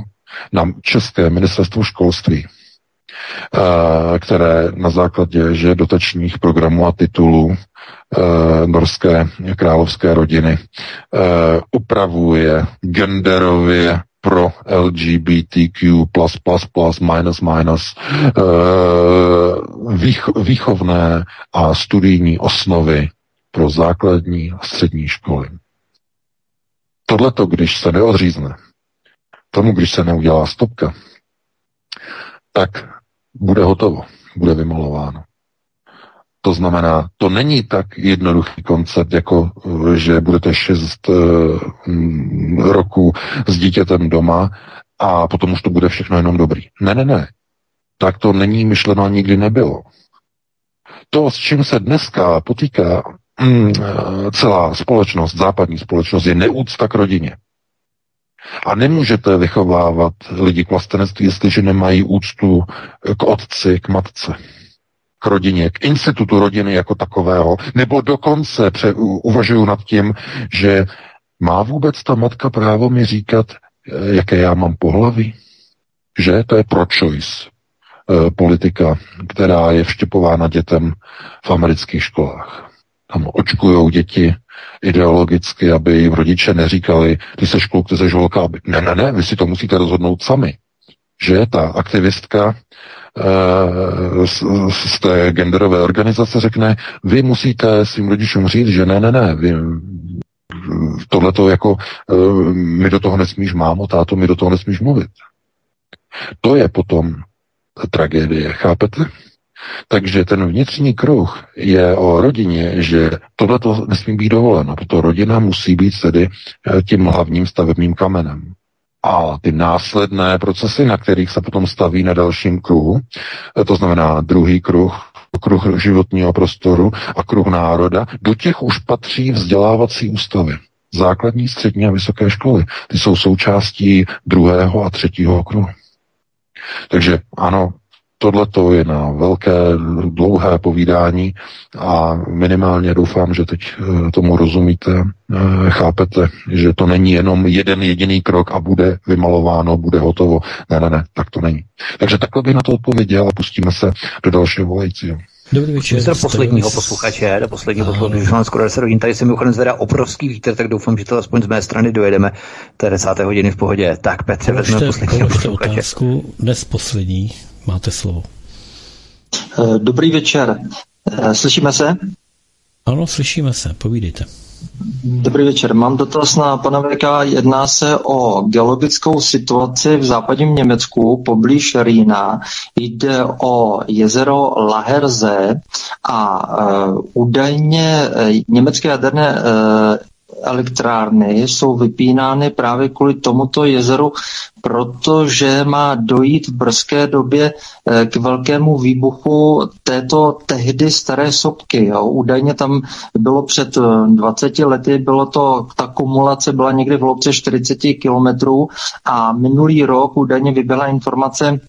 na české ministerstvo školství, eh, které na základě že dotačních programů a titulů eh, norské královské rodiny upravuje genderově pro LGBTQ++, minus, minus, výchovné a studijní osnovy pro základní a střední školy. Tohleto, když se neodřízne, tomu, když se neudělá stopka, tak bude hotovo, bude vymalováno. To znamená, to není tak jednoduchý koncept, jako že budete šest uh, roku s dítětem doma a potom už to bude všechno jenom dobrý. Ne, ne, ne. Tak to není myšleno a nikdy nebylo. To, s čím se dneska potýká mm, celá společnost, západní společnost, je neúcta k rodině. A nemůžete vychovávat lidi k vlastenectví, jestliže nemají úctu k otci, k matce, k rodině, k institutu rodiny jako takového, nebo dokonce pře- uvažuju nad tím, že má vůbec ta matka právo mi říkat, jaké já mám pohlaví? Že? To je pro choice. politika, která je vštěpována dětem v amerických školách. Tam očkují děti ideologicky, aby jim rodiče neříkali, ty seš kluk, ty seš holka. Aby... Ne, ne, ne, vy si to musíte rozhodnout sami. Že ta aktivistka e, z, z té genderové organizace řekne, vy musíte svým rodičům říct, že ne, ne, ne, vy, tohle to jako, e, my do toho nesmíš, mámo, táto, my do toho nesmíš mluvit. To je potom tragédie, chápete? Takže ten vnitřní kruh je o rodině, že tohle to nesmí být dovoleno. Proto rodina musí být tedy eh, tím hlavním stavebním kamenem. A ty následné procesy, na kterých se potom staví na dalším kruhu, eh, to znamená druhý kruh, kruh životního prostoru a kruh národa, do těch už patří vzdělávací ústavy. Základní, střední a vysoké školy. Ty jsou součástí druhého a třetího kruhu. Takže ano, Tohle to je na velké, dlouhé povídání a minimálně doufám, že teď eh, tomu rozumíte, eh, chápete, že to není jenom jeden jediný krok a bude vymalováno, bude hotovo. Ne, ne, ne, tak to není. Takže takhle bych na to odpověděl a pustíme se do dalšího volajícího. Dobrý večer. Do posledního posluchače, do posledního posluchače, už mám skoro 10 hodin, tady se mimochodem zvedá obrovský vítr, tak doufám, že to aspoň z mé strany dojedeme té 10. hodiny v pohodě. Tak Petře, vezmeme posledního posluchače. otázku, dnes poslední, máte slovo. Eh, dobrý večer. Eh, slyšíme se? Ano, slyšíme se, povídejte. Dobrý večer. Mám dotaz na pana VK. Jedná se o geologickou situaci v západním Německu poblíž Rýna. Jde o jezero Laherze a uh, údajně uh, německé jaderné uh, elektrárny jsou vypínány právě kvůli tomuto jezeru, protože má dojít v brzké době eh, k velkému výbuchu této tehdy staré sopky. Jo. Údajně tam bylo před 20 eh, lety, bylo to, ta kumulace byla někdy v hloubce 40 kilometrů a minulý rok údajně vyběhla informace,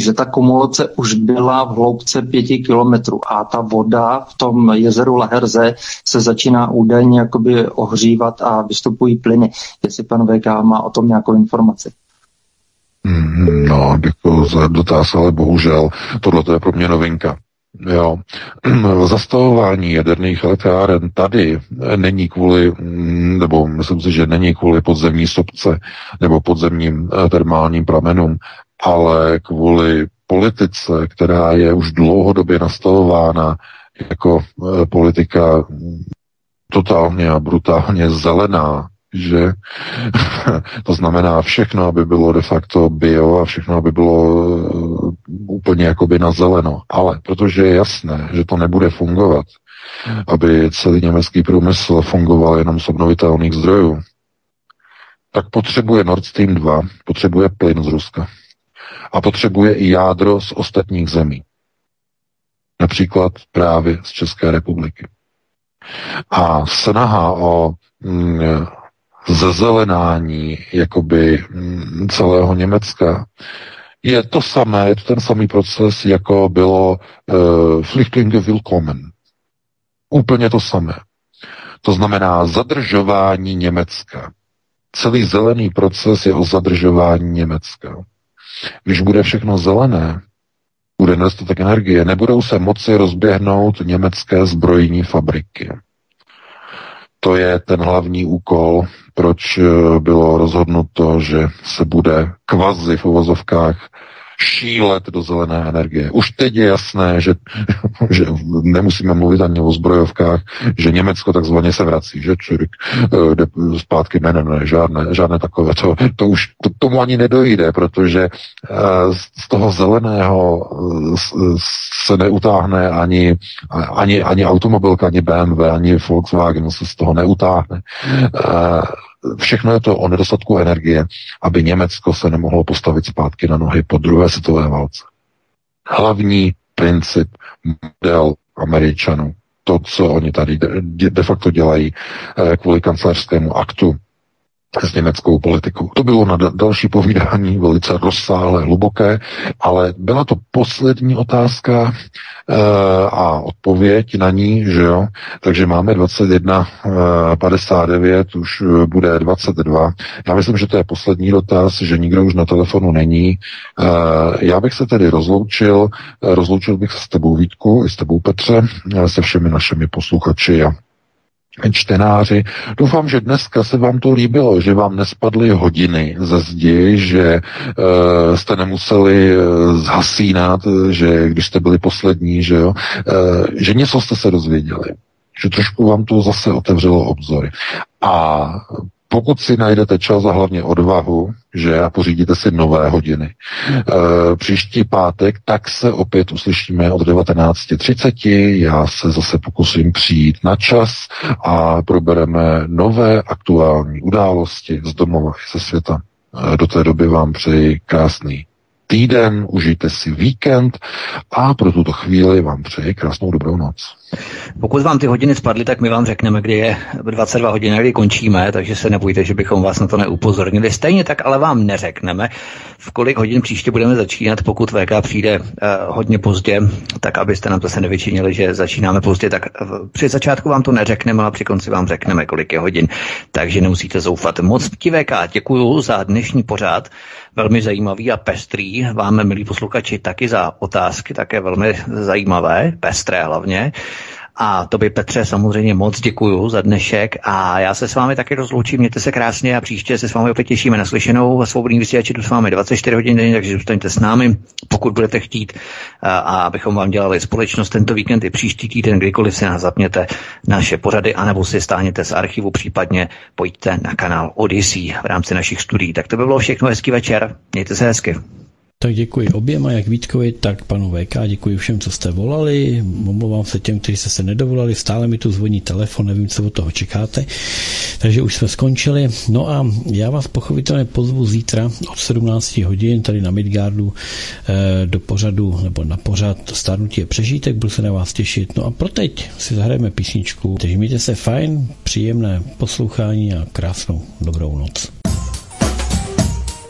že ta kumulace už byla v hloubce pěti kilometrů a ta voda v tom jezeru Laherze se začíná údajně jakoby ohřívat a vystupují plyny. Jestli pan VK má o tom nějakou informaci. Mm, no, děkuji za dotaz, ale bohužel tohle je pro mě novinka. Jo. (clears throat) Zastavování jaderných elektráren tady není kvůli, mm, nebo myslím si, že není kvůli podzemní sopce nebo podzemním eh, termálním pramenům, ale kvůli politice, která je už dlouhodobě nastavována jako e, politika totálně a brutálně zelená, že (laughs) to znamená všechno, aby bylo de facto bio a všechno, aby bylo e, úplně jakoby na zeleno. Ale protože je jasné, že to nebude fungovat, aby celý německý průmysl fungoval jenom z obnovitelných zdrojů, tak potřebuje Nord Stream 2, potřebuje plyn z Ruska a potřebuje i jádro z ostatních zemí. Například právě z České republiky. A snaha o mm, zezelenání jakoby mm, celého Německa je to samé, je to ten samý proces, jako bylo uh, Flüchtlinge Willkommen. Úplně to samé. To znamená zadržování Německa. Celý zelený proces je o zadržování Německa. Když bude všechno zelené, bude nedostatek energie, nebudou se moci rozběhnout německé zbrojní fabriky. To je ten hlavní úkol, proč eh, bylo rozhodnuto, že se bude kvazi v uvozovkách šílet do zelené energie. Už teď je jasné, že, (laughs) že nemusíme mluvit ani o zbrojovkách, že Německo takzvaně se vrací, že Čurik eh, jde zpátky, ne, ne, ne, žádné, žádné takové, to, to už to, tomu ani nedojde, protože eh, z toho zeleného eh, se neutáhne ani, ani, ani automobilka, ani BMW, ani Volkswagen se z toho neutáhne všechno je to o nedostatku energie, aby Německo se nemohlo postavit zpátky na nohy po druhé světové válce. Hlavní princip, model Američanů, to, co oni tady de, facto dělají eh, kvůli kancelářskému aktu, s německou politikou. To bylo na další povídání velice rozsáhlé, hluboké, ale byla to poslední otázka e, a odpověď na ní, že jo. Takže máme 21, e, 59, už bude 22. Já myslím, že to je poslední dotaz, že nikdo už na telefonu není. E, já bych se tedy rozloučil, rozloučil bych se s tebou Vítku i s tebou Petře, se všemi našimi posluchači a čtenáři. Doufám, že dneska se vám to líbilo, že vám nespadly hodiny ze zdi, že uh, jste nemuseli uh, zhasínat, že když jste byli poslední, že jo, uh, že něco jste se dozvěděli že trošku vám to zase otevřelo obzory. A pokud si najdete čas a hlavně odvahu, že a pořídíte si nové hodiny. E, příští pátek tak se opět uslyšíme od 19.30. Já se zase pokusím přijít na čas a probereme nové aktuální události z domova i ze světa. E, do té doby vám přeji krásný týden, užijte si víkend a pro tuto chvíli vám přeji krásnou dobrou noc. Pokud vám ty hodiny spadly, tak my vám řekneme, kdy je 22 hodin, kdy končíme, takže se nebojte, že bychom vás na to neupozornili. Stejně tak ale vám neřekneme, v kolik hodin příště budeme začínat, pokud VK přijde uh, hodně pozdě, tak abyste nám zase nevyčinili, že začínáme pozdě, tak při začátku vám to neřekneme, ale při konci vám řekneme, kolik je hodin, takže nemusíte zoufat. Moc ti VK, děkuju za dnešní pořád, velmi zajímavý a pestrý. Vám, milí posluchači, taky za otázky, také velmi zajímavé, pestré hlavně. A to by Petře samozřejmě moc děkuju za dnešek a já se s vámi taky rozloučím, mějte se krásně a příště se s vámi opět těšíme na slyšenou. Svobodný vysílači tu s vámi 24 hodin denně, takže zůstaňte s námi, pokud budete chtít a, a abychom vám dělali společnost tento víkend i příští týden, kdykoliv si nás zapněte naše pořady, anebo si stáhněte z archivu, případně pojďte na kanál Odyssey v rámci našich studií. Tak to by bylo všechno, hezký večer, mějte se hezky. Tak děkuji oběma, jak Vítkovi, tak panu VK, děkuji všem, co jste volali, omlouvám se těm, kteří jste se nedovolali, stále mi tu zvoní telefon, nevím, co od toho čekáte, takže už jsme skončili. No a já vás pochopitelně pozvu zítra od 17 hodin tady na Midgardu eh, do pořadu, nebo na pořad Starnutí je přežítek, budu se na vás těšit. No a pro teď si zahrajeme písničku, takže mějte se fajn, příjemné poslouchání a krásnou dobrou noc.